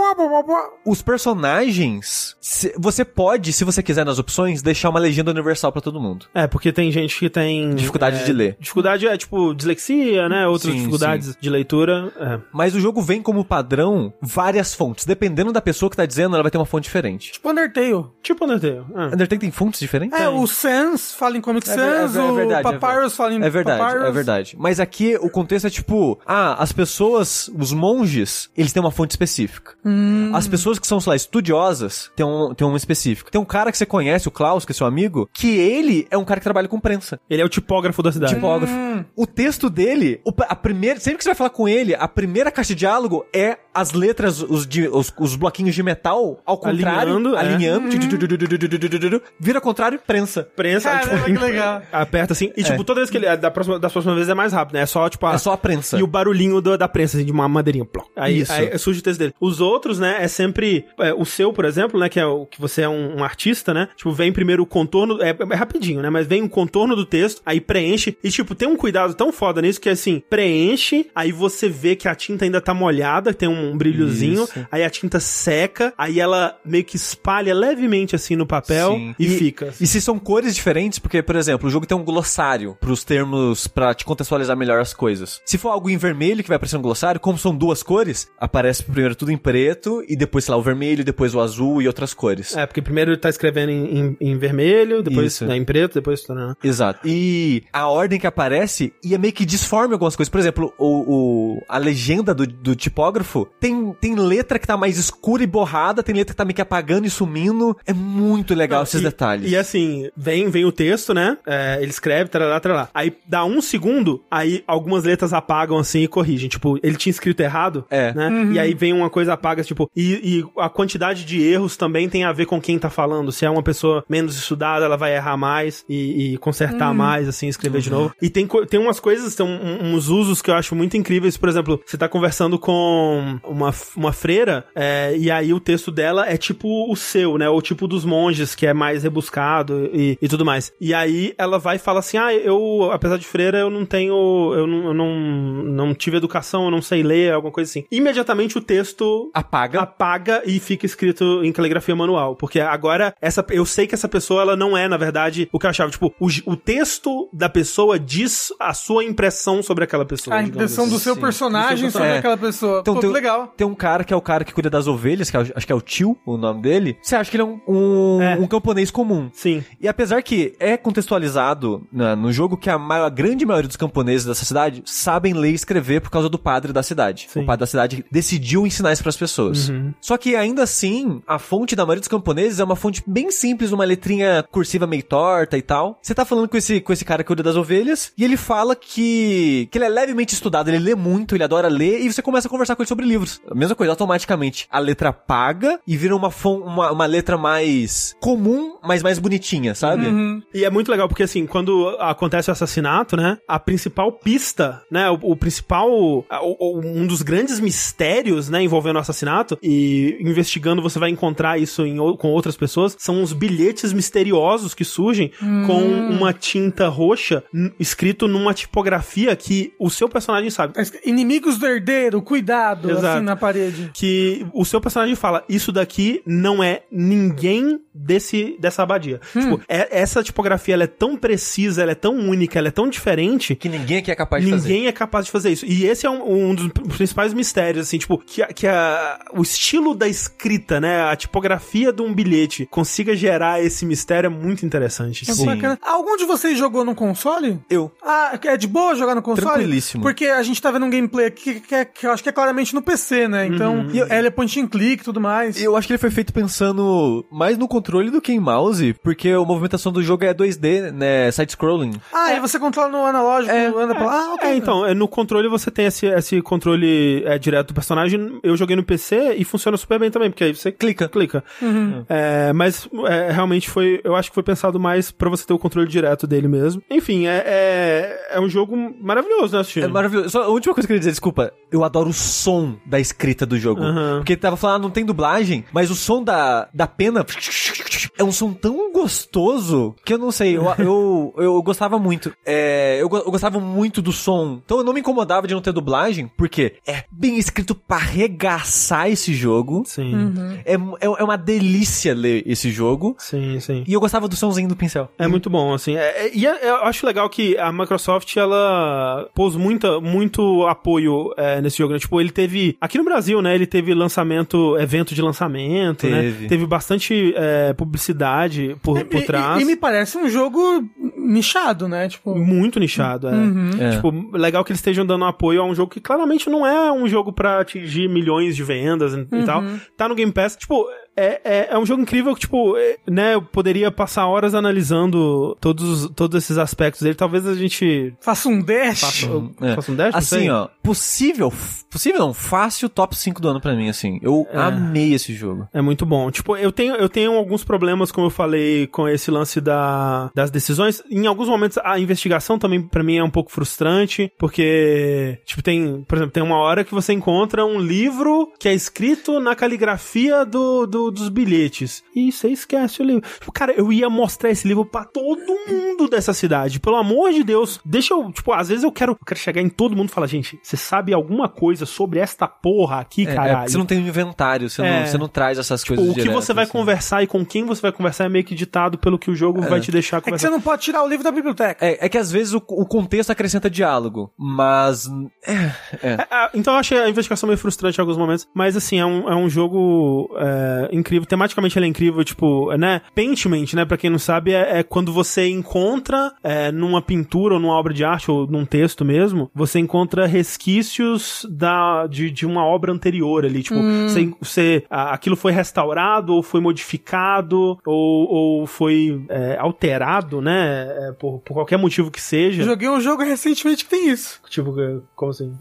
[SPEAKER 3] Os personagens, se, você pode, se você quiser nas opções, deixar uma legenda universal para todo mundo.
[SPEAKER 1] É, porque tem gente que tem...
[SPEAKER 3] Dificuldade
[SPEAKER 1] é,
[SPEAKER 3] de ler.
[SPEAKER 1] Dificuldade é, tipo, dislexia, né? Outras sim, dificuldades sim. de leitura. É.
[SPEAKER 3] Mas o jogo vem como padrão várias fontes. Dependendo da pessoa que tá dizendo, ela vai ter uma fonte diferente.
[SPEAKER 2] Tipo Undertale.
[SPEAKER 1] Tipo Undertale.
[SPEAKER 3] É. Undertale tem fontes diferentes?
[SPEAKER 2] É, o Sans fala em Comic é Sans, é, é, verdade, o Papyrus fala em
[SPEAKER 3] É verdade,
[SPEAKER 2] Papyrus.
[SPEAKER 3] é verdade. Mas aqui o contexto é tipo, ah, as pessoas, os monges, eles têm uma fonte específica.
[SPEAKER 2] Hum.
[SPEAKER 3] As pessoas que são, sei lá, estudiosas, têm um, têm um específico. Tem um cara que você conhece, o Klaus, que é seu amigo, que ele é um cara que trabalha com prensa.
[SPEAKER 1] Ele é o tipógrafo da cidade.
[SPEAKER 3] Tipógrafo.
[SPEAKER 2] Hum.
[SPEAKER 3] O texto dele, a primeira, sempre que você vai falar com ele, a primeira caixa de diálogo é as letras, os, de, os, os bloquinhos de metal ao contrário,
[SPEAKER 1] alinhando,
[SPEAKER 3] é. alinhando vira contrário prensa.
[SPEAKER 1] Prensa,
[SPEAKER 2] Caramba, tipo, que legal.
[SPEAKER 1] aperta assim, e tipo, é. toda vez que ele, da próxima, das próximas vezes é mais rápido, né? É só, tipo, a,
[SPEAKER 3] é só a prensa.
[SPEAKER 1] E o barulhinho do, da prensa, assim, de uma madeirinha, pló. Aí,
[SPEAKER 3] Isso.
[SPEAKER 1] aí surge o texto dele. Os outros, né, é sempre, é, o seu, por exemplo, né, que é o que você é um, um artista, né? Tipo, vem primeiro o contorno, é, é rapidinho, né? Mas vem o contorno do texto, aí preenche, e tipo, tem um cuidado tão foda nisso que assim, preenche, aí você vê que a tinta ainda tá molhada, tem um brilhozinho, Isso. aí a tinta seca, aí ela meio que espalha levemente assim no papel Sim. e, e, fica.
[SPEAKER 3] E se são cores diferentes, porque, por exemplo, o jogo tem um glossário pros termos, pra te contextualizar melhor as coisas. Se for algo em vermelho que vai aparecer no glossário, como são duas cores, aparece primeiro tudo em preto e depois, sei lá, o vermelho, depois o azul e outras cores.
[SPEAKER 1] É, porque primeiro ele tá escrevendo em, em, em vermelho, depois né, em preto, depois... Né?
[SPEAKER 3] Exato. E a ordem que aparece ia meio que disforme algumas coisas. Por exemplo, o, o a legenda do, do tipógrafo tem, tem letra que tá mais escura e borrada, tem letra que tá meio que apagando e sumindo. É muito legal Não, esses
[SPEAKER 1] e,
[SPEAKER 3] detalhes.
[SPEAKER 1] E assim, vem, vem o texto, né? É, ele escreve, trará, trará. Aí dá um segundo, aí algumas letras apagam assim e corrigem. Tipo, ele tinha escrito errado,
[SPEAKER 3] é.
[SPEAKER 1] né? Uhum. E aí vem uma coisa apaga, tipo, e, e, a quantidade de erros também tem a ver com quem tá falando. Se é uma pessoa menos estudada, ela vai errar mais e, e consertar uhum. mais, assim, escrever uhum. de novo. E tem, tem umas coisas, tem uns usos que eu acho muito incríveis. Por exemplo, você tá conversando com uma, uma freira, é, e aí o texto dela é tipo o seu, né? Ou tipo dos monges, que é mais rebuscado e, e tudo mais. E aí ela vai e fala assim: Ah, eu, apesar de freira, eu não tenho. Eu não, eu não, não tive educação, eu não sei ler, alguma coisa assim. Imediatamente o texto
[SPEAKER 3] apaga.
[SPEAKER 1] Apaga e fica escrito em caligrafia manual. Porque agora, essa, eu sei que essa pessoa, ela não é, na verdade, o que eu achava. Tipo, o, o texto da pessoa diz a sua impressão sobre aquela pessoa.
[SPEAKER 2] A impressão assim. do seu Sim. personagem sobre é. aquela pessoa.
[SPEAKER 3] Então, Pô, tem, legal. Tem um cara que é o cara que cuida das ovelhas, que é, acho que é o tio, o nome dele. Você acha que ele é um, um, é. um camponês comum.
[SPEAKER 1] Sim.
[SPEAKER 3] E apesar que é contextualizado né, no jogo que a, maior, a grande maioria dos camponeses dessa cidade sabem ler e escrever por causa do padre da cidade. Sim. O padre cidade decidiu ensinar isso pras pessoas. Uhum. Só que ainda assim, a fonte da maioria dos camponeses é uma fonte bem simples, uma letrinha cursiva meio torta e tal. Você tá falando com esse, com esse cara que cuida das ovelhas, e ele fala que, que ele é levemente estudado, ele lê muito, ele adora ler, e você começa a conversar com ele sobre livros. A mesma coisa, automaticamente. A letra paga e vira uma, uma, uma letra mais comum, mas mais bonitinha, sabe? Uhum.
[SPEAKER 1] E é muito legal, porque assim, quando acontece o assassinato, né, a principal pista, né, o, o principal, o, o, um dos grandes mistérios, né, envolvendo o assassinato, e investigando você vai encontrar isso em, com outras pessoas, são os bilhetes misteriosos que surgem hum. com uma tinta roxa escrito numa tipografia que o seu personagem sabe.
[SPEAKER 2] Inimigos do herdeiro, cuidado, Exato. Assim na parede.
[SPEAKER 1] Que o seu personagem fala, isso daqui não é ninguém desse dessa abadia. Hum. Tipo, é, essa tipografia ela é tão precisa, ela é tão única, ela é tão diferente
[SPEAKER 3] que ninguém aqui é capaz de
[SPEAKER 1] ninguém fazer. Ninguém é capaz de fazer isso. E esse é um, um dos principais mistérios, assim, tipo, que, que a, o estilo da escrita, né, a tipografia de um bilhete consiga gerar esse mistério é muito interessante.
[SPEAKER 2] É bacana. Algum de vocês jogou no console?
[SPEAKER 3] Eu.
[SPEAKER 2] Ah, é de boa jogar no console?
[SPEAKER 3] Tranquilíssimo.
[SPEAKER 2] Porque a gente tá vendo um gameplay aqui que, que, que eu acho que é claramente no PC, né? Então, uhum. ele é point and click e tudo mais.
[SPEAKER 3] Eu acho que ele foi feito pensando mais no controle do que em mouse, porque a movimentação do jogo é 2D, né? Side-scrolling.
[SPEAKER 2] Ah, é. e você controla no analógico, é, anda pra lá?
[SPEAKER 1] Ah, okay. É, então, é, no controle você tem esse, esse controle é, direto do personagem. Eu joguei no PC e funciona super bem também, porque aí você clica, clica. Uhum. É, mas é, realmente foi, eu acho que foi pensado mais para você ter o controle direto dele mesmo. Enfim, é, é, é um jogo maravilhoso, né,
[SPEAKER 3] Chino? É maravilhoso. Só a última coisa que eu queria dizer, desculpa, eu adoro o som da escrita do jogo. Uhum. Porque tava falando, ah, não tem dublagem, mas o som da, da pena é um som tão gostoso que eu não sei, eu, eu, eu gostava muito. É, eu, eu, gostava muito do som. Então eu não me incomodava de não ter dublagem, porque é bem escrito pra arregaçar esse jogo.
[SPEAKER 1] Sim. Uhum.
[SPEAKER 3] É, é, é, uma delícia ler esse jogo.
[SPEAKER 1] Sim, sim.
[SPEAKER 3] E eu gostava do somzinho do pincel.
[SPEAKER 1] É muito bom, assim. É, é, e é, eu acho legal que a Microsoft, ela pôs muita, muito apoio nesse jogo. Né? Tipo, ele teve. Aqui no Brasil, né? Ele teve lançamento, evento de lançamento, né? teve. né? Teve bastante é, publicidade por, por trás.
[SPEAKER 2] E, e, me parece um jogo nichado, né? Tipo...
[SPEAKER 1] Muito nichado, é. Uhum. é. Tipo, legal que eles estejam dando apoio a um jogo que claramente não é um jogo para atingir milhões de vendas e, uhum. tal. Tá no Game Pass. Tipo, é, é, é, um jogo incrível que, tipo, é, né, eu poderia passar horas analisando todos, todos esses aspectos dele. Talvez a gente.
[SPEAKER 2] Faça um dash.
[SPEAKER 1] Faça, é. faça um dash?
[SPEAKER 3] Assim, ó, possível, possível não, fácil top 5 do ano pra mim, assim. Eu é. amei esse jogo.
[SPEAKER 1] É muito bom. Tipo, eu tenho, eu tenho alguns problemas, como eu falei, com esse lance da, das decisões. Em alguns momentos, a investigação também, pra mim, é um pouco frustrante, porque, tipo, tem, por exemplo, tem uma hora que você encontra um livro que é escrito na caligrafia do, do dos bilhetes. E você esquece o livro. Tipo, cara, eu ia mostrar esse livro para todo mundo dessa cidade. Pelo amor de Deus, deixa eu, tipo, às vezes eu quero, eu quero chegar em todo mundo e falar, gente, você sabe alguma coisa sobre esta porra aqui, é, é caralho? É,
[SPEAKER 3] você não tem um inventário, você, é. não, você não traz essas tipo, coisas
[SPEAKER 1] O que direto, você vai assim. conversar e com quem você vai conversar é meio que ditado pelo que o jogo vai é. te deixar
[SPEAKER 2] conversar. É que você não pode tirar o livro da biblioteca.
[SPEAKER 3] É, é que às vezes o, o contexto acrescenta diálogo, mas...
[SPEAKER 1] então eu achei a investigação meio frustrante em alguns momentos, mas assim, é um, é um jogo incrível. Tematicamente ele é incrível, tipo, né? Paintment, né? Pra quem não sabe, é, é quando você encontra é, numa pintura ou numa obra de arte ou num texto mesmo, você encontra resquícios da, de, de uma obra anterior ali. Tipo, hum. você, você, aquilo foi restaurado ou foi modificado ou, ou foi é, alterado, né? É, por, por qualquer motivo que seja.
[SPEAKER 2] Joguei um jogo recentemente que tem isso.
[SPEAKER 1] Tipo, como assim?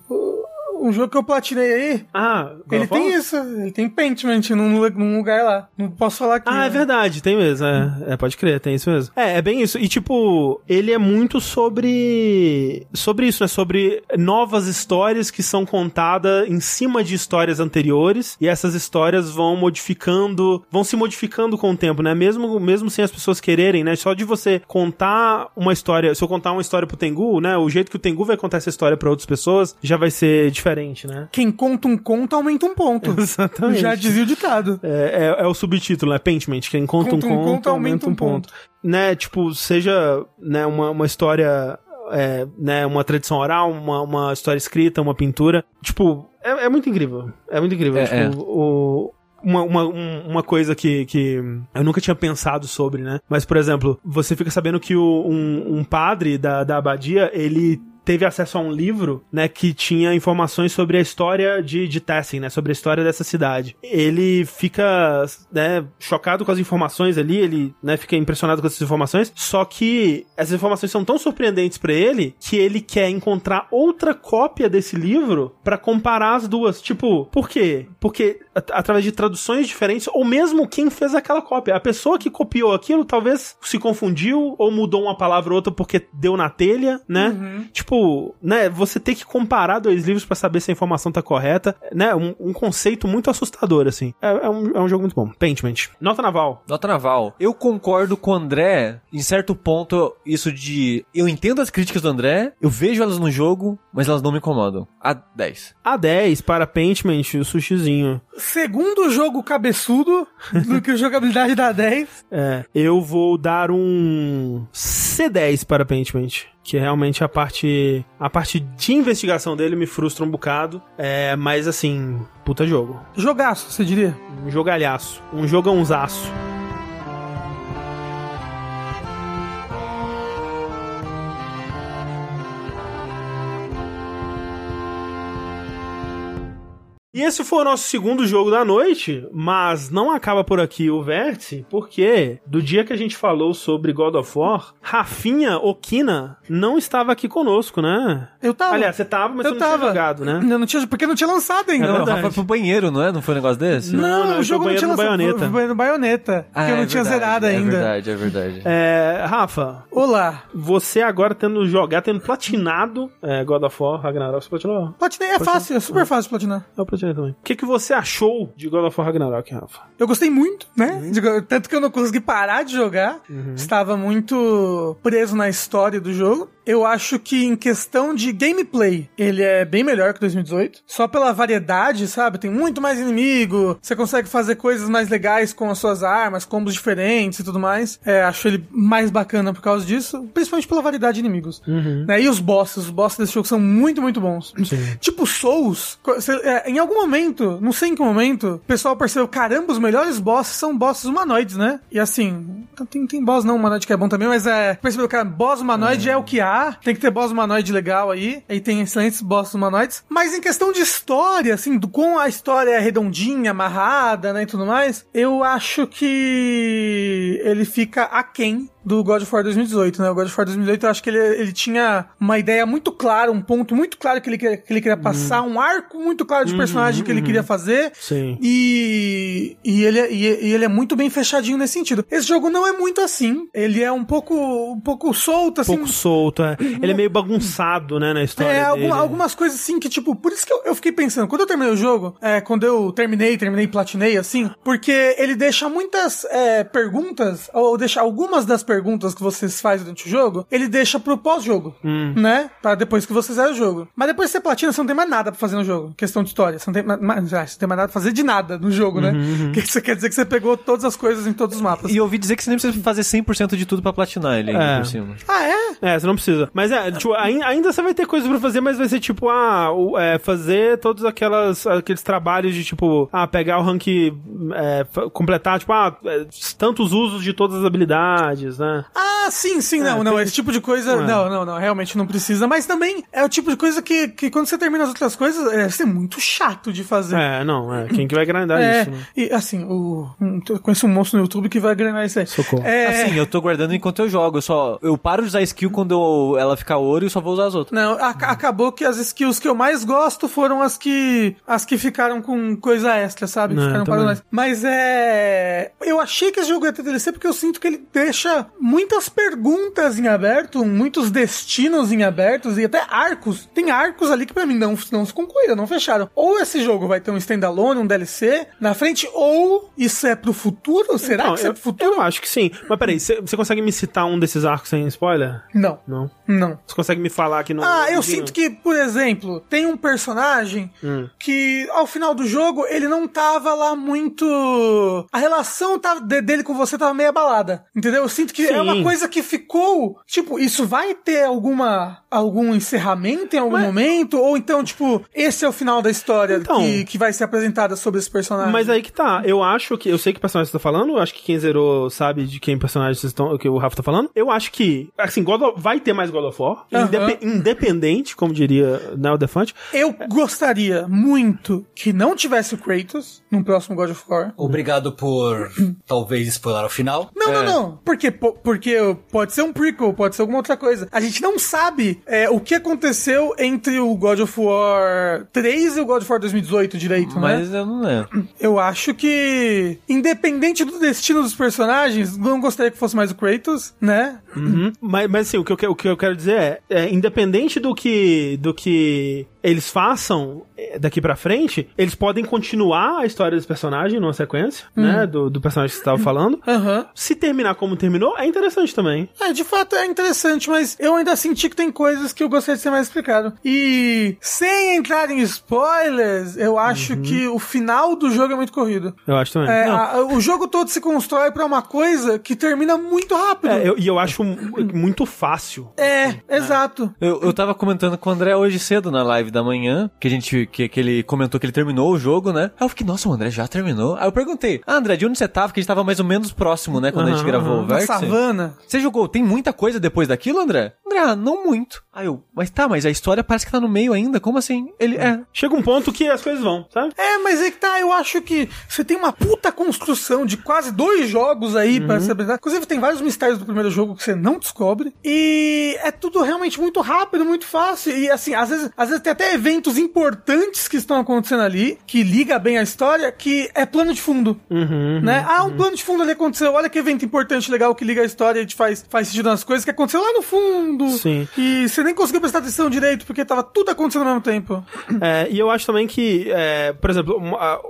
[SPEAKER 2] Um jogo que eu platinei aí.
[SPEAKER 1] Ah,
[SPEAKER 2] ele tem isso. Ele tem Paintment num, num lugar lá. Não posso falar aqui.
[SPEAKER 1] Ah, né? é verdade, tem mesmo. É, é, pode crer, tem isso mesmo. É, é bem isso. E tipo, ele é muito sobre. Sobre isso, né? Sobre novas histórias que são contadas em cima de histórias anteriores. E essas histórias vão modificando. Vão se modificando com o tempo, né? Mesmo, mesmo sem as pessoas quererem, né? Só de você contar uma história. Se eu contar uma história pro Tengu, né? O jeito que o Tengu vai contar essa história para outras pessoas já vai ser diferente diferente, né?
[SPEAKER 2] Quem conta um conto aumenta um ponto.
[SPEAKER 1] Exatamente.
[SPEAKER 2] Já dizia o ditado.
[SPEAKER 1] É, é, é o subtítulo, né? Paintment. Quem conta, conta um, um, conto, conto aumenta um ponto. ponto. Né? Tipo, seja né, uma, uma história é, né, uma tradição oral, uma, uma história escrita, uma pintura. Tipo, é, é muito incrível. É muito incrível. É, tipo, é. O, uma, uma, uma coisa que, que eu nunca tinha pensado sobre, né? Mas, por exemplo, você fica sabendo que o, um, um padre da, da abadia, ele teve acesso a um livro, né, que tinha informações sobre a história de, de Tessin, né, sobre a história dessa cidade. Ele fica, né, chocado com as informações ali, ele, né, fica impressionado com essas informações, só que essas informações são tão surpreendentes para ele que ele quer encontrar outra cópia desse livro para comparar as duas. Tipo, por quê? Porque através de traduções diferentes, ou mesmo quem fez aquela cópia. A pessoa que copiou aquilo talvez se confundiu ou mudou uma palavra ou outra porque deu na telha, né? Uhum. Tipo, né? Você tem que comparar dois livros para saber se a informação tá correta, né? Um, um conceito muito assustador, assim. É, é, um, é um jogo muito bom. Paintment. Nota naval.
[SPEAKER 3] Nota naval. Eu concordo com o André, em certo ponto, isso de. Eu entendo as críticas do André, eu vejo elas no jogo, mas elas não me incomodam. A 10.
[SPEAKER 1] A 10 para Paintment, o sushizinho
[SPEAKER 2] segundo jogo cabeçudo do que jogabilidade da 10.
[SPEAKER 1] É, eu vou dar um C10 para Paintment que realmente a parte a parte de investigação dele me frustra um bocado, é, mas assim, puta jogo.
[SPEAKER 2] Jogaço, você diria?
[SPEAKER 1] Um jogalhaço, um jogãozaço. E esse foi o nosso segundo jogo da noite, mas não acaba por aqui o Vértice, porque do dia que a gente falou sobre God of War, Rafinha Okina não estava aqui conosco, né?
[SPEAKER 2] Eu tava.
[SPEAKER 1] Aliás, você tava, mas
[SPEAKER 2] eu
[SPEAKER 1] você
[SPEAKER 2] não
[SPEAKER 1] tava. tinha jogado, né?
[SPEAKER 2] Eu não tinha, porque não tinha lançado ainda. É
[SPEAKER 3] não, Rafa foi pro banheiro, não é? Não foi um negócio desse?
[SPEAKER 2] Não, não, não o jogo não tinha lançado. Baioneta. Foi no Baioneta, ah, que eu não é tinha verdade, zerado
[SPEAKER 3] é
[SPEAKER 2] ainda.
[SPEAKER 3] É verdade, é verdade.
[SPEAKER 1] É, Rafa.
[SPEAKER 2] Olá.
[SPEAKER 1] Você agora tendo jogado, tendo platinado é, God of War, Ragnarok, você platinou?
[SPEAKER 2] Platinei, é fácil, é super fácil platinar.
[SPEAKER 1] Eu platinei também. O que, que você achou de God of War Ragnarok, Rafa?
[SPEAKER 2] Eu gostei muito, né? Uhum. Tanto que eu não consegui parar de jogar. Uhum. Estava muito preso na história do jogo. Eu acho que em questão de gameplay, ele é bem melhor que 2018. Só pela variedade, sabe? Tem muito mais inimigo, você consegue fazer coisas mais legais com as suas armas, combos diferentes e tudo mais. É, acho ele mais bacana por causa disso, principalmente pela variedade de inimigos. Uhum. Né? E os bosses, os bosses desse jogo são muito, muito bons. Sim. Tipo Souls, é, em algum momento, não sei em que momento, o pessoal percebeu, caramba, os melhores bosses são bosses humanoides, né? E assim, tem, tem boss não humanoide que é bom também, mas é, percebeu, cara, boss humanoide é, é o que há tem que ter boss humanoide legal aí. Aí tem excelentes boss humanoides. Mas em questão de história, assim, do, com a história é redondinha, amarrada, né, e tudo mais, eu acho que ele fica aquém do God of War 2018, né? O God of War 2018 eu acho que ele, ele tinha uma ideia muito clara, um ponto muito claro que ele, que ele queria passar, uhum. um arco muito claro de uhum, personagem uhum, que ele queria fazer.
[SPEAKER 1] Sim.
[SPEAKER 2] E, e, ele, é, e, e, ele é muito bem fechadinho nesse sentido. Esse jogo não é muito assim. Ele é um pouco, um pouco solto, assim. Um
[SPEAKER 1] pouco solto, é. Ele é meio bagunçado, né, na história. É,
[SPEAKER 2] algum, algumas coisas assim que, tipo, por isso que eu, eu, fiquei pensando, quando eu terminei o jogo, é, quando eu terminei, terminei, platinei, assim, porque ele deixa muitas é, perguntas, ou deixa algumas das perguntas perguntas que vocês fazem durante o jogo, ele deixa pro pós-jogo, hum. né? Pra depois que você zera o jogo. Mas depois que você platina, você não tem mais nada pra fazer no jogo. Questão de história. Você não tem mais, ah, você tem mais nada pra fazer de nada no jogo, né? Uhum, uhum. Que isso quer dizer que você pegou todas as coisas em todos os mapas.
[SPEAKER 3] E eu ouvi dizer que você nem precisa fazer 100% de tudo pra platinar ele
[SPEAKER 1] é.
[SPEAKER 3] por cima.
[SPEAKER 2] Ah, é?
[SPEAKER 1] É, você não precisa. Mas é, tipo, ainda você vai ter coisas pra fazer, mas vai ser tipo, ah, é, fazer todos aquelas, aqueles trabalhos de tipo, ah, pegar o rank, é, completar, tipo, ah, é, tantos usos de todas as habilidades, né?
[SPEAKER 2] Ah, sim Sim, não, é, não. Tem... Esse tipo de coisa. Não, não, não, não, realmente não precisa. Mas também é o tipo de coisa que, que quando você termina as outras coisas, é, é muito chato de fazer.
[SPEAKER 1] É, não, é. Quem que vai grindar
[SPEAKER 2] é,
[SPEAKER 1] isso? Né?
[SPEAKER 2] E assim, o, eu conheço um monstro no YouTube que vai grindar isso aí.
[SPEAKER 1] Socorro.
[SPEAKER 3] É... Assim, eu tô guardando enquanto eu jogo. Eu só. Eu paro de usar skill quando eu, ela ficar ouro e só vou usar as outras.
[SPEAKER 2] Não, a, acabou que as skills que eu mais gosto foram as que. as que ficaram com coisa extra, sabe? Que não, ficaram para Mas é. Eu achei que esse jogo ia ter DLC porque eu sinto que ele deixa muitas perguntas em aberto, muitos destinos em abertos e até arcos. Tem arcos ali que para mim não, não se concluíram, não fecharam. Ou esse jogo vai ter um standalone, um DLC na frente, ou isso é pro futuro? Será
[SPEAKER 1] então,
[SPEAKER 2] que isso
[SPEAKER 1] eu,
[SPEAKER 2] é pro futuro?
[SPEAKER 1] Eu acho que sim. Mas peraí, você consegue me citar um desses arcos sem spoiler?
[SPEAKER 2] Não.
[SPEAKER 1] Não?
[SPEAKER 2] Não.
[SPEAKER 1] Você consegue me falar que não...
[SPEAKER 2] Ah, eu sinto que, por exemplo, tem um personagem hum. que ao final do jogo ele não tava lá muito... A relação tava, dele com você tava meio abalada, entendeu? Eu sinto que é sim. é uma coisa que ficou Tipo, isso vai ter alguma algum encerramento em algum mas... momento? Ou então, tipo, esse é o final da história então, que, que vai ser apresentada sobre esse personagem?
[SPEAKER 1] Mas aí que tá. Eu acho que. Eu sei que personagem você tá falando. Eu acho que quem zerou sabe de quem personagem vocês estão, que o Rafa tá falando. Eu acho que. Assim, God of, vai ter mais God of War. Indep independente, como diria Neo Defante.
[SPEAKER 2] Eu gostaria muito que não tivesse o Kratos no próximo God of War.
[SPEAKER 4] Obrigado por talvez explorar o final.
[SPEAKER 2] Não, é. não, não. Por quê? Porque pode ser um prequel, pode ser alguma outra coisa. A gente não sabe é, o que aconteceu entre o God of War 3 e o God of War 2018 direito,
[SPEAKER 3] Mas
[SPEAKER 2] né?
[SPEAKER 3] eu não lembro.
[SPEAKER 2] Eu acho que, independente do destino dos personagens, não gostaria que fosse mais o Kratos, né?
[SPEAKER 1] Uhum. Mas, mas assim, o que, eu, o que eu quero dizer é, é, independente do que, do que eles façam é, daqui para frente, eles podem continuar a história desse personagem numa sequência, hum. né? Do, do personagem que você estava falando.
[SPEAKER 2] Uhum.
[SPEAKER 1] Se terminar como terminou, é interessante também.
[SPEAKER 2] É, de fato é interessante, mas eu ainda senti que tem coisas que eu gostaria de ser mais explicado. E sem entrar em spoilers, eu acho uhum. que o final do jogo é muito corrido.
[SPEAKER 1] Eu acho também.
[SPEAKER 2] É, a, o jogo todo se constrói para uma coisa que termina muito rápido.
[SPEAKER 1] É, eu, e eu acho muito fácil.
[SPEAKER 2] É, exato.
[SPEAKER 3] Eu, eu tava comentando com o André hoje cedo na live da manhã, que a gente, que, que ele comentou que ele terminou o jogo, né? Aí eu fiquei, nossa, o André já terminou? Aí eu perguntei, ah, André, de onde você tava? Que a gente tava mais ou menos próximo, né, quando uhum, a gente gravou o Vértice.
[SPEAKER 2] Na savana.
[SPEAKER 3] Você jogou, tem muita coisa depois daquilo, André? André, ah, não muito. Aí eu, mas tá, mas a história parece que tá no meio ainda, como assim? Ele, é.
[SPEAKER 1] Chega um ponto que as coisas vão, sabe?
[SPEAKER 2] É, mas é que tá, eu acho que você tem uma puta construção de quase dois jogos aí uhum. pra se apresentar. Inclusive, tem vários mistérios do primeiro jogo que você não descobre. E é tudo realmente muito rápido, muito fácil. E assim, às vezes, às vezes tem até eventos importantes que estão acontecendo ali, que liga bem a história, que é plano de fundo.
[SPEAKER 1] Uhum,
[SPEAKER 2] né? Uhum. Ah, um plano de fundo ali aconteceu. Olha que evento importante, legal, que liga a história e te faz, faz sentido nas coisas que aconteceu lá no fundo.
[SPEAKER 1] Sim.
[SPEAKER 2] E você nem conseguiu prestar atenção direito, porque tava tudo acontecendo ao mesmo tempo.
[SPEAKER 1] É, e eu acho também que, é, por exemplo,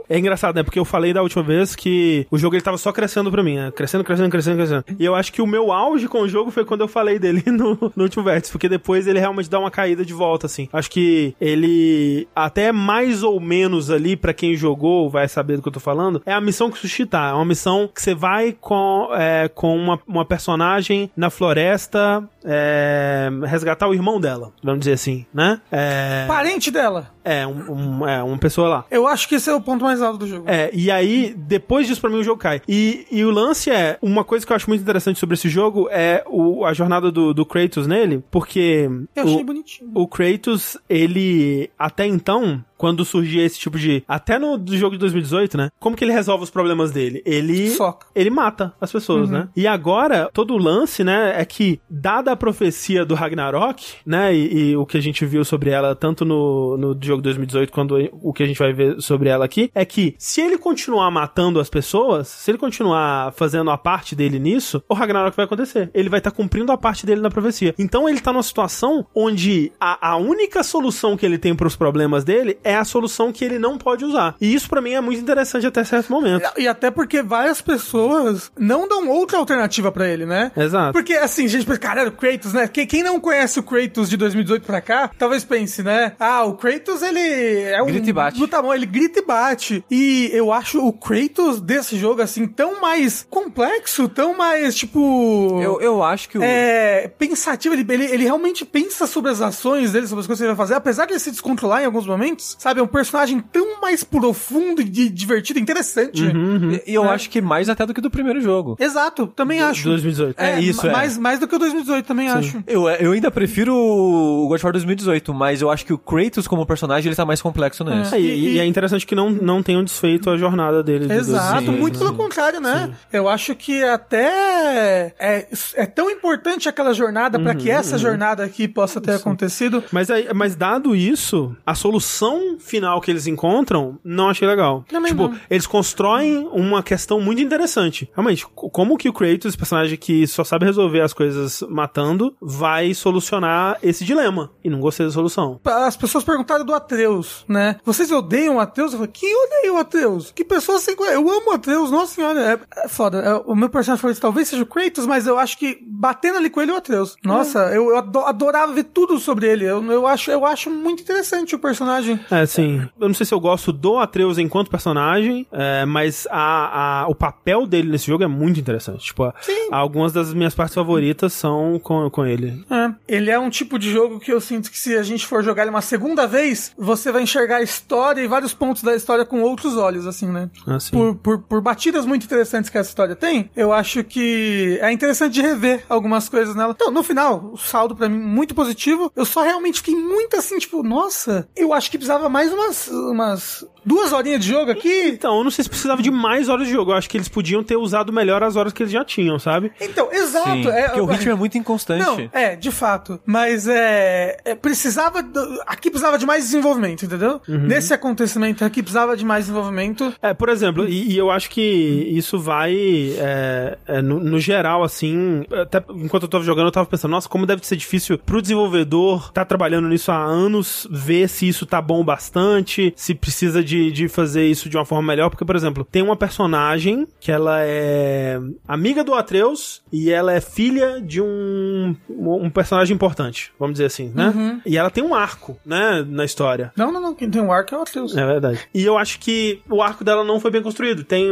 [SPEAKER 1] é engraçado, né? Porque eu falei da última vez que o jogo ele tava só crescendo pra mim, né? Crescendo, crescendo, crescendo, crescendo. E eu acho que o meu auge com o jogo foi quando eu falei dele no, no último vértice, porque depois ele realmente dá uma caída de volta, assim. Acho que ele, até mais ou menos ali, para quem jogou, vai saber do que eu tô falando, é a missão que suscitar. É uma missão que você vai com, é, com uma, uma personagem na floresta é, resgatar o irmão dela, vamos dizer assim, né?
[SPEAKER 2] É... Parente dela.
[SPEAKER 1] É, um, um, é, uma pessoa lá.
[SPEAKER 2] Eu acho que esse é o ponto mais alto do jogo.
[SPEAKER 1] É, e aí, depois disso, pra mim, o jogo cai. E, e o lance é, uma coisa que eu acho muito interessante sobre esse jogo é o, a jornada do, do Kratos nele, porque...
[SPEAKER 2] Eu achei o, bonitinho.
[SPEAKER 1] O Kratos, ele, até então, quando surgia esse tipo de. Até no do jogo de 2018, né? Como que ele resolve os problemas dele? Ele.
[SPEAKER 2] Soca.
[SPEAKER 1] Ele mata as pessoas, uhum. né? E agora, todo o lance, né? É que, dada a profecia do Ragnarok, né? E, e o que a gente viu sobre ela, tanto no, no jogo 2018 quanto o que a gente vai ver sobre ela aqui, é que se ele continuar matando as pessoas, se ele continuar fazendo a parte dele nisso, o Ragnarok vai acontecer. Ele vai estar tá cumprindo a parte dele na profecia. Então ele tá numa situação onde a, a única solução que ele tem para os problemas dele é a solução que ele não pode usar. E isso para mim é muito interessante até certo momento.
[SPEAKER 2] E até porque várias pessoas não dão outra alternativa para ele, né?
[SPEAKER 1] Exato.
[SPEAKER 2] Porque assim, gente, caralho, o Kratos, né? Quem não conhece o Kratos de 2018 pra cá, talvez pense, né? Ah, o Kratos, ele é um...
[SPEAKER 3] Grita e bate.
[SPEAKER 2] Do tamanho, ele grita e bate. E eu acho o Kratos desse jogo, assim, tão mais complexo, tão mais, tipo...
[SPEAKER 3] Eu, eu acho que o...
[SPEAKER 2] É... Pensativo, ele, ele, ele realmente pensa sobre as ações dele, sobre as coisas que ele vai fazer, apesar de ele se descontrolar em alguns momentos, sabe? É um personagem tão mais profundo e divertido, interessante.
[SPEAKER 3] Uhum, uhum. E, eu é. acho que mais até do que do primeiro jogo.
[SPEAKER 2] Exato, também
[SPEAKER 1] do,
[SPEAKER 2] acho.
[SPEAKER 1] 2018.
[SPEAKER 2] É, é isso, mais, é. Mais do que o 2018, também Sim. acho.
[SPEAKER 3] Eu, eu ainda prefiro o God of War 2018, mas eu acho que o Kratos como personagem, ele tá mais complexo nesse.
[SPEAKER 1] É, e, e, é interessante que não, não tenham desfeito a jornada dele.
[SPEAKER 2] Exato, de muito pelo contrário, né? Sim. Eu acho que até é, é tão importante aquela jornada uhum, para que essa uhum. jornada aqui possa ter Sim. acontecido.
[SPEAKER 1] Mas, aí, mas dado isso, a solução final que eles encontram, não achei legal.
[SPEAKER 2] Também
[SPEAKER 1] tipo,
[SPEAKER 2] não.
[SPEAKER 1] eles constroem uma questão muito interessante. Realmente, como que o Kratos, personagem que só sabe resolver as coisas matando, vai solucionar esse dilema? E não gostei da solução.
[SPEAKER 2] As pessoas perguntaram do Atreus, né? Vocês odeiam o Atreus? Eu falei, quem odeia o Atreus? Que pessoa sem... Eu amo o Atreus, nossa senhora. É, é foda. É, o meu personagem favorito talvez seja o Kratos, mas eu acho que batendo ali com ele é o Atreus. Nossa, é. eu, eu adorava ver tudo sobre ele. Eu, eu, acho, eu acho muito interessante o personagem.
[SPEAKER 1] É, É, sim. Eu não sei se eu gosto do Atreus enquanto personagem, é, mas a, a, o papel dele nesse jogo é muito interessante. Tipo, sim. algumas das minhas partes favoritas são com, com ele.
[SPEAKER 2] É. Ele é um tipo de jogo que eu sinto que se a gente for jogar ele uma segunda vez, você vai enxergar a história e vários pontos da história com outros olhos, assim, né? Ah, por, por, por batidas muito interessantes que essa história tem, eu acho que é interessante de rever algumas coisas nela. Então, no final, o saldo para mim muito positivo. Eu só realmente fiquei muito assim, tipo, nossa, eu acho que precisava mais umas, umas duas horinhas de jogo aqui.
[SPEAKER 1] Então, eu não sei se precisava de mais horas de jogo. Eu acho que eles podiam ter usado melhor as horas que eles já tinham, sabe?
[SPEAKER 2] Então, exato. Sim,
[SPEAKER 3] é, porque o ritmo é muito inconstante. Não,
[SPEAKER 2] é, de fato. Mas é, é precisava. Aqui precisava de mais desenvolvimento, entendeu? Uhum. Nesse acontecimento aqui precisava de mais desenvolvimento.
[SPEAKER 1] É, por exemplo, e, e eu acho que isso vai. É, é, no, no, geral, assim. Até enquanto eu tava jogando, eu tava pensando, nossa, como deve ser difícil pro desenvolvedor tá trabalhando nisso há anos, ver se isso tá bom bastante, se precisa de, de fazer isso de uma forma melhor. Porque, por exemplo, tem uma personagem que ela é amiga do Atreus e ela é filha de um, um personagem importante, vamos dizer assim, né? Uhum. E ela tem um arco, né, na história.
[SPEAKER 2] Não, não, não. Quem tem um arco é o Atreus.
[SPEAKER 1] É verdade. E eu acho que o arco dela não foi bem construído. Tem,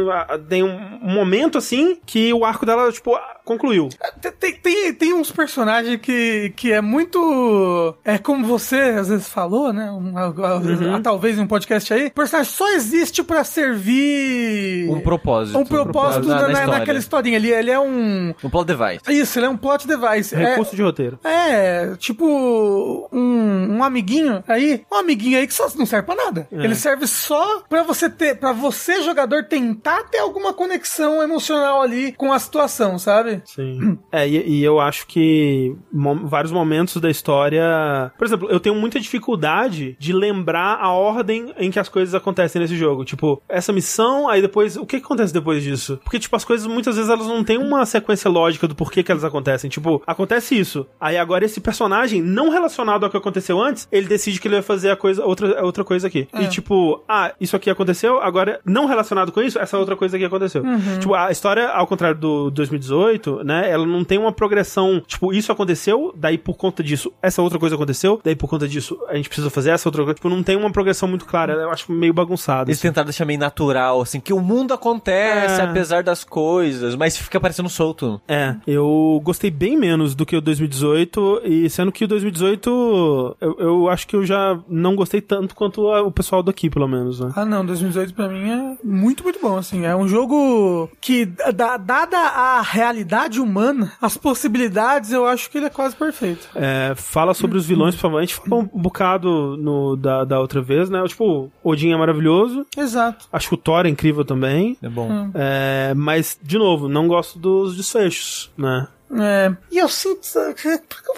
[SPEAKER 1] tem um momento, assim, que o arco dela, tipo, concluiu.
[SPEAKER 2] É, tem, tem, tem uns personagens que, que é muito. É como você às vezes falou, né? Um, uhum. Talvez um podcast aí. Personagem só existe para servir.
[SPEAKER 3] Um propósito.
[SPEAKER 2] Um propósito, um propósito na, na, naquela historinha ali. Ele é um.
[SPEAKER 3] Um plot device.
[SPEAKER 2] Isso, ele é um plot device.
[SPEAKER 1] Recurso é, de roteiro.
[SPEAKER 2] É, tipo. Um, um amiguinho aí. Um amiguinho aí que só não serve pra nada. É. Ele serve só pra você ter. para você, jogador, tentar ter alguma conexão emocional ali com a situação, sabe?
[SPEAKER 1] Sim. É, e, e eu acho que mo vários momentos da história. Por exemplo, eu tenho muita dificuldade de lembrar a ordem em que as coisas acontecem nesse jogo. Tipo, essa missão, aí depois. O que, que acontece depois disso? Porque, tipo, as coisas muitas vezes elas não têm uma sequência lógica do porquê que elas acontecem. Tipo, acontece isso. Aí agora esse personagem, não relacionado ao que aconteceu antes, ele decide que ele vai fazer a coisa, outra, outra coisa aqui. É. E tipo, ah, isso aqui aconteceu, agora não relacionado com isso, essa outra coisa aqui aconteceu. Uhum. Tipo, a história, ao contrário do 2018, né? Ela não tem uma progressão, tipo, isso aconteceu, daí por conta disso, essa outra coisa aconteceu, daí por conta disso, a gente precisa fazer essa outra coisa. Tipo, não tem uma progressão muito clara. Eu acho meio bagunçado.
[SPEAKER 3] Eles assim. tentaram deixar meio natural, assim, que o mundo acontece é. apesar das coisas, mas fica parecendo solto.
[SPEAKER 1] É, eu gostei bem menos do que o 2018, e sendo que o 2018, eu, eu acho que eu já não gostei tanto quanto a, o pessoal daqui, pelo menos, né?
[SPEAKER 2] Ah, não, 2018 pra mim é muito, muito bom, assim. É um jogo que, da, dada a realidade humana, as possibilidades, eu acho que ele é quase perfeito.
[SPEAKER 1] É, fala sobre os vilões, por favor. A gente falou um bocado no, da, da outra vez, né? Tipo, Odin é maravilhoso.
[SPEAKER 2] Exato.
[SPEAKER 1] Acho que o Thor é incrível também.
[SPEAKER 3] É bom. Hum.
[SPEAKER 1] É, mas, de novo, não gosto dos desfechos, né?
[SPEAKER 2] É, e eu sinto.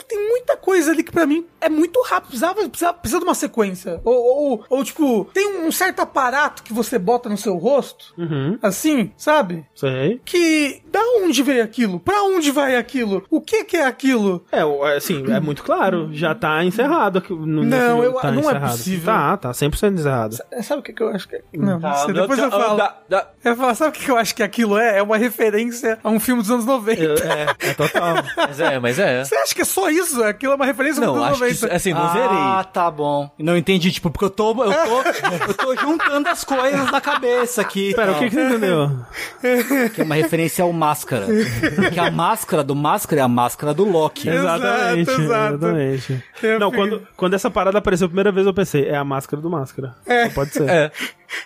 [SPEAKER 2] Tem muita coisa ali que pra mim é muito rápido. Precisava, precisava, precisa de uma sequência. Ou, ou, ou, tipo, tem um certo aparato que você bota no seu rosto.
[SPEAKER 1] Uhum.
[SPEAKER 2] Assim, sabe?
[SPEAKER 1] Sei.
[SPEAKER 2] Que. Da onde veio aquilo? Pra onde vai aquilo? O que, que é aquilo?
[SPEAKER 1] É, assim, é muito claro. Já tá encerrado.
[SPEAKER 2] No, não, eu, tá não é encerrado. é possível.
[SPEAKER 1] Tá, tá 100% encerrado.
[SPEAKER 2] Sabe o que, que eu acho que é? Não, tá, depois eu falo. Eu falo, sabe o que eu acho que aquilo é? É uma referência a um filme dos anos 90. Eu,
[SPEAKER 1] é, é total.
[SPEAKER 3] mas é, mas é.
[SPEAKER 2] Você acha que é só isso? Aquilo é uma referência
[SPEAKER 3] não, dos anos 90? Que, assim, não ah, zerei.
[SPEAKER 4] Ah, tá bom. Não entendi, tipo, porque eu tô, eu tô, eu tô juntando as coisas na cabeça aqui.
[SPEAKER 1] Pera, o que, que você entendeu?
[SPEAKER 4] Que é uma referência ao Máscara. Que a máscara do Máscara é a máscara do Loki.
[SPEAKER 1] Exatamente, exato, exatamente. Não, quando, quando essa parada apareceu a primeira vez, eu pensei, é a máscara do Máscara. É. Só pode ser.
[SPEAKER 2] É.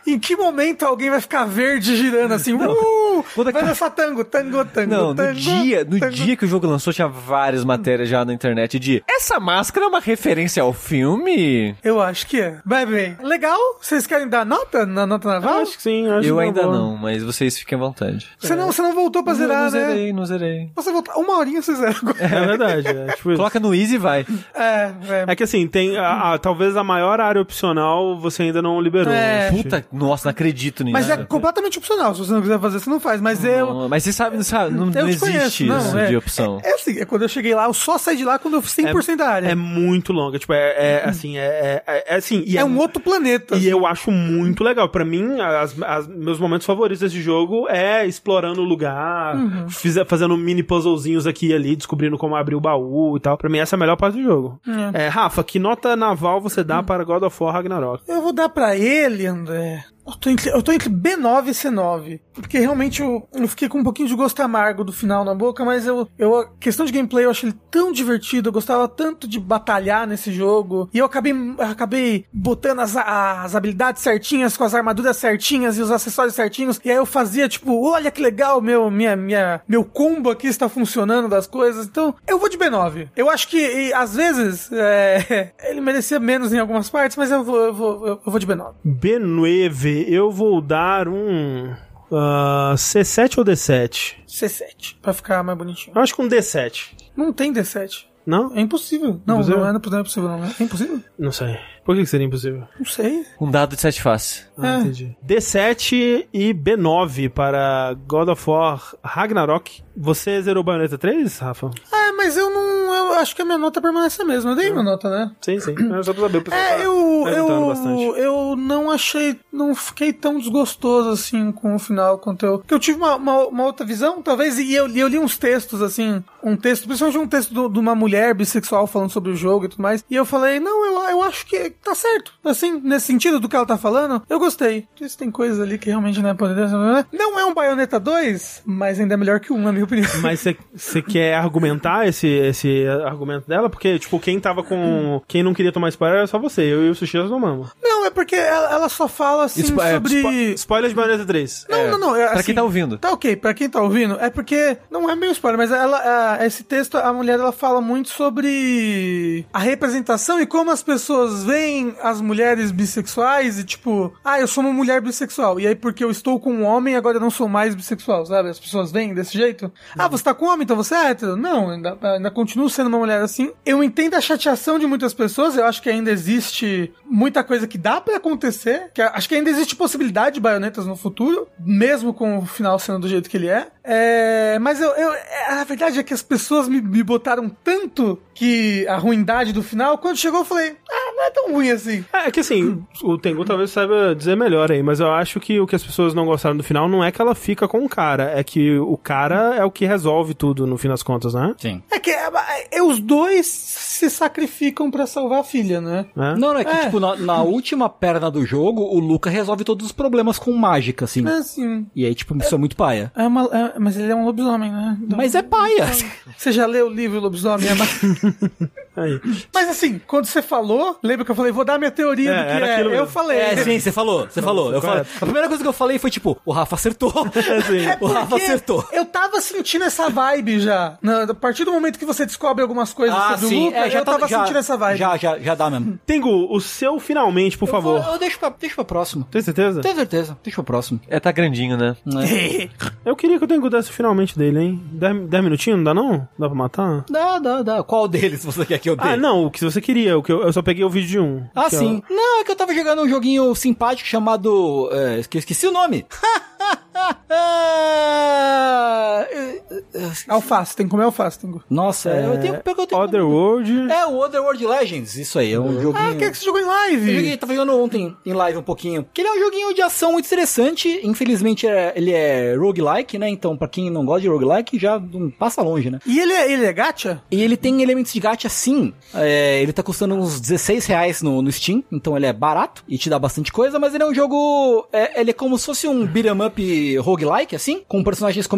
[SPEAKER 2] Em que momento alguém vai ficar verde girando assim? Não, uh, vai dançar tango, tango, tango,
[SPEAKER 3] Não,
[SPEAKER 2] tango,
[SPEAKER 3] no dia, no tango. dia que o jogo lançou, tinha várias matérias já na internet de essa máscara é uma referência ao filme?
[SPEAKER 2] Eu acho que é. Vai bem. Legal? Vocês querem dar nota na nota naval?
[SPEAKER 1] acho que sim. Acho
[SPEAKER 3] eu
[SPEAKER 1] que
[SPEAKER 3] ainda não, mas vocês fiquem à vontade.
[SPEAKER 2] Você, é. não, você não voltou pra zerar,
[SPEAKER 3] não
[SPEAKER 2] né?
[SPEAKER 3] Não zerei, não zerei.
[SPEAKER 2] Você voltou, uma horinha você zera agora.
[SPEAKER 1] É verdade. É,
[SPEAKER 3] tipo Coloca no easy e vai.
[SPEAKER 2] É,
[SPEAKER 1] é. É que assim, tem a, a, talvez a maior área opcional você ainda não liberou.
[SPEAKER 2] É.
[SPEAKER 1] Puta
[SPEAKER 3] Puta, nossa, não acredito nisso.
[SPEAKER 2] Mas é completamente opcional. Se você não quiser fazer, você não faz. Mas eu.
[SPEAKER 3] Mas você sabe, sabe não, não existe conheço. isso não, é, de opção.
[SPEAKER 2] É, é, assim, é quando eu cheguei lá, eu só saí de lá quando eu fui 100% é, da área.
[SPEAKER 1] É muito longa. Tipo, é, é assim, é, é, é assim.
[SPEAKER 2] é, um outro planeta.
[SPEAKER 1] E
[SPEAKER 2] assim.
[SPEAKER 1] eu acho muito legal. Pra mim, as, as, meus momentos favoritos desse jogo é explorando o lugar, uhum. fiz, fazendo mini puzzlezinhos aqui e ali, descobrindo como abrir o baú e tal. Pra mim, essa é a melhor parte do jogo. É. Rafa, que nota naval você dá uhum. para God of War Ragnarok?
[SPEAKER 2] Eu vou dar para ele, André. Yeah. Eu tô, entre, eu tô entre B9 e C9. Porque realmente eu, eu fiquei com um pouquinho de gosto amargo do final na boca, mas eu, eu. A questão de gameplay eu achei ele tão divertido, eu gostava tanto de batalhar nesse jogo. E eu acabei, acabei botando as, as habilidades certinhas, com as armaduras certinhas e os acessórios certinhos. E aí eu fazia, tipo, olha que legal, meu, minha, minha, meu combo aqui está funcionando das coisas. Então, eu vou de B9. Eu acho que, e, às vezes, é, ele merecia menos em algumas partes, mas eu vou, eu vou, eu vou de B9.
[SPEAKER 1] B9 eu vou dar um. Uh, C7 ou D7?
[SPEAKER 2] C7, pra ficar mais bonitinho.
[SPEAKER 1] Eu acho que um D7.
[SPEAKER 2] Não tem D7.
[SPEAKER 1] Não?
[SPEAKER 2] É impossível. Não, impossível? não, é, não é impossível, não. É impossível?
[SPEAKER 1] Não sei. Por que seria impossível?
[SPEAKER 2] Não sei.
[SPEAKER 3] Um dado de 7 faces.
[SPEAKER 1] Ah, é. entendi. D7 e B9 para God of War Ragnarok. Você zerou Bayonetta 3, Rafa?
[SPEAKER 2] É, mas eu não. Eu acho que a minha nota permanece a mesma. Eu dei minha nota, né?
[SPEAKER 1] Sim, sim. É só pra saber. O
[SPEAKER 2] é, tá eu, eu, bastante. eu não achei. Não fiquei tão desgostoso assim com o final quanto eu. Porque eu tive uma, uma, uma, outra visão, talvez, e eu, eu li uns textos, assim. Um texto, principalmente um texto de uma mulher bissexual falando sobre o jogo e tudo mais. E eu falei, não, eu, eu acho que tá certo. Assim, nesse sentido do que ela tá falando, eu gostei. Isso tem coisas ali que realmente não é poder. Não é um Bayonetta 2, mas ainda é melhor que um, na minha opinião.
[SPEAKER 1] Mas você quer argumentar esse, esse argumento dela? Porque, tipo, quem tava com. Quem não queria tomar spoiler era só você. Eu e o Sushi nós tomamos.
[SPEAKER 2] Não, é porque ela, ela só fala assim Spo é, sobre. Spo
[SPEAKER 1] spoiler de Bayonetta 3.
[SPEAKER 2] Não, é, não, não. É,
[SPEAKER 3] pra
[SPEAKER 2] assim,
[SPEAKER 3] quem tá ouvindo.
[SPEAKER 2] Tá ok, pra quem tá ouvindo, é porque. Não é meio spoiler, mas ela, a, esse texto, a mulher, ela fala muito sobre a representação e como as pessoas veem as mulheres bissexuais e tipo, ah, eu sou uma mulher bissexual. E aí, porque eu estou com um homem, agora eu não sou mais bissexual, sabe? As pessoas veem desse jeito. Ah, você tá com um homem, então você é hétero. Não, ainda, ainda continuo sendo uma mulher assim. Eu entendo a chateação de muitas pessoas, eu acho que ainda existe muita coisa que dá para acontecer. Que acho que ainda existe possibilidade de baionetas no futuro, mesmo com o final sendo do jeito que ele é. é mas eu, eu, a verdade é que as pessoas me, me botaram tanto que a ruindade do final, quando chegou eu falei, ah, não é tão ruim assim.
[SPEAKER 1] É, é que assim, o Tengu talvez saiba dizer melhor aí, mas eu acho que o que as pessoas não gostaram do final não é que ela fica com o cara, é que o cara é o que resolve tudo no fim das contas, né?
[SPEAKER 3] Sim.
[SPEAKER 2] É que é, é, os dois se sacrificam para salvar a filha, né?
[SPEAKER 4] É? Não, não, é que, é. tipo, na, na, última perna do jogo, o Luca resolve todos os problemas com mágica, assim.
[SPEAKER 2] É, sim.
[SPEAKER 4] E aí, tipo, isso é, muito paia.
[SPEAKER 2] É uma, é, mas ele é um lobisomem, né?
[SPEAKER 4] Então, mas é paia.
[SPEAKER 2] Você já leu o livro Lobisomem? É Aí. Mas assim, quando você falou, lembra que eu falei, vou dar minha teoria é, do que é. Eu mesmo. falei.
[SPEAKER 4] É, sim, você falou, você falou. Eu falei. A primeira coisa que eu falei foi tipo, o Rafa acertou.
[SPEAKER 2] É o Rafa acertou. Eu tava sentindo essa vibe já. Na, a partir do momento que você descobre algumas coisas ah, sobre sim. o Luca, é, já eu tá, tava já, sentindo essa vibe.
[SPEAKER 4] Já, já, já dá mesmo.
[SPEAKER 1] Tengu, o seu finalmente, por
[SPEAKER 2] eu
[SPEAKER 1] favor.
[SPEAKER 2] Vou, eu deixo pra, deixo pra próximo.
[SPEAKER 1] Tem certeza?
[SPEAKER 2] Tenho certeza. Deixa pra próximo.
[SPEAKER 3] É, tá grandinho, né?
[SPEAKER 1] É. eu queria que o Tengu desse finalmente dele, hein? 10 minutinhos, não dá não? Dá pra matar?
[SPEAKER 2] Dá, dá, dá. Qual deles você quer que eu dê?
[SPEAKER 1] Ah, não, o que você queria. O que eu, eu só peguei o vídeo de um.
[SPEAKER 2] Ah, sim. Eu... Não, é que eu tava jogando um joguinho simpático chamado. É, esqueci o nome. alface, tem que comer alface. Tem...
[SPEAKER 1] Nossa, é... eu tenho, eu tenho Otherworld.
[SPEAKER 2] É, o Otherworld Legends, isso aí, é um ah, joguinho. Ah, que é que você jogou em live? Eu joguei, tava jogando ontem em live um pouquinho. Que ele é um joguinho de ação muito interessante. Infelizmente, é, ele é roguelike, né? Então, pra quem não gosta de roguelike, já não passa longe, né?
[SPEAKER 1] E ele é, ele é gacha?
[SPEAKER 2] E ele tem elementos de gacha sim. É, ele tá custando uns 16 reais no, no Steam, então ele é barato e te dá bastante coisa, mas ele é um jogo. É, ele é como se fosse um beat'em up roguelike, assim, com personagens com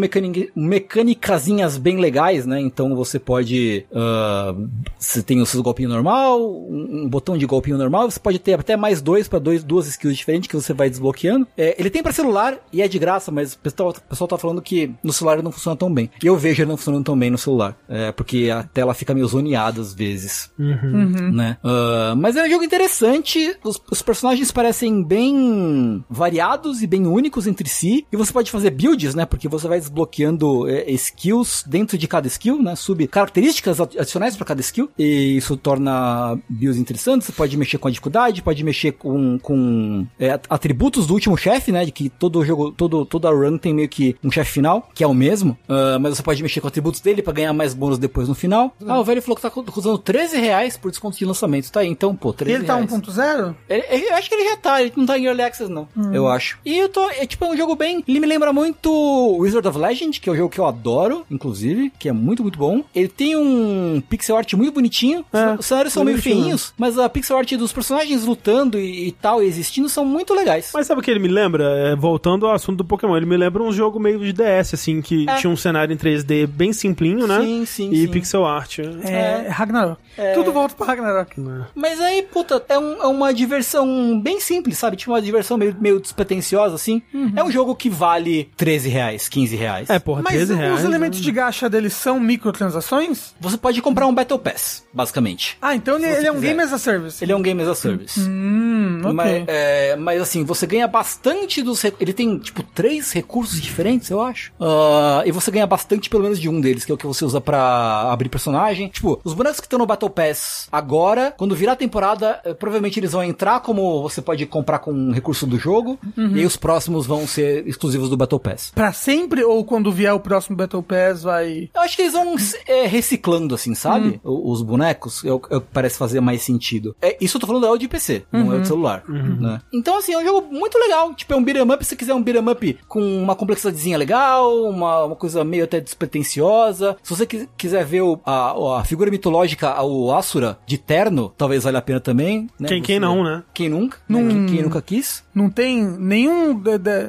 [SPEAKER 2] mecânicazinhas bem legais, né? Então você pode. Uh, você tem os seus golpinhos normal, um, botão de golpinho normal, você pode ter até mais dois para dois, duas skills diferentes que você vai desbloqueando. É, ele tem para celular e é de graça, mas o pessoal, o pessoal tá falando que no celular ele não funciona tão bem. E eu vejo ele não funcionando tão bem no celular. É, porque a tela fica meio zoneada às vezes.
[SPEAKER 1] Uhum. Uhum.
[SPEAKER 2] Né? Uh, mas é um jogo interessante. Os, os personagens parecem bem variados e bem únicos entre si. E você pode fazer builds, né? Porque você vai desbloqueando é, skills
[SPEAKER 4] dentro de cada skill, né? Sub características adicionais para cada skill. E isso torna builds interessantes. Você pode mexer com a dificuldade, pode mexer com, com é, atributos do último chefe, né? De que todo jogo, todo, toda run tem meio que um chefe final, que é o mesmo. Uh, mas você pode mexer com atributos dele para ganhar mais bônus depois no final. Ah, o velho falou que tá usando 13 reais por desconto de lançamento. Tá aí, então, pô, 13
[SPEAKER 2] Ele tá 1.0?
[SPEAKER 4] Eu acho que ele já tá, ele não tá em Early Access, não. Hum. Eu acho. E eu tô, é tipo, é um jogo bem. Ele me lembra muito Wizard of Legend, que é um jogo que eu adoro, inclusive, que é muito, muito bom. Ele tem um pixel art muito bonitinho. É, Os cenários são meio feinhos, mas a pixel art dos personagens lutando e, e tal, e existindo, são muito legais.
[SPEAKER 1] Mas sabe o que ele me lembra? É, voltando ao assunto do Pokémon, ele me lembra um jogo meio de DS, assim, que é. tinha um cenário em 3D bem simplinho, né?
[SPEAKER 4] Sim, sim.
[SPEAKER 1] E
[SPEAKER 4] sim.
[SPEAKER 1] pixel art.
[SPEAKER 2] É, é Ragnarok. É... Tudo volta pra Ragnarok.
[SPEAKER 4] É. Mas aí, puta, é, um, é, uma diversão bem simples, sabe? Tipo uma diversão meio, meio despretensiosa, assim. Uhum. É um jogo que vale 13 reais, 15 reais.
[SPEAKER 1] É, porra, Mas 13 reais.
[SPEAKER 2] os elementos né? de gacha dele são microtransações?
[SPEAKER 4] Você pode comprar um Battle Pass, basicamente.
[SPEAKER 2] Ah, então ele, ele é um game as a service.
[SPEAKER 4] Ele é um game as a service.
[SPEAKER 2] Hum, ok.
[SPEAKER 4] Mas, é, mas assim, você ganha bastante dos... Ele tem, tipo, três recursos diferentes, eu acho. Uh, e você ganha bastante pelo menos de um deles, que é o que você usa para abrir personagem. Tipo, os bonecos que estão no Battle Pass agora, quando virar a temporada, eh, provavelmente eles vão entrar como você pode comprar com um recurso do jogo, uhum. e os próximos vão ser exclusivos do Battle Pass.
[SPEAKER 2] Pra sempre, ou quando vier o próximo Battle Pass vai...
[SPEAKER 4] Eu acho que eles vão é, reciclando, assim, sabe? Uhum. Os bonecos, eu, eu, parece fazer mais sentido. É, isso eu tô falando é o de PC, uhum. não é o de celular, uhum. né? Então, assim, é um jogo muito legal. Tipo, é um beat'em up, se quiser um beat'em up com uma complexidadezinha legal, uma, uma coisa meio até despretensiosa. Se você quiser ver o, a, a figura mitológica, o Asura, de terno, talvez valha a pena também.
[SPEAKER 1] Né? Quem, quem não, né?
[SPEAKER 4] Quem nunca? Né? Quem, quem, nunca quis?
[SPEAKER 2] Não tem nenhum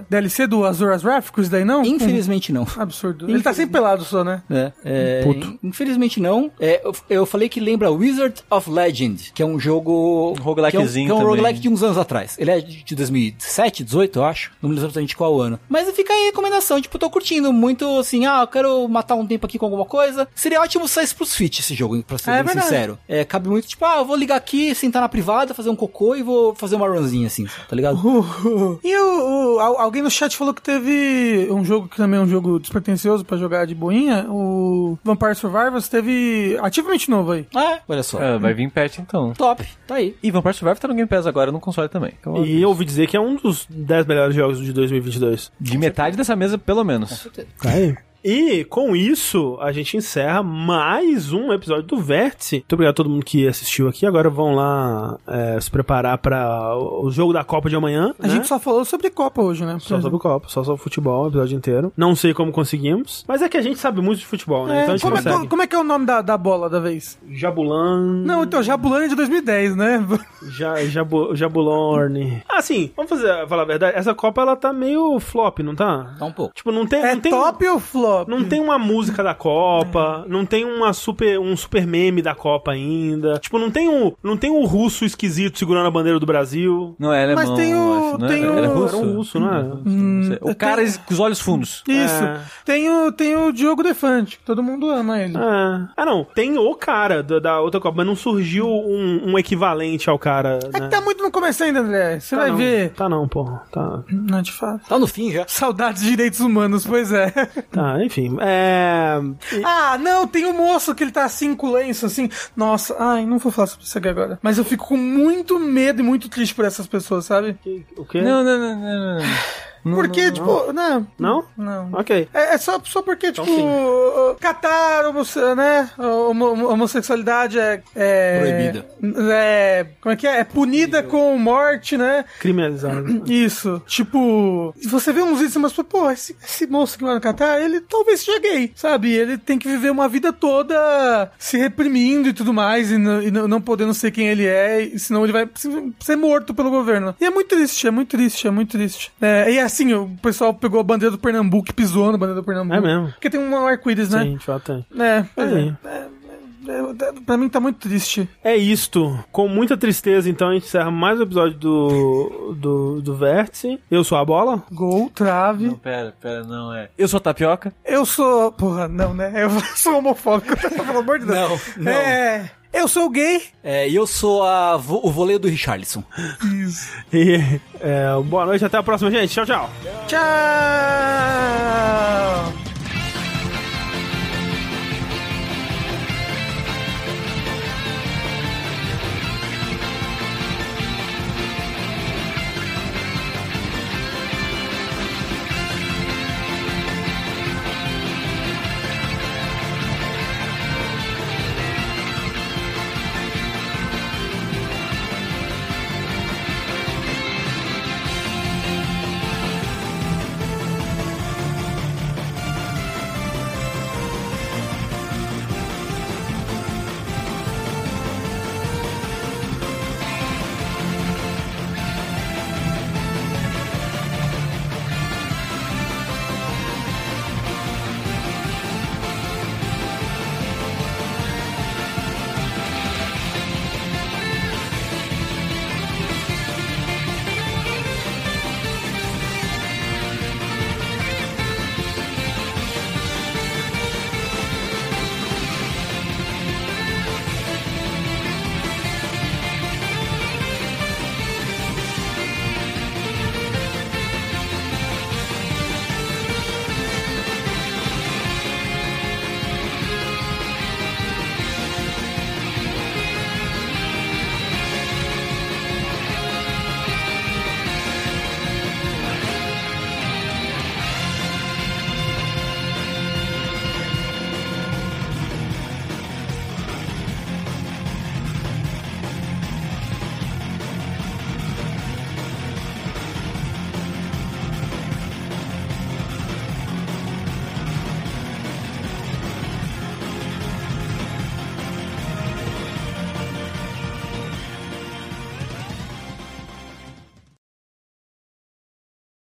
[SPEAKER 2] DLC do Azuras Wrath daí, não?
[SPEAKER 4] Infelizmente não.
[SPEAKER 2] Absurdo. Ele tá sempre pelado só, né?
[SPEAKER 4] É. é Puto. Infelizmente não. É, eu, eu, falei que lembra Wizard of Legend, que é um jogo...
[SPEAKER 3] Um roguelikezinho
[SPEAKER 4] que é um, que é um roguelike de uns anos atrás. Ele é de 2007, 18, eu acho. Não me lembro exatamente qual ano. Mas fica aí a recomendação. Tipo, tô curtindo muito, assim, ah, eu quero matar um tempo aqui com alguma coisa. Seria ótimo sair pro Switch esse jogo, pra ser é, bem sincero. É, cabe muito, tipo, ah, eu vou ligar aqui, sentar na privada, fazer um cocô e vou fazer uma runzinha, assim, tá ligado?
[SPEAKER 2] Uh, uh. E o, o, alguém no chat falou que teve um jogo que também é um jogo despretensioso pra jogar de boinha, o Vampire Survivors teve ativamente novo aí.
[SPEAKER 4] Ah, olha só.
[SPEAKER 3] É, vai vir patch então.
[SPEAKER 4] Top, tá aí.
[SPEAKER 3] E Vampire Survivors tá no Game Pass agora no console também.
[SPEAKER 1] Então, e eu ouvi dizer que é um dos 10 melhores jogos de 2022.
[SPEAKER 3] De metade dessa mesa, pelo menos. Com
[SPEAKER 1] certeza. Tá aí. E com isso, a gente encerra mais um episódio do Vértice. Muito obrigado a todo mundo que assistiu aqui. Agora vão lá é, se preparar para o jogo da Copa de amanhã.
[SPEAKER 2] A né? gente só falou sobre Copa hoje, né?
[SPEAKER 1] Só sobre Copa, só sobre futebol o episódio inteiro. Não sei como conseguimos, mas é que a gente sabe muito de futebol, né?
[SPEAKER 2] É, então como, é, como, é, que é o nome da, da bola da vez?
[SPEAKER 1] Jabulan.
[SPEAKER 2] Não, então, Jabulan é de 2010, né?
[SPEAKER 1] Ja, Jabu, Jabulorne. Ah, sim, vamos fazer, falar a verdade. Essa Copa ela tá meio flop, não tá?
[SPEAKER 4] Tá um pouco.
[SPEAKER 1] Tipo, não tem.
[SPEAKER 2] É
[SPEAKER 1] não tem
[SPEAKER 2] top ou flop?
[SPEAKER 1] Não tem uma música da Copa, é. não tem uma super, um super meme da Copa ainda. Tipo, não tem um, não tem um russo esquisito segurando a bandeira do Brasil.
[SPEAKER 3] Não é alemão,
[SPEAKER 2] Mas tem o,
[SPEAKER 3] acho,
[SPEAKER 2] tem
[SPEAKER 3] é?
[SPEAKER 2] o,
[SPEAKER 3] era russo,
[SPEAKER 1] era um russo, não é? Hum,
[SPEAKER 3] o cara tem... com os olhos fundos.
[SPEAKER 2] Isso. É. Tem o, tem o Diogo Defante, todo mundo ama ele.
[SPEAKER 1] É. Ah, não, tem o cara da, da outra Copa, mas não surgiu um, um equivalente ao cara.
[SPEAKER 2] É né? que tá muito no começo ainda, André. Você tá vai
[SPEAKER 1] não.
[SPEAKER 2] ver.
[SPEAKER 1] Tá não, porra. Tá.
[SPEAKER 2] Não, de fato.
[SPEAKER 4] Tá no fim já.
[SPEAKER 2] Saudades de direitos humanos, pois é.
[SPEAKER 1] Tá, enfim. É.
[SPEAKER 2] Ah, não, tem o um moço que ele tá assim com lenço, assim. Nossa, ai, não vou falar sobre isso aqui agora. Mas eu fico com muito medo e muito triste por essas pessoas, sabe?
[SPEAKER 1] O quê?
[SPEAKER 2] Não, não, não, não, não. Não, porque, não, tipo, não.
[SPEAKER 1] Não?
[SPEAKER 2] Não.
[SPEAKER 1] Ok.
[SPEAKER 2] É, é só, só porque, então, tipo, uh, catar, né? Homossexualidade é, é.
[SPEAKER 4] Proibida.
[SPEAKER 2] É. Como é que é? É punida com morte, né?
[SPEAKER 1] Criminalizada.
[SPEAKER 2] Isso. Tipo, você vê uns vídeos, mas, pô, esse, esse moço que vai no Catar, ele talvez seja gay, sabe? Ele tem que viver uma vida toda se reprimindo e tudo mais, e, não, e não podendo ser quem ele é, senão ele vai ser morto pelo governo. E é muito triste, é muito triste, é muito triste. É, e assim, o pessoal pegou a bandeira do Pernambuco e pisou na bandeira do Pernambuco.
[SPEAKER 1] É mesmo.
[SPEAKER 2] Porque tem um arco-íris, né?
[SPEAKER 1] Sim, fato tem.
[SPEAKER 2] É, é, é, é, pra mim tá muito triste.
[SPEAKER 1] É isto. Com muita tristeza, então, a gente encerra mais um episódio do, do, do Vértice. Eu sou a Bola.
[SPEAKER 2] Gol, trave.
[SPEAKER 3] Não, pera, pera, não é. Eu sou a Tapioca.
[SPEAKER 2] Eu sou... Porra, não, né? Eu sou homofóbico, pelo amor de
[SPEAKER 4] Deus. Não, não.
[SPEAKER 2] É... Eu sou gay.
[SPEAKER 4] É, e eu sou a, o voleio do Richardson.
[SPEAKER 1] Isso. E, é, boa noite, até a próxima, gente. Tchau, tchau. Tchau.
[SPEAKER 2] tchau.